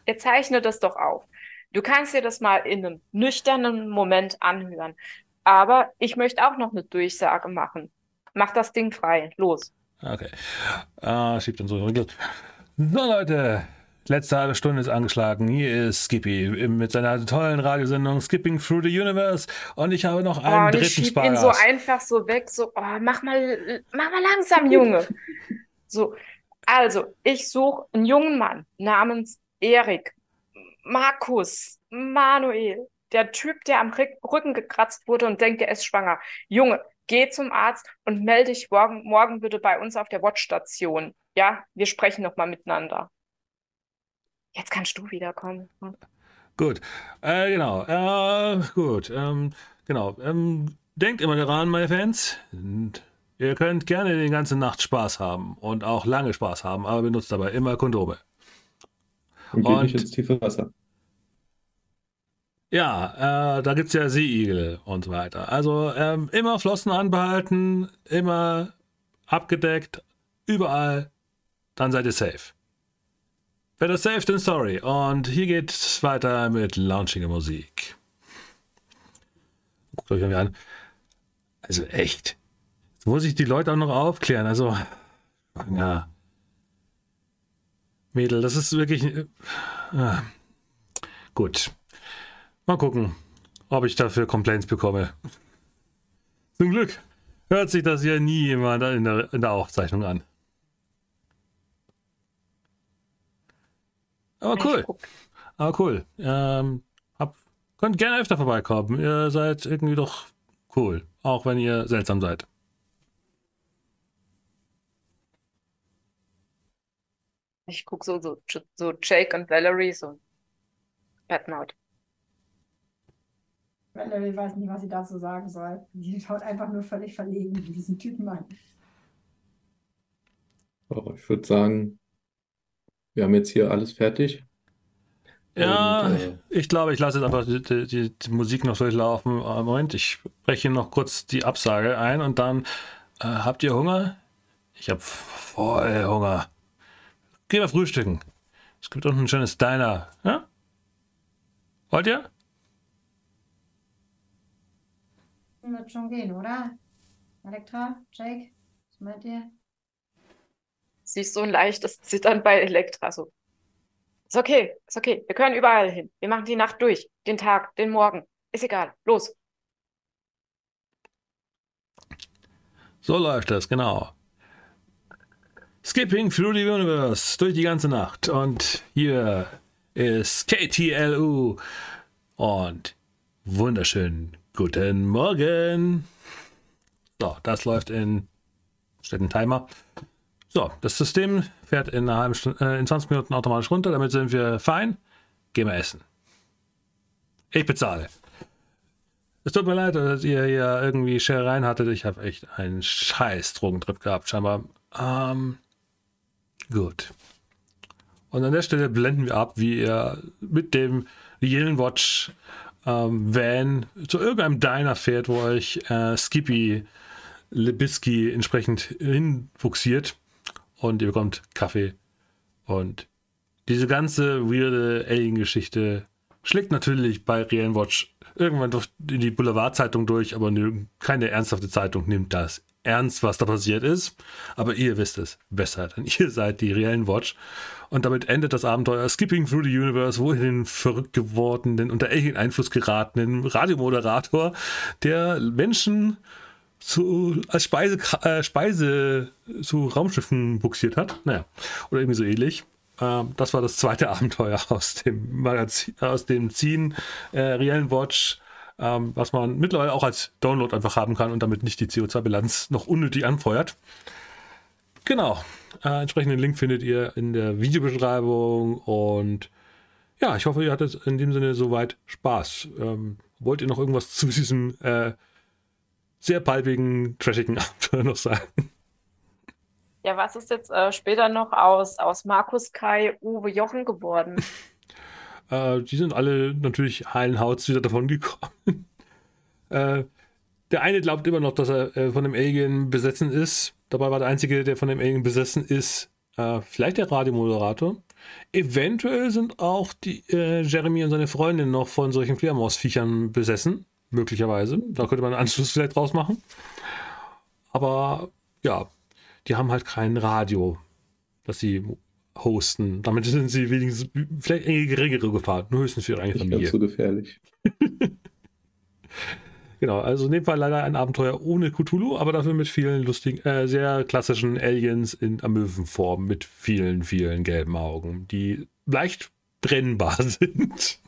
Er zeichnet das doch auf. Du kannst dir das mal in einem nüchternen Moment anhören. Aber ich möchte auch noch eine Durchsage machen. Mach das Ding frei. Los. Okay. Ah, schiebt dann so. So, Leute, Letzte halbe Stunde ist angeschlagen. Hier ist Skippy mit seiner tollen Radiosendung Skipping Through the Universe. Und ich habe noch einen oh, dritten ich Spaß. ihn so einfach so weg, so, oh, mach mal, mach mal langsam, Junge. so, also, ich suche einen jungen Mann namens Erik, Markus, Manuel. Der Typ, der am Rücken gekratzt wurde und denkt, er ist schwanger. Junge, geh zum Arzt und melde dich morgen, morgen bitte bei uns auf der Watchstation. Ja, wir sprechen nochmal miteinander. Jetzt kannst du wiederkommen. Hm. Gut, äh, genau, äh, gut, ähm, genau. Ähm, denkt immer daran, meine Fans, ihr könnt gerne die ganze Nacht Spaß haben und auch lange Spaß haben, aber benutzt dabei immer Kondome. Und geht nicht ins tiefe Wasser. Ja, äh, da gibt es ja Seeigel und so weiter. Also ähm, immer Flossen anbehalten, immer abgedeckt, überall, dann seid ihr safe. Better safe than sorry. Und hier geht es weiter mit launchiger Musik. Guckt euch mal an. Also echt. Jetzt muss ich die Leute auch noch aufklären. Also, ja. Mädel, das ist wirklich. Äh, gut. Mal gucken, ob ich dafür Complaints bekomme. Zum Glück hört sich das ja nie jemand in der, in der Aufzeichnung an. Aber cool. Aber cool. Ähm, hab, könnt gerne öfter vorbeikommen. Ihr seid irgendwie doch cool. Auch wenn ihr seltsam seid. Ich gucke so, so, so Jake und Valerie, so Bad Note. Valerie weiß nicht, was sie dazu sagen soll. Sie schaut einfach nur völlig verlegen diesen Typen an. Oh, ich würde sagen, wir haben jetzt hier alles fertig. Ja, Und, äh, ich glaube, ich lasse jetzt einfach die, die, die, Musik noch durchlaufen. Äh, Moment, ich spreche noch kurz die Absage ein und dann äh, habt ihr Hunger? Ich habe voll Hunger. Geh mal frühstücken. Es gibt unten ein schönes Diner. Ja? Wollt ihr? Wird schon gehen, oder? Elektra, Jake, was meint ihr? siehst so ein leichtes Zittern bei Elektra. So, ist okay, ist okay. Wir können überall hin. Wir machen die Nacht durch, den Tag, den Morgen. Ist egal. Los. So läuft das, genau. Skipping through the universe durch die ganze Nacht. Und hier ist KTLU. Und wunderschönen guten Morgen. So, das läuft in. Steht ein Timer. So, das System fährt in, einer halben Stunde, äh, in 20 Minuten automatisch runter. Damit sind wir fein. Gehen wir essen. Ich bezahle. Es tut mir leid, dass ihr hier irgendwie Scherereien hattet. Ich habe echt einen scheiß Drogentrip gehabt, scheinbar. Ähm, gut. Und an der Stelle blenden wir ab, wie ihr mit dem Yellen Watch ähm, Van zu irgendeinem Diner fährt, wo euch äh, Skippy Libisky entsprechend hinfuchsiert und ihr bekommt Kaffee. Und diese ganze weirde Alien-Geschichte schlägt natürlich bei Real Watch irgendwann durch in die Boulevardzeitung durch, aber keine ernsthafte Zeitung nimmt das ernst, was da passiert ist. Aber ihr wisst es besser, denn ihr seid die reellen Watch. Und damit endet das Abenteuer Skipping Through the Universe, wo ihr den verrückt gewordenen, unter Alien-Einfluss geratenen Radiomoderator, der Menschen zu, als Speise, äh, Speise zu Raumschiffen buxiert hat. Naja, oder irgendwie so ähnlich. Ähm, das war das zweite Abenteuer aus dem Magazin, aus dem Ziehen äh, Reellen Watch ähm, was man mittlerweile auch als Download einfach haben kann und damit nicht die CO2-Bilanz noch unnötig anfeuert. Genau. Äh, entsprechenden Link findet ihr in der Videobeschreibung und ja, ich hoffe, ihr hattet in dem Sinne soweit Spaß. Ähm, wollt ihr noch irgendwas zu diesem äh, sehr palpigen, trashigen Abenteuer noch sagen? Ja, was ist jetzt äh, später noch aus, aus Markus Kai Uwe Jochen geworden? Äh, die sind alle natürlich heilen Hauts wieder davon gekommen. äh, der eine glaubt immer noch, dass er äh, von dem Alien besessen ist. Dabei war der einzige, der von dem Alien besessen ist, äh, vielleicht der Radiomoderator. Eventuell sind auch die äh, Jeremy und seine Freundin noch von solchen Fledermausviechern besessen. Möglicherweise. Da könnte man einen Anschluss vielleicht draus machen. Aber ja, die haben halt kein Radio, das sie hosten. Damit sind sie wenigstens vielleicht eine geringere Gefahr, nur höchstens für ihre eigene Familie. Nicht ganz so gefährlich. genau, also in dem Fall leider ein Abenteuer ohne Cthulhu, aber dafür mit vielen lustigen, äh, sehr klassischen Aliens in Amöwenform mit vielen, vielen gelben Augen, die leicht brennbar sind.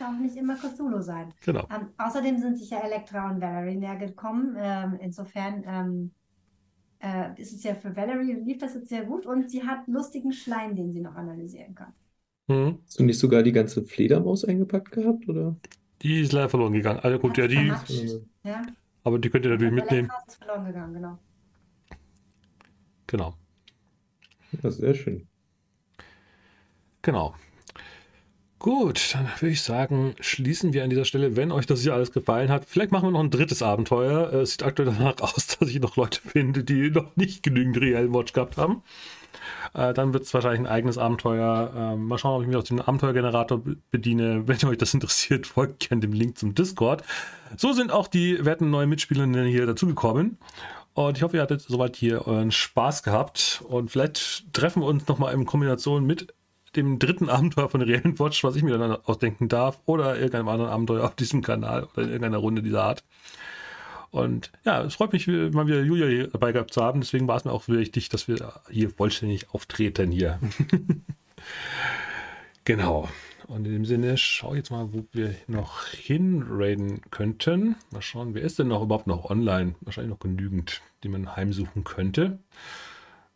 auch nicht immer Cthulhu sein. Genau. Ähm, außerdem sind sich ja Elektra und Valerie näher gekommen. Ähm, insofern ähm, äh, ist es ja für Valerie, lief das jetzt sehr gut und sie hat lustigen Schleim, den sie noch analysieren kann. Mhm. Hast du nicht sogar die ganze Fledermaus eingepackt gehabt, oder? Die ist leider verloren gegangen. Also gut, ja, die. Ja. Aber die könnt ihr natürlich mitnehmen. Ist verloren gegangen, genau. Genau. Ja, sehr schön. Genau. Gut, dann würde ich sagen, schließen wir an dieser Stelle, wenn euch das hier alles gefallen hat. Vielleicht machen wir noch ein drittes Abenteuer. Es sieht aktuell danach aus, dass ich noch Leute finde, die noch nicht genügend Real Watch gehabt haben. Äh, dann wird es wahrscheinlich ein eigenes Abenteuer. Ähm, mal schauen, ob ich mich auf den Abenteuergenerator bediene. Wenn euch das interessiert, folgt gerne dem Link zum Discord. So sind auch die werten neuen Mitspielerinnen hier dazugekommen. Und ich hoffe, ihr hattet soweit hier euren Spaß gehabt. Und vielleicht treffen wir uns nochmal in Kombination mit dem dritten Abenteuer von Real Watch, was ich mir dann ausdenken darf, oder irgendeinem anderen Abenteuer auf diesem Kanal oder in irgendeiner Runde dieser Art. Und ja, es freut mich, mal wieder Julia hier dabei gehabt zu haben. Deswegen war es mir auch wichtig, dass wir hier vollständig auftreten hier. genau. Und in dem Sinne, schau jetzt mal, wo wir noch hinraiden könnten. Mal schauen, wer ist denn noch überhaupt noch online? Wahrscheinlich noch genügend, die man heimsuchen könnte.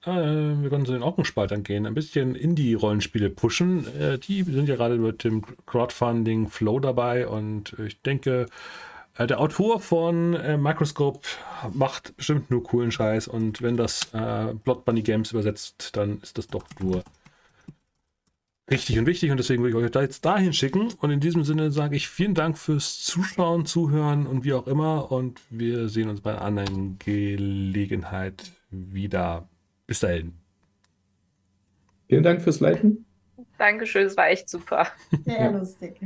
Äh, wir können zu den Augenspaltern gehen, ein bisschen Indie-Rollenspiele pushen. Äh, die sind ja gerade mit dem Crowdfunding Flow dabei. Und ich denke, äh, der Autor von äh, Microscope macht bestimmt nur coolen Scheiß. Und wenn das äh, Blood Bunny Games übersetzt, dann ist das doch nur richtig und wichtig. Und deswegen würde ich euch da jetzt dahin schicken. Und in diesem Sinne sage ich vielen Dank fürs Zuschauen, Zuhören und wie auch immer. Und wir sehen uns bei einer anderen Gelegenheit wieder. Bis dahin. Vielen Dank fürs Leiten. Dankeschön, es war echt super. Sehr ja. lustig.